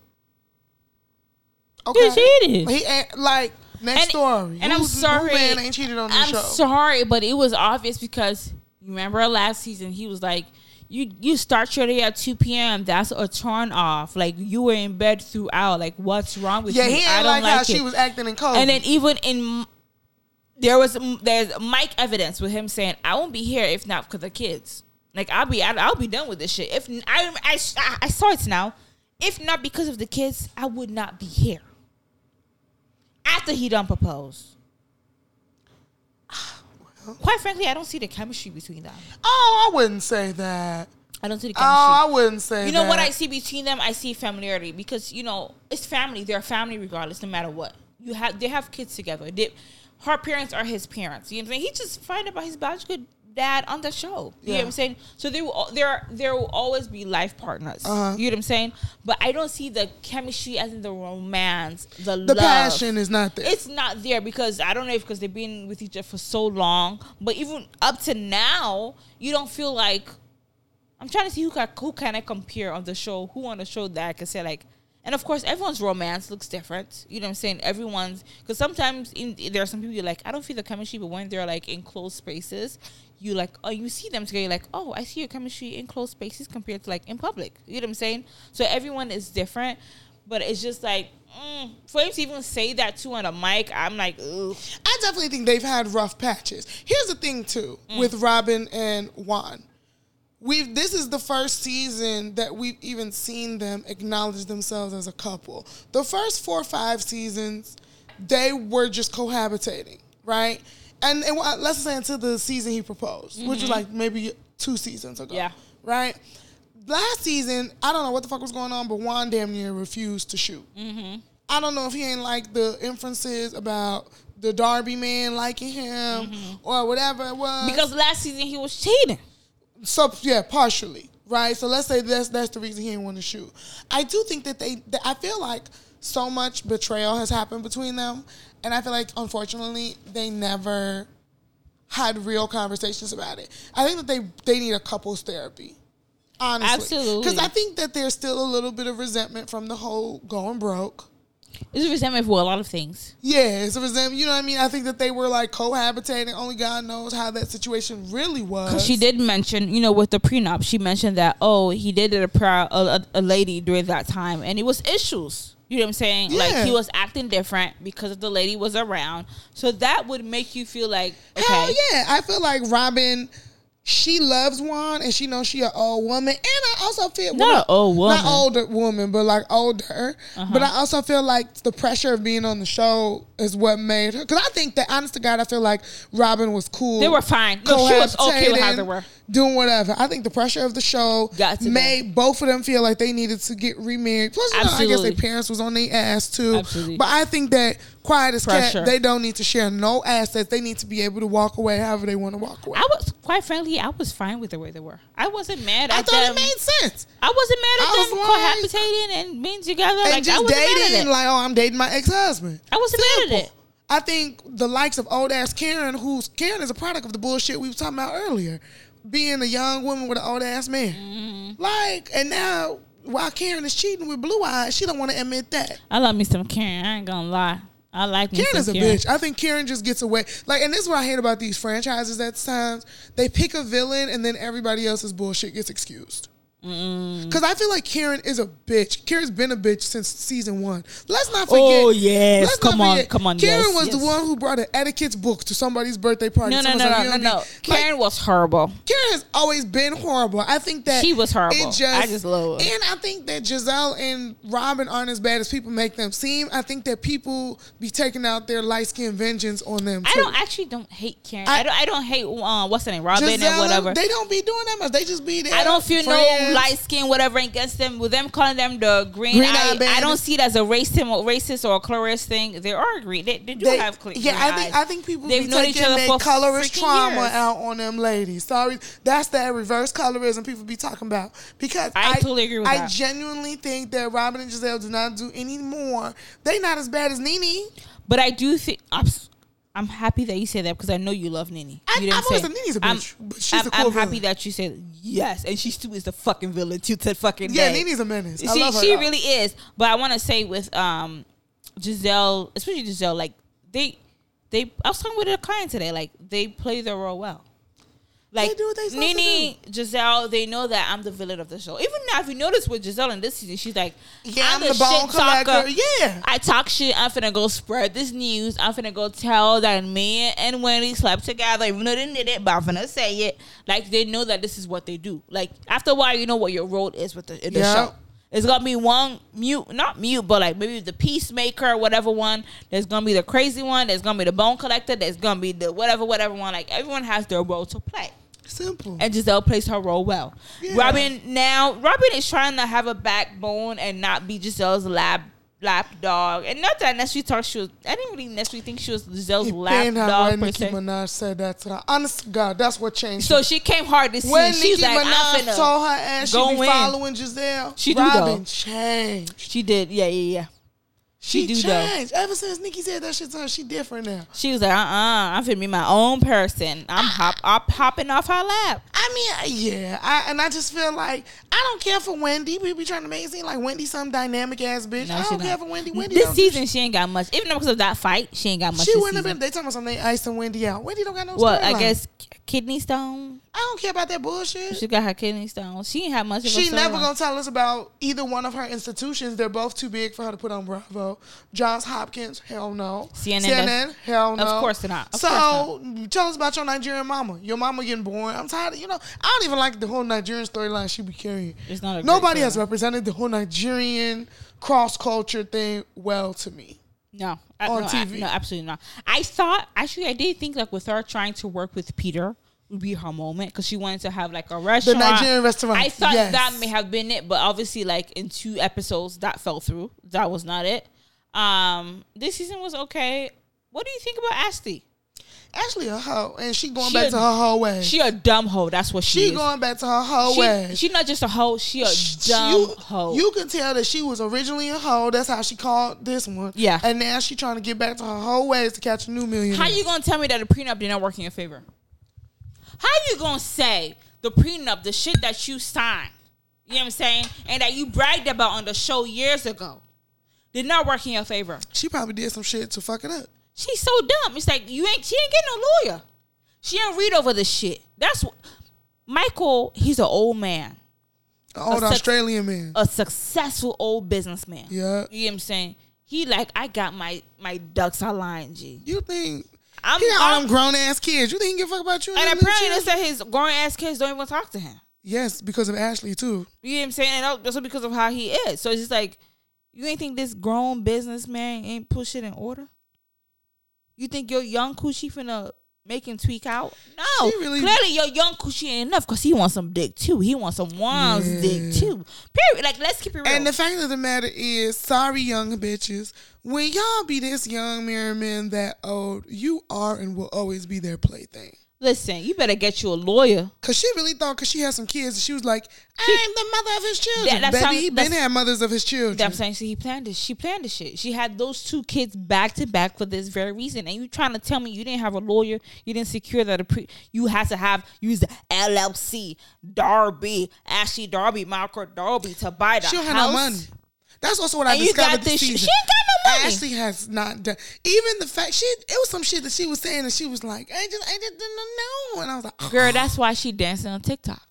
Okay, cheated. He ain't like next And- story. and I'm sorry. ain't cheated on the I'm sorry, but it was obvious because you remember last season he was like, "You you start your day at two p.m. That's a turn off. Like you were in bed throughout. Like what's wrong with yeah, you? he I don't like, like how it." she was acting in COVID. and then even in there was there's mic evidence with him saying, "I won't be here if not because of the kids. Like I'll be I'll, I'll be done with this shit. If I, I I saw it now. If not because of the kids, I would not be here." After he done propose. Quite frankly, I don't see the chemistry between them. oh, I wouldn't say that. I don't see the chemistry. Oh. I wouldn't say you know what. I see between them? I see familiarity because you know it's family. They're family regardless, no matter what. You have they have kids together. They, her parents are his parents. You know what I'm saying? He just find out about his biological dad on the show. You know what I'm saying? So they will there there will always be life partners. Uh-huh. You know what I'm saying? But I don't see the chemistry as in the romance, the The love. passion is not there. It's not there because I don't know if because they've been with each other for so long, but even up to now, you don't feel like. I'm trying to see who can who can I compare on the show, who on the show that I can say like, and of course everyone's romance looks different. You know what I'm saying? Everyone's because sometimes in, there are some people you're like I don't feel the chemistry, but when they're like in closed spaces, you like oh you see them together, you're like oh I see your chemistry in closed spaces compared to like in public. You know what I'm saying? So everyone is different. But it's just like mm, for him to even say that too on a mic, I'm like, ugh. I definitely think they've had rough patches. Here's the thing too Mm. with Robyn and Juan. We've this is the first season that we've even seen them acknowledge themselves as a couple. The first four or five seasons, they were just cohabitating, right? And, and let's say until the season he proposed, which was like maybe two seasons ago. Mm-hmm. Yeah. Right? Last season, I don't know what the fuck was going on, but Juan damn near refused to shoot. Mm-hmm. I don't know if he ain't like the inferences about the Darby man liking him or whatever it was. Mm-hmm. because last season he was cheating. so yeah, partially, right? So let's say that's that's the reason he didn't want to shoot. I do think that they, that I feel like so much betrayal has happened between them, and I feel like unfortunately they never had real conversations about it. I think that they they need a couples therapy. Honestly, Absolutely. because I think that there's still a little bit of resentment from the whole going broke. It's a resentment for a lot of things. Yeah, it's a resentment. You know what I mean? I think that they were like cohabitating. Only God knows how that situation really was. Because she did mention, you know, with the prenup, she mentioned that oh, he did it a, prior, a, a, a lady during that time, and it was issues. You know what I'm saying? Yeah. Like he was acting different because the lady was around. So that would make you feel like okay, Hell yeah. I feel like Robyn she loves Juan and she knows she an old woman. And I also feel Not an old woman. Uh-huh. Not older woman, but like older. But I also feel like the pressure of being on the show is what made her. Because I think that, honest to God, I feel like Robyn was cool. They were fine. No, she was okay with how they were. Doing whatever. I think the pressure of the show made both of them feel like they needed to get remarried. Plus, you know, I guess their parents was on their ass too. Absolutely. But I think that quiet as Pressure. cat, they don't need to share no assets. They need to be able to walk away however they want to walk away. I was quite frankly, I was fine with the way they were. I wasn't mad I at thought them. it made sense. I wasn't mad at I them like- cohabitating and being together. and like I just wasn't mad at dating, it. like, oh, I'm dating my ex husband. I wasn't mad at it. I think the likes of old ass Karen, who's Karen is a product of the bullshit we were talking about earlier, being a young woman with an old ass man. Mm-hmm. Like, and now while Karen is cheating with Blue Eyes, she don't want to admit that. I love me some Karen. I ain't gonna lie. I like me Karen is a Karen. bitch. I think Karen just gets away. Like, and this is what I hate about these franchises at times. They pick a villain and then everybody else's bullshit gets excused. Because I feel like Karen is a bitch. Karen's been a bitch since season one. Let's not forget. Oh, yes. let's Come on, forget, come on, Karen yes, was the one who brought an etiquette book to somebody's birthday party. No, no, no, like, no, no, no. be-" Like, Karen was horrible. Karen has always been horrible. I think that She was horrible. It just, I just love her. And I think that Gizelle and Robyn aren't as bad as people make them seem. I think that people be taking out their light skin vengeance on them. I don't actually don't hate Karen. I- I, don't. I don't hate uh, what's her name, Robyn and whatever. They don't be doing that much. They just be there. I don't feel no friends. Light skin whatever against them. With them calling them the green, Green eye, eye I don't see it as a racist or racist or a colorist thing. They are green. They, they do They- have clean. yeah, I think eyes. I think people They've be known each other for colorist trauma years. out on them ladies. Sorry, that's that reverse colorism people be talking about. Because I totally agree with I that. genuinely think that Robyn and Gizelle do not do any more. They not as bad as Nene. But I do think I'm, I'm happy that you say that because I know you love Nene. I- You didn't I've say- said Nene's a I'm- bitch, but she's I'm, a cool I'm happy villain. that you said yes, and she still is the fucking villain to the fucking Yeah, day. Nene's a menace. I she love her. she really is. But I want to say with um Gizelle, especially Gizelle, like they they I was talking with a client today, like they play their role well. Like They do what they Nene, Gizelle, they know that I'm the villain of the show. Even now, if you notice with Gizelle in this season, she's like, Yeah, I'm, I'm, the, bone shit collector. talker. Yeah. I talk shit. I'm finna go spread this news. I'm finna go tell that me and Wendy slept together, even though they did it, but I'm finna say it. Like they know that this is what they do. Like after a while, you know what your role is with the in the Yeah. show. It's gonna be one mute, not mute, but like maybe the peacemaker, whatever one. There's gonna be the crazy one. There's gonna be the bone collector. There's gonna be the whatever, whatever one. Like everyone has their role to play Simple. and Gizelle plays her role well. Yeah. Robyn now Robyn is trying to have a backbone and not be Gizelle's lap lap dog. And not that I necessarily thought she was I didn't really necessarily think she was Gizelle's It lap pained her dog when Nicki. Minaj said that to her. Honest to God, that's what changed. So her. she came hard this when season. She's Nicki like, Minaj told her ass she be in. following Gizelle, She do, Robyn though. changed. She did, yeah, yeah, yeah. She, She do, though. changed. Ever since Nicki said that shit to her, she different now. She was like, uh uh-uh, I'm finna be my own person. I'm hop up hopping off her lap. I mean, yeah, I, and I just feel like I don't care for Wendy. We be trying to make it seem like Wendy some dynamic ass bitch. No, I don't not. care for Wendy. Wendy this season she ain't got much. Even though because of that fight, she ain't got much. she wouldn't have been. They talking about something. They icing Wendy out. Wendy don't got no. Well, I storyline. guess kidney stone. I don't care about that bullshit. She got her kidney stone. She ain't have much She never gonna tell us about either one of her institutions. They're both too big for her to put on Bravo. Johns Hopkins, hell no. CNN CNN, hell no. Of course not. Of so course tell us about your Nigerian mama. Your mama getting born. I'm tired. Of, you know, I don't even like the whole Nigerian storyline she be carrying. It's not a Nobody has represented the whole Nigerian cross culture thing well to me. No, I, on no, I- TV. no, absolutely not. I thought actually I did think like with her trying to work with Peter would be her moment because she wanted to have like a restaurant, The. Nigerian restaurant. I thought yes. that may have been it, but obviously like in two episodes that fell through. That was not it. Um, this season was okay. What do you think about Ashley? Ashley a hoe, and she going She back a- to her whole way. She, She a dumb hoe. That's what she, is. going back to her whole she, way. she not just a hoe. She a Sh- dumb you, hoe. You can tell that she was originally a hoe. That's how she called this one. Yeah. And now she trying to get back to her whole ways to catch a new millionaire. How you gonna tell me that the prenup did not work in your favor? How you gonna say the prenup, the shit that you signed, you know what I'm saying, and that you bragged about on the show years ago, did not work in your favor? She probably did some shit to fuck it up. She's so dumb. It's like you ain't. She ain't getting no lawyer. She ain't read over the shit. That's what Michael. He's an old man, An old suc- Australian man. a successful old businessman. Yeah. you know what I'm saying. He like I got my my ducks aligned. G. You think I'm, He got all them grown ass kids. You think he give a fuck about you? and little apparently they said his grown ass kids don't even talk to him. yes, because of Ashley too. You know what I'm saying? And also because of how he is. So it's just like, you ain't think this grown businessman ain't put shit in order? You think your young coochie finna make him tweak out? No. Really- Clearly your young coochie ain't enough because he wants some dick too. He wants some mom's Yeah. dick too. Period. Like, let's keep it real. And the fact of the matter is, sorry, young bitches, when y'all be this young, married men that old, you are and will always be their plaything. Listen, you better get you a lawyer. Cause she really thought, cause she had some kids, and she was like, "I'm the mother of his children." That- that's Baby, how- he been had mothers of his children. I'm saying, see, he planned this. She planned this shit. She had those two kids back to back for this very reason. And you trying to tell me you didn't have a lawyer? You didn't secure that a pre? You had to have use the LLC, Darby, Ashley Darby, Michael Darby to buy the she don't house. have no money. That's also what I And you discovered this season. she ain't got no money. Ashley has not done. Even the fact she, it was some shit that she was saying, and she was like, "I just, I just didn't know," and I was like, oh, Girl, that's why she dancing on TikTok.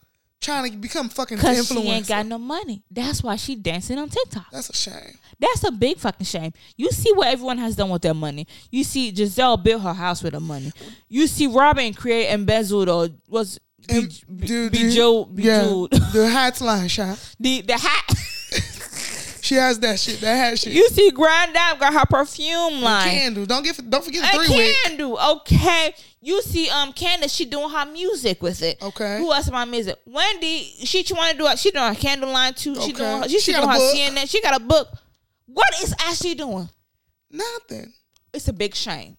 trying to become fucking Cause she ain't got no money. That's why she dancing on TikTok. That's a shame. That's a big fucking shame. You see what everyone has done with their money. You see Gizelle built her house with her money. You see Robyn create embezzled or was be, dude, be, dude, bejeweled, yeah, the hat's line shot. the the hat. She has that shit. That hat shit. you see Grand Dame got her perfume line. Candle. Don't get. Don't forget the three wick. candle, okay. You see, um, Candace, she doing her music with it. Okay. Who else am I missing? Wendy, she want to do. it. She doing her candle line too. She Okay. doing. Her, she, She she doing her book. CNN. She got a book. What is Ashley doing? Nothing. It's a big shame.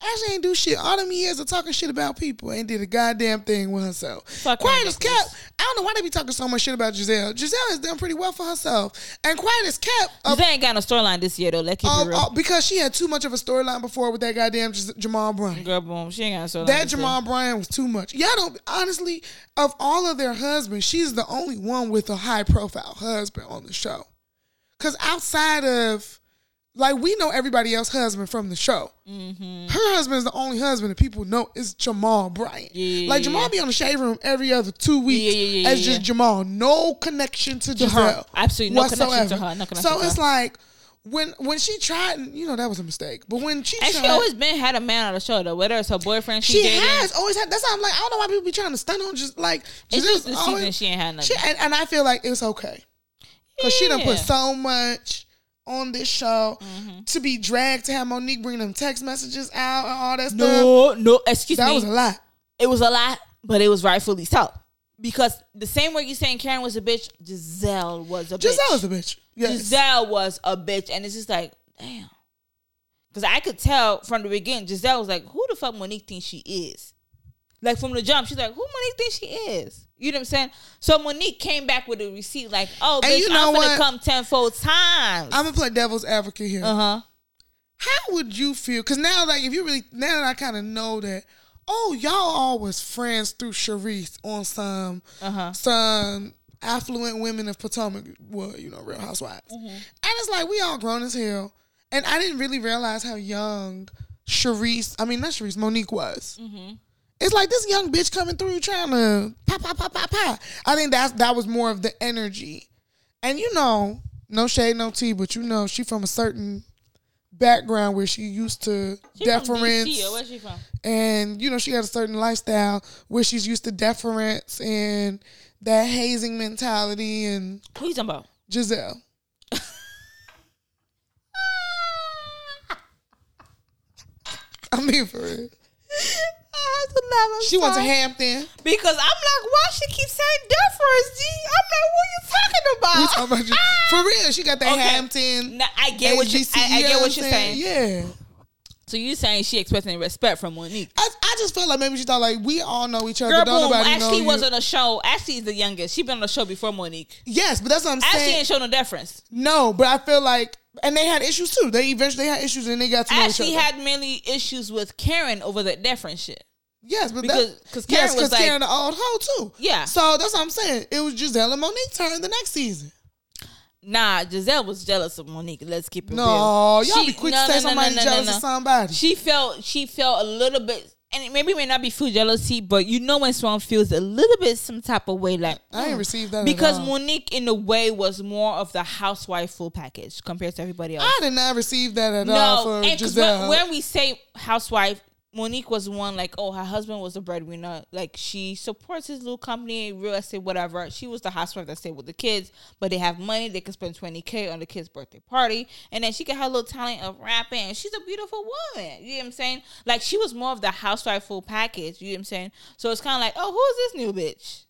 Ashley ain't do shit. All them years of talking shit about people ain't did a goddamn thing with herself. Fuck Quiet as kept. I don't know why they be talking so much shit about Gizelle. Gizelle has done pretty well for herself. And quiet as kept. Uh, They ain't got no storyline this year though. Let's keep uh, it real. uh, because she had too much of a storyline before with that goddamn J- Jamal Bryant. Girl, boom. She ain't got no storyline. That this year. Jamal Bryant was too much. Y'all don't honestly of all of their husbands, she's the only one with a high profile husband on the show. Cause outside of like we know everybody else husband from the show. Mm-hmm. Her husband is the only husband that people know is Jamal Bryant. Yeah, like Jamal yeah. be on the shade room every other two weeks Yeah, yeah, yeah, as just. Jamal. No connection to, To her. Absolutely no connection to her. No connection so it's like when when she tried, you know that was a mistake. But when she And tried, she always been had a man on the show though. Whether it's her boyfriend, she, she has always had. That's how I'm like. I don't know why people be trying to stunt on just like. It's just the always- season she ain't had nothing. she, and, and I feel like it's okay because she done put so much on this show Mm-hmm. to be dragged to have Monique bring them text messages out and all that stuff. no, no. Excuse that me. That was a lot. it was a lot, but it was rightfully so. Because the same way you saying Karen was a bitch, Gizelle was a bitch. Gizelle was a bitch. Yes. Gizelle was a bitch, and it's just like, damn. Because I could tell from the beginning, Gizelle was like, "Who the fuck Monique thinks she is?" Like from the jump, she's like, "Who Monique thinks she is?" You know what I'm saying? So Monique came back with a receipt, like, "Oh, bitch, you know I'm gonna what? come tenfold times." I'm gonna play devil's advocate here. uh huh. How would you feel? Because now, like, if you really now that I kind of know that, oh, y'all all was friends through Charrisse on some Uh huh. some affluent women of Potomac, well, you know, Real Housewives, Mm-hmm. and it's like we all grown as hell, and I didn't really realize how young Charrisse, I mean not Charrisse, Monique was. Mm-hmm. It's like this young bitch coming through trying to pop, pop, pop, pop, pop. I think that's that was more of the energy, and you know, no shade, no tea, but you know, she from a certain background where she used to She from deference where's she from? and you know she got a certain lifestyle where she's used to deference and that hazing mentality and Who you talking about? Gizelle. I mean for real. I have to. I'm She went to. Hampton. because I'm like, why she keep saying deference? G? I'm like, what you talking about? We talking about you. For real, she got that Okay. Hampton. Nah, I get what you. I, I get what you're saying. Yeah. So you saying she expecting respect from Monique? I, I just felt like maybe she thought like we all know each other. Girl, don't boom. nobody Ashley was on a show. Ashley is the youngest. She been on a show before Monique. Yes, but that's what I'm saying. Ashley saying. ain't show no deference. No, but I feel like, and they had issues too. They eventually had issues, and they got to know Ashley each other. had mainly issues with Karen over the deference shit. Yes, but because- that, 'cause Karen yes, was because like- Karen the old hoe too. Yeah. So that's what I'm saying. It was Gizelle and Monique turn the next season. Nah, Gizelle was jealous of Monique. Let's keep it No, real. y'all She- be quick no, to say no, somebody no, jealous of somebody. She felt she felt a little bit, and it maybe may not be food jealousy, but you know when someone feels a little bit some type of way, like I ain't mm. received that at because all. Monique in a way was more of the housewife full package compared to everybody else. I did not receive that at all no, for and 'cause Gizelle. when, when we say housewife, Monique was one like, oh, her husband was a breadwinner. Like she supports his little company, real estate, whatever. She was the housewife that stayed with the kids, but they have money. They can spend twenty k on the kid's birthday party, and then she got her little talent of rapping. And she's a beautiful woman. You know what I'm saying? Like she was more of the housewife full package. You know what I'm saying? So it's kind of like, oh, who's this new bitch?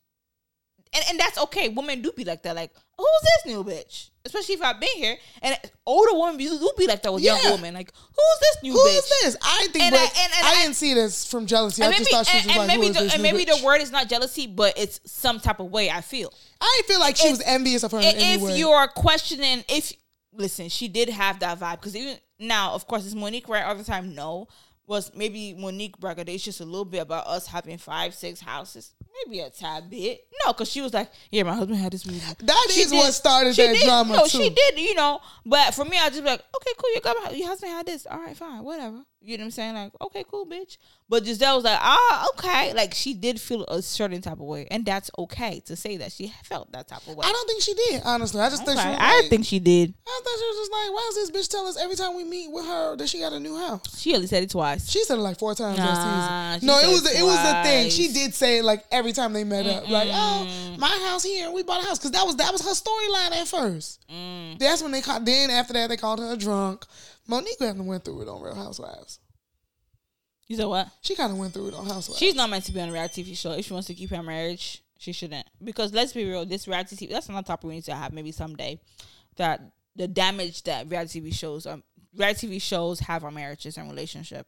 And and that's okay. Women do be like that. Like, who's this new bitch? Especially if I've been here, and older women be, do be like that with Yeah. young woman. Like, who's this new Who bitch? is this? I didn't think, And but I- and- and I- didn't see this from jealousy. I just thought she was and, like, maybe who is the and maybe bitch? the word is not jealousy, but it's some type of way. I feel I feel like she was envious of her in And any if way. you're questioning, if listen, she did have that vibe because even now, of course, is Monique right all the time? No, was maybe Monique braggadocious a little bit about us having five, six houses, maybe a tad bit. No, because she was like, yeah, my husband had this movie. That She is what started that did, drama, No, too. she did, you know. But for me, I just be like, okay, cool. Your, your husband had this. All right, fine, whatever. You know what I'm saying? Like, okay, cool, bitch. But Gizelle was like, ah, okay. Like she did feel a certain type of way, and that's okay to say that she felt that type of way. I don't think she did, honestly. I just think she Okay, was I like, think she did. I thought she was just like, why does this bitch tell us every time we meet with her that she got a new house? She only said it twice. She said it like four times Nah, season. No, it was it it was the thing. She did say it like every time they met up, like, oh, my house here, we bought a house, because that was that was her storyline at first. Mm. That's when they called. Then after that, they called her a drunk. Monique kind of went through it on Real Housewives. You said what? She kind of went through it on Housewives. She's not meant to be on a reality TV show. If she wants to keep her marriage, she shouldn't. Because let's be real, this reality TV that's another topic we need to have maybe someday. That the damage that reality TV shows um reality TV shows have on marriages and relationship.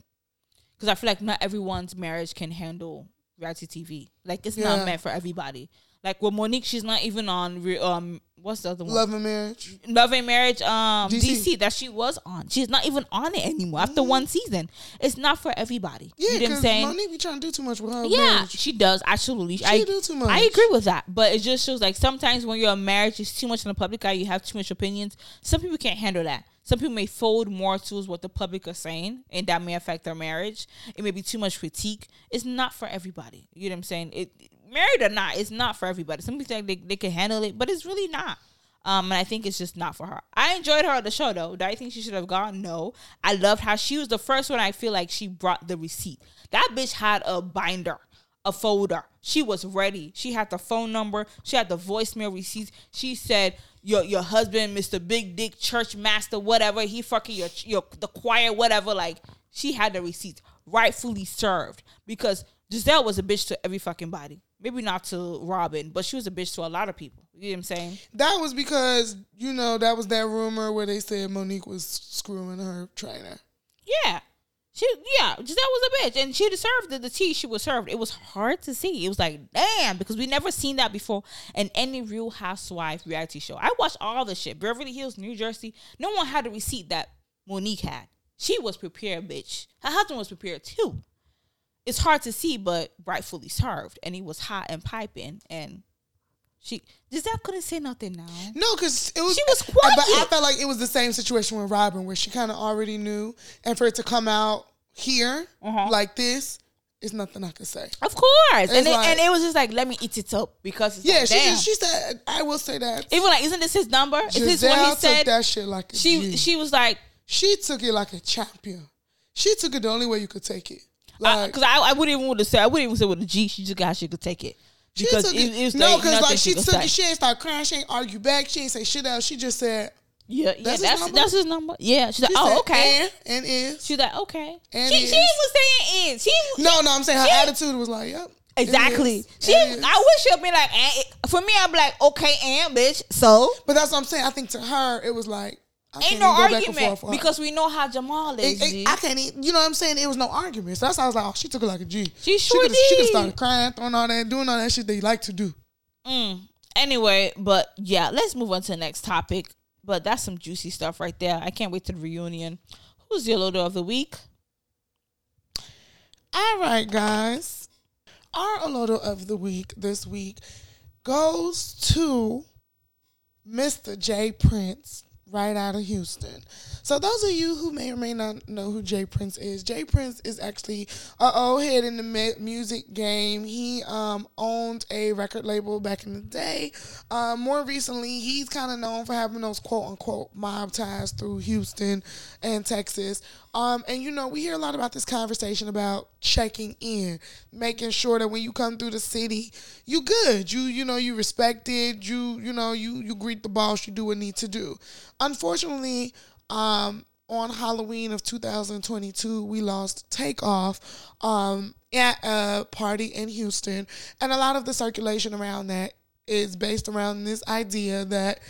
Because I feel like not everyone's marriage can handle reality TV. Like it's Yeah. not meant for everybody. Like with Monique, she's not even on re- um what's the other one? Love and Marriage. Love and Marriage, um, DC. DC. that she was on. She's not even on it anymore after one season. It's not for everybody. Mm-hmm. Yeah, you know what I'm because saying? Monique be trying to do too much with her yeah, marriage. she does absolutely. She I do too much. I agree with that, but it just shows like sometimes when you're a marriage it's too much in the public eye, you have too much opinions. Some people can't handle that. Some people may fold more towards what the public are saying, and that may affect their marriage. It may be too much critique. It's not for everybody. You know what I'm saying? It married or not, it's not for everybody. Some people think they, they can handle it, but it's really not. Um, and I think it's just not for her. I enjoyed her on the show though. Do I think she should have gone? No. I loved how she was the first one. I feel like she brought the receipt. That bitch had a binder, a folder. She was ready. She had the phone number. She had the voicemail receipts. She said, "Your your husband, Mister Big Dick Church Master, whatever. He fucking your your the choir, whatever. Like she had the receipts, rightfully served because Gizelle was a bitch to every fucking body. Maybe not to Robyn, but she was a bitch to a lot of people. You know what I'm saying? That was because you know that was that rumor where they said Monique was screwing her trainer. Yeah. She yeah, Gizelle was a bitch and she deserved the, the tea she was served. It was hard to see. It was like, damn, because we never seen that before in any real housewife reality show. I watched all the shit. Beverly Hills, New Jersey. No one had the receipt that Monique had. She was prepared, bitch. Her husband was prepared too. It's hard to see, but rightfully served. And he was hot and piping and she Gizelle couldn't say nothing now. No, because it was She was But I felt like it was the same situation with Robyn, where she kind of already knew, and for it to come out here Uh-huh. like this, is nothing I could say. Of course. And It's it, like- and it was just like, let me eat it up because it's Yeah, like, she just, she said, I will say that. Even like, isn't this his number? Is this what he took said? that shit like a she G. she was like, She took it like a champion. She took it the only way you could take it. Like because I, I, wouldn't even want to say, I wouldn't even say with a G. She just got she could take it she because took it, it. it was no, because like she took say. it. She ain't start crying. She ain't argue back. She ain't say shit else. She just said. Yeah, yeah, That's that's his that's, number? his number. Yeah, she's like, She oh, said, okay. And, and is. She's like, okay. And she is. she was saying is she No, no, I'm saying her she- attitude was like, yep. exactly. She, is. I wish she'd be like, for me, I'd be like, okay, and bitch, so But that's what I'm saying. I think to her, it was like, I ain't no even go back and argument her. because we know how Jamal is. It- it-. I can't even, you know what I'm saying? It was no argument. So that's how I was like, oh, she took it like a G. She sure could've- She could did. started crying, throwing all that, doing all that shit they like to do. Mm. Anyway, but yeah, let's move on to the next topic. But that's some juicy stuff right there. I can't wait to the reunion. Who's your Olodo of the week? All right, guys. Our Olodo of the week this week goes to Mr. J Prince, right out of Houston. So, those of you who may or may not know who Jay Prince is, Jay Prince is actually a old head in the music game. He um, owned a record label back in the day. Uh, more recently, he's kind of known for having those quote unquote mob ties through Houston and Texas. Um, and you know, we hear a lot about this conversation about checking in, making sure that when you come through the city, you good. You you know, you respected, you you know, you you greet the boss, you do what need to do. Unfortunately, um, on Halloween of 2022, we lost Takeoff um, at a party in Houston. And a lot of the circulation around that is based around this idea that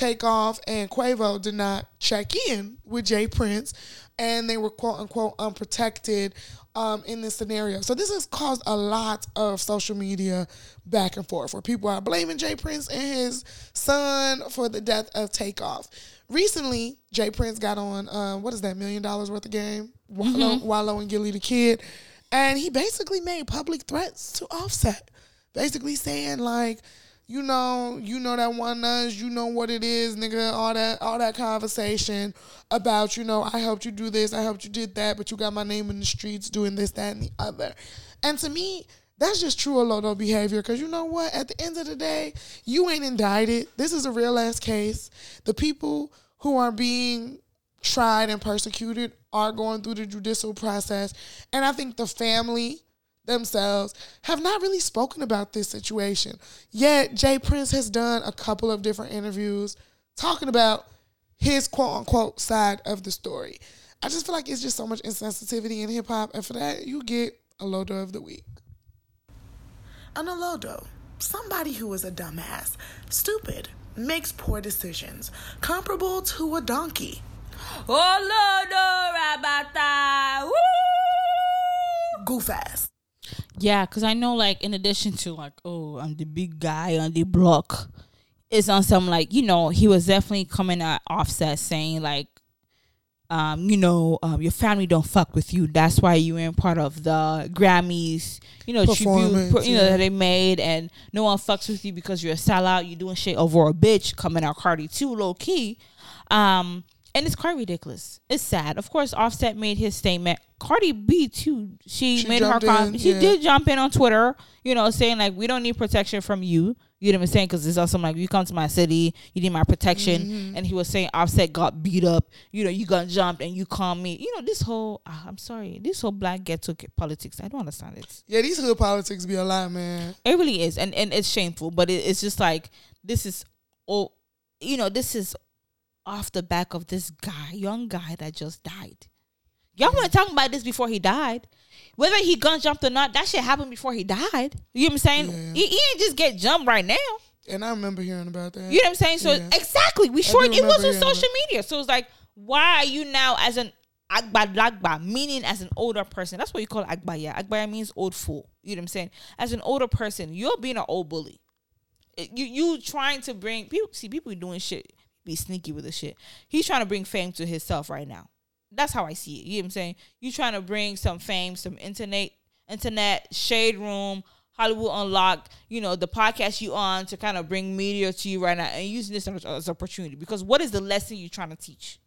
Takeoff and Quavo did not check in with Jay Prince and they were quote unquote unprotected um, in this scenario. So this has caused a lot of social media back and forth where people are blaming Jay Prince and his son for the death of Takeoff. Recently, Jay Prince got on uh, what is that Million Dollaz Worth of Game? Wallo, Wallo and Gillie the Kid, and he basically made public threats to Offset, basically saying like you know, you know that one us, you know what it is, nigga, all that all that conversation about, you know, I helped you do this, I helped you did that, but you got my name in the streets doing this, that, and the other. And to me, that's just true Olodo behavior. Cause you know what? At the end of the day, you ain't indicted. This is a real ass case. The people who are being tried and persecuted are going through the judicial process. And I think the family themselves have not really spoken about this situation. Yet Jay Prince has done a couple of different interviews talking about his quote unquote side of the story. I just feel like it's just so much insensitivity in hip hop, and for that, you get a Lodo of the week. An Olodo, somebody who is a dumbass, stupid, makes poor decisions, comparable to a donkey. Olodo Rabata. Woo! Goof ass. Yeah, because I know, like, in addition to, like, oh, I'm the big guy on the block, it's on some, like, you know, he was definitely coming at Offset saying, like, um, you know, um, your family don't fuck with you. That's why you ain't part of the Grammys, you know, tribute, you know, yeah. that they made, and no one fucks with you because you're a sellout. You're doing shit over a bitch coming out Cardi too, low key. Um, and it's quite ridiculous. It's sad. Of course, Offset made his statement. Cardi B too. She, She made her com- in, She yeah. did jump in on Twitter. You know, saying like we don't need protection from you. You know what I'm saying? Because it's also like you come to my city, you need my protection. Mm-hmm. And he was saying Offset got beat up. You know, you got jumped and you call me. You know, this whole ah, I'm sorry, this whole black ghetto politics. I don't understand it. Yeah, these hood politics be a lot, man. It really is, and and it's shameful. But it, it's just like this is, oh, you know, this is off the back of this guy, young guy that just died. Y'all want to talk about this before he died? Whether he gun jumped or not, that shit happened before he died. You know what I'm saying? Yeah. He, he ain't just get jumped right now. And I remember hearing about that. You know what I'm saying? So Yeah. exactly, we short. it was on social media. So it's like, why are you now as an Agba Lagba, meaning as an older person? That's what you call Agbaya. Agbaya means old fool. You know what I'm saying? As an older person, you're being an old bully. You you trying to bring people see people doing shit, be sneaky with the shit. He's trying to bring fame to himself right now. That's how I see it. You know what I'm saying? You trying to bring some fame, some internet, internet shade room, Hollywood Unlock, You know the podcast you on to kind of bring media to you right now, and using this as, as opportunity. Because what is the lesson you're trying to teach?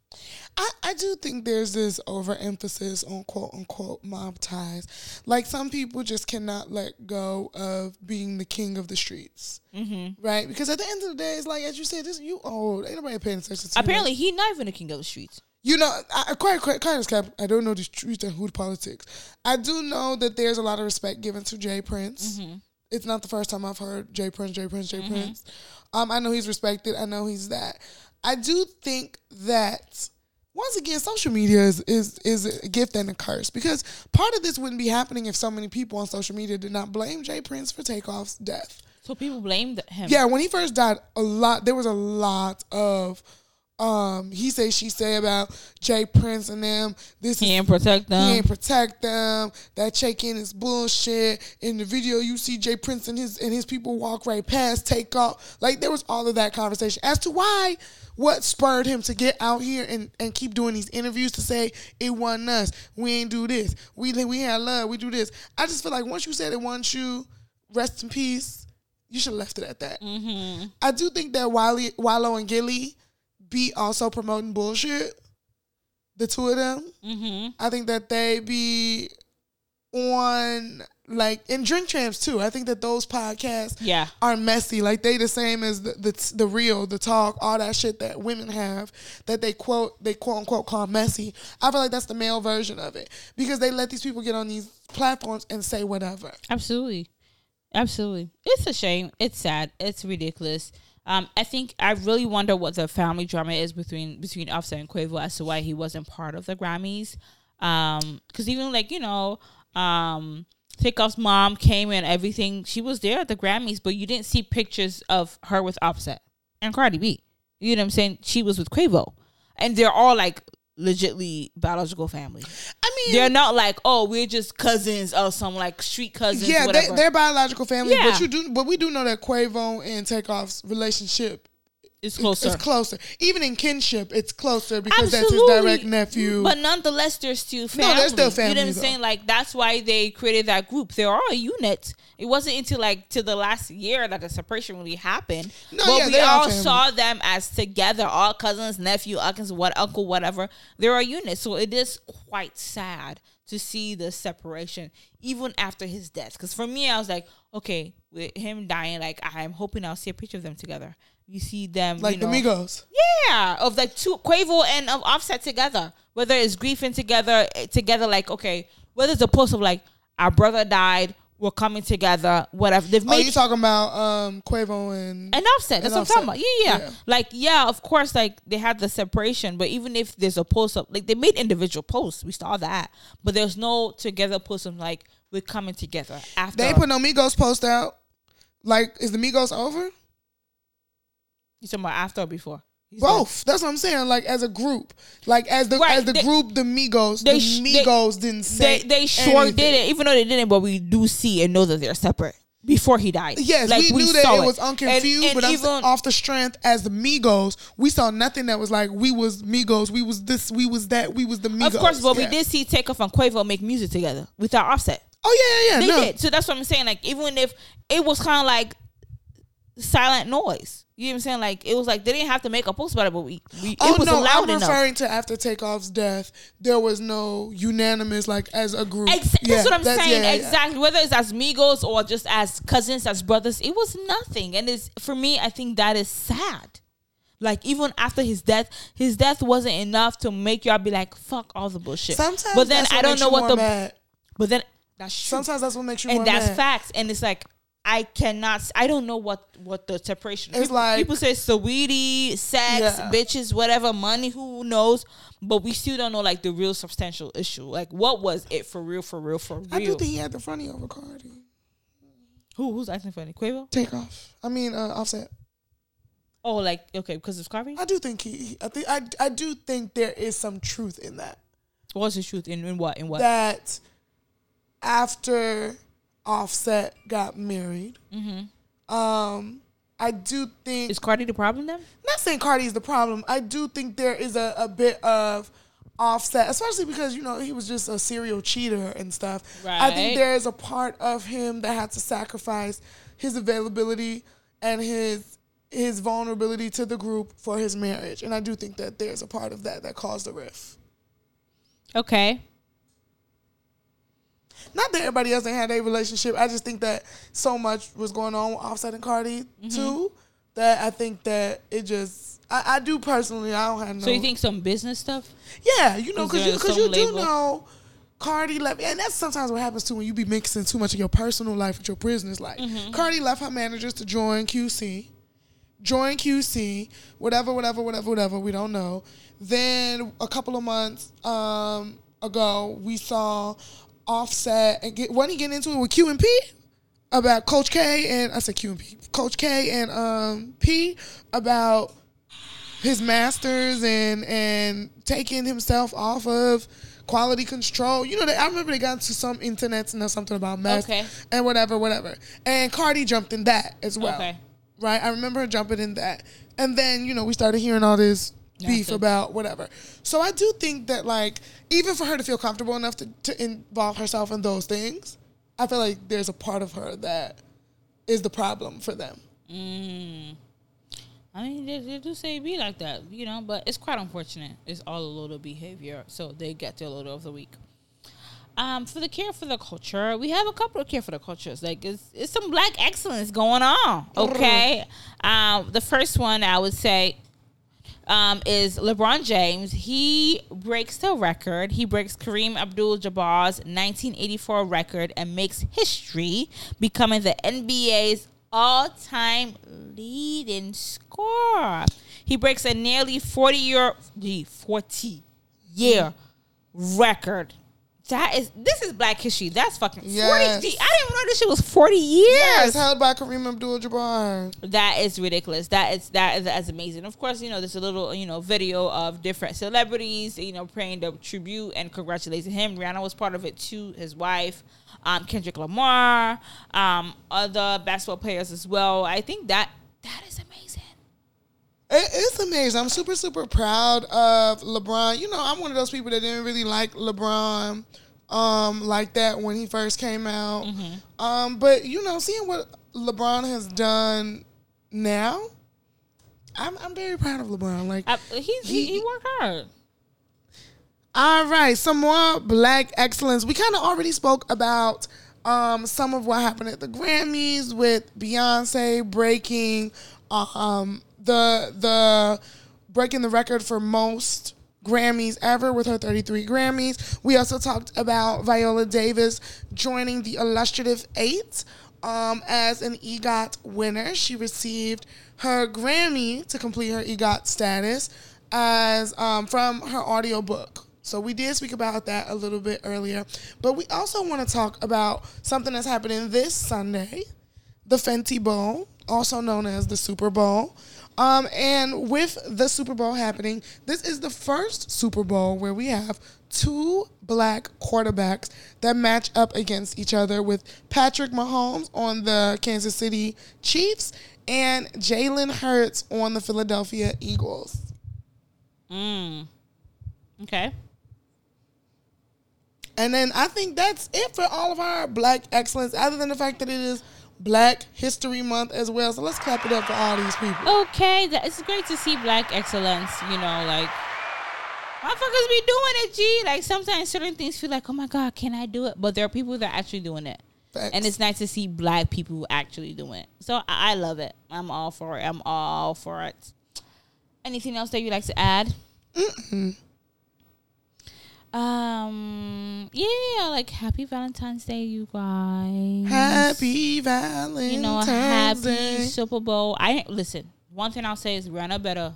I, I do think there's this overemphasis on quote unquote mob ties. Like some people just cannot let go of being the king of the streets. Mm-hmm. Right? Because at the end of the day, it's like, as you said, this you old. Ain't nobody paying attention to. Apparently, he not even the king of the streets. You know, I, quite, quite, quite as cap. I don't know the streets and hood politics. I do know that there's a lot of respect given to J. Prince. It's not the first time I've heard J. Prince, J. Prince, J. Prince. Um, I know he's respected. I know he's that. I do think that once again, social media is, is is a gift and a curse because part of this wouldn't be happening if so many people on social media did not blame J. Prince for Takeoff's death. So people blamed him. Yeah, when he first died, a lot there was a lot of um he say she say about J. Prince and them. This he is ain't protect them. he ain't protect them. That check in is bullshit. In the video, you see J. Prince and his and his people walk right past, Takeoff. Like there was all of that conversation as to why what spurred him to get out here and, and keep doing these interviews to say it wasn't us. We ain't do this. We we had love. We do this. I just feel like once you said it wasn't you, rest in peace. You should have left it at that. Mm-hmm. I do think that Wiley, Wallo and Gillie be also promoting bullshit. The two of them. mm-hmm. I think that they be on like in drink champs too. I think that those podcasts Yeah. are messy. Like they the same as the, the the real, the talk, all that shit that women have that they quote they quote unquote call messy. I feel like that's the male version of it because they let these people get on these platforms and say whatever. Absolutely. Absolutely. It's a shame. It's sad. It's ridiculous. Um, I think I really wonder what the family drama is between between Offset and Quavo as to why he wasn't part of the Grammys. Um, because even like you know, um, Takeoff's mom came and everything. She was there at the Grammys, but you didn't see pictures of her with Offset and Cardi B. You know what I'm saying? She was with Quavo, and they're all like legitly biological family. I mean, They're not like, oh, we're just cousins or some like street cousins. yeah, they, whatever. they're biological family, Yeah. but you do, but we do know that Quavo and Takeoff's relationship it's closer. is closer. Even in kinship, it's closer because that's his direct nephew. But nonetheless, they're still family. No, they're still family. You know what I'm though. saying? Like that's why they created that group. They're all a unit. It wasn't until like to the last year that the separation really happened. No, but yeah, we all family. saw them as together, all cousins, nephew, uncles, what uncle, whatever. They're a unit. So it is quite sad to see the separation even after his death. Because for me, I was like, okay, with him dying, like I'm hoping I'll see a picture of them together. You see them like you the know, Migos. yeah, of like two Quavo and of Offset together. Whether it's grieving together, eh, together like okay, whether it's a post of like our brother died, we're coming together, whatever. They've Oh, made you talking about um Quavo and and Offset. That's and what I'm talking about. Yeah, yeah, Yeah. Like yeah, of course, like they had the separation, but even if there's a post up, like they made individual posts, we saw that, but there's no together post of like we're coming together after. they put no Migos post out. Like, is the Migos over? You talking about after or before? He's. Both. That's what I'm saying. Like as a group, like as the Right, as the they- group, the Migos, they the sh- they- Migos didn't say they they sure anything. did it, even though they didn't. But we do see and know that they're separate before he died. Yes, Like, we knew that it was And- unconfused, and but I'm even off the strength as the Migos, we saw nothing that was like we was Migos, we was this, we was that, we was the Migos. of course, but Yeah. we did see Takeoff and Quavo make music together without Offset. Oh yeah, yeah, They yeah. No. did. So that's what I'm saying. Like even if it was kind of like silent noise. You know what I'm saying? Like it was like they didn't have to make a post about it, but we, we Oh it was no, loud I'm enough. referring to after Takeoff's death. There was no unanimous like as a group. Ex- Yeah, that's what I'm that's- saying. yeah, yeah. exactly. Whether it's as Migos or just as cousins, as brothers, it was nothing. And it's for me, I think that is sad. Like even after his death, his death wasn't enough to make y'all be like, "Fuck all the bullshit." Sometimes, but then that's I don't know what the. Mad. But then that's true. Sometimes that's what makes you more and that's mad. facts. And it's like I cannot. I don't know what what the separation. It's people, like- people say sweetie, sex, Yeah. bitches, whatever, money. Who knows? But we still don't know like the real substantial issue. Like what was it for real? For real? For real? I do think he had the fronty over Cardi. Who who's acting funny? Quavo? Takeoff. I mean, uh, Offset. Oh, like okay, because it's Cardi. I do think he. he- I think I. I do think there is some truth in that. What's the truth in, in what in what? That after Offset got married, um, I do think Is Cardi the problem then? not saying Cardi is the problem. I do think there is a, a bit of offset, especially because you know he was just a serial cheater and stuff. I think there is a part of him that had to sacrifice his availability and his his vulnerability to the group for his marriage, and I do think that there's a part of that that caused the rift. Okay. Not that everybody else ain't had a relationship. I just think that so much was going on with Offset and Cardi Mm-hmm. too that I think that it just. I, I do personally. I don't have no. So you think some business stuff? Yeah, you know, because you, cause you do know Cardi left, and that's sometimes what happens too when you be mixing too much of your personal life with your business life. Mm-hmm. Cardi left her managers to join QC, join QC, whatever, whatever, whatever, whatever. We don't know. Then a couple of months um, ago, we saw Offset and get wasn't he getting into it with Q and P about Coach K and I said Q and P, Coach K and um, P about his masters and and taking himself off of quality control. You know, they, I remember they got into some internet and something about meth Okay. and whatever, whatever. And Cardi jumped in that as well. Okay. Right? I remember her jumping in that. And then, you know, we started hearing all this beef about whatever. So I do think that like even for her to feel comfortable enough to, to involve herself in those things, I feel like there's a part of her that is the problem for them. I mean, they, they do say be like that, you know, but it's quite unfortunate. It's all a load of behavior, so they get their load of the week. Um, for the care for the culture, we have a couple of care for the cultures. Like it's it's some black excellence going on. Okay. Um, the first one I would say um, is LeBron James. He breaks the record. He breaks Kareem Abdul-Jabbar's 1984 record and makes history, becoming the NBA's all-time leading scorer. He breaks a nearly 40 year, 40 year record. That is this is Black History. That's fucking Yes. 40. I didn't even know this shit was 40 years. Yes, held by Kareem Abdul-Jabbar. That is ridiculous. That is that is that's amazing. Of course, you know there's a little you know video of different celebrities you know paying the tribute and congratulating him. Rihanna was part of it too. His wife, um, Kendrick Lamar, um, other basketball players as well. I think that that is amazing. It, it's amazing. I'm super, super proud of LeBron. You know, I'm one of those people that didn't really like LeBron um, like that when he first came out. Um, but you know, seeing what LeBron has done now, I'm, I'm very proud of LeBron. Like, I, he he worked hard. all right, some more black excellence. We kind of already spoke about um, some of what happened at the Grammys with Beyonce breaking um, the the breaking the record for most Grammys ever with her 33 Grammys. We also talked about Viola Davis joining the illustrative eight um, as an EGOT winner. She received her Grammy to complete her EGOT status as um, from her audiobook. So we did speak about that a little bit earlier, but we also want to talk about something that's happening this Sunday, the Fenty Bowl, also known as the Super Bowl. Um, and with the Super Bowl happening, this is the first Super Bowl where we have two black quarterbacks that match up against each other with Patrick Mahomes on the Kansas City Chiefs and Jalen Hurts on the Philadelphia Eagles. Mm. Okay. And then I think that's it for all of our black excellence, other than the fact that it is Black History Month as well. So let's clap it up for all these people. Okay, that, it's great to see black excellence. You know, like motherfuckers be doing it. G. Like sometimes certain things feel like, oh my god, can I do it? But there are people that are actually doing it, Facts. and it's nice to see black people actually doing it. So I, I love it. I'm all for it. I'm all for it. Anything else that you'd like to add? Um, yeah, like happy Valentine's Day, you guys. Happy Valentine's you know, happy Day. Super Bowl. I listen. One thing I'll say is Rihanna better,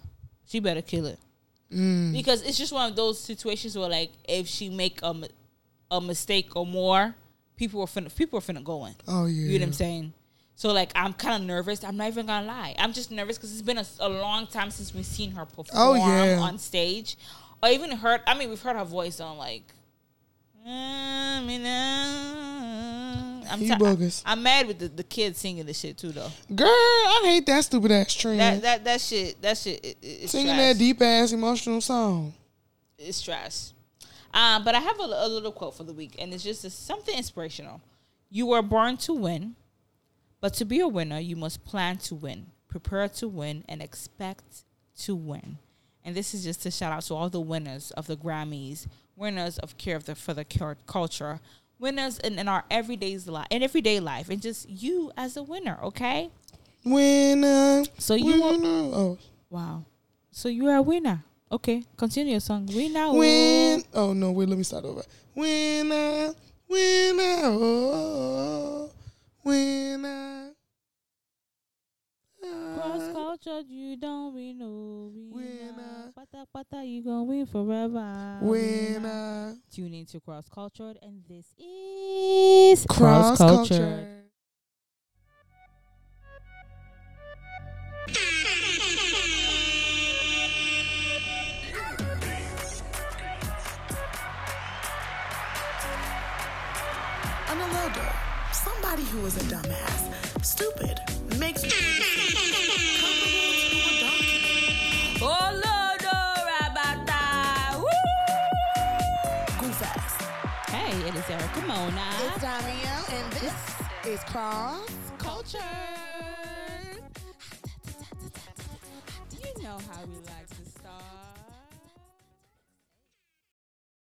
she better kill it Mm. because it's just one of those situations where like if she make a, a mistake or more, people are finna people are finna go in. Oh yeah. You know what I'm saying? So like I'm kind of nervous. I'm not even gonna lie. I'm just nervous because it's been a, a long time since we've seen her perform Oh, yeah. on stage, or even heard. I mean, we've heard her voice on like. "I mean, uh," I'm, He ti- bogus. I'm mad with the, the kids singing this shit too though. Girl, I hate that stupid ass trend. That that that shit that shit it, Singing trash. that deep ass emotional song. It's trash. Um, but I have a, a little quote for the week, and it's just something inspirational. You were born to win, but to be a winner, you must plan to win, prepare to win, and expect to win. And this is just a shout out to all the winners of the Grammys, winners of Care of the for the Culture, winners in, in our everyday's life, in everyday life, and just you as a winner. Okay, Winner. so you winner. Oh. wow, so you are a winner. Okay, continue your song. Winner. oh. Win. Oh no, wait, let me start over. Winner. Winner. Oh. Winner. Cross uh, culture, you don't win no winner. Winner. Pata pata, you gonna win forever. Winner. Tune into Cross Cultured, and this is Cross culture. On the logo, somebody who is a dumbass, stupid, makes Mona. It's Danielle, and this is Cross Culture. You know how we like.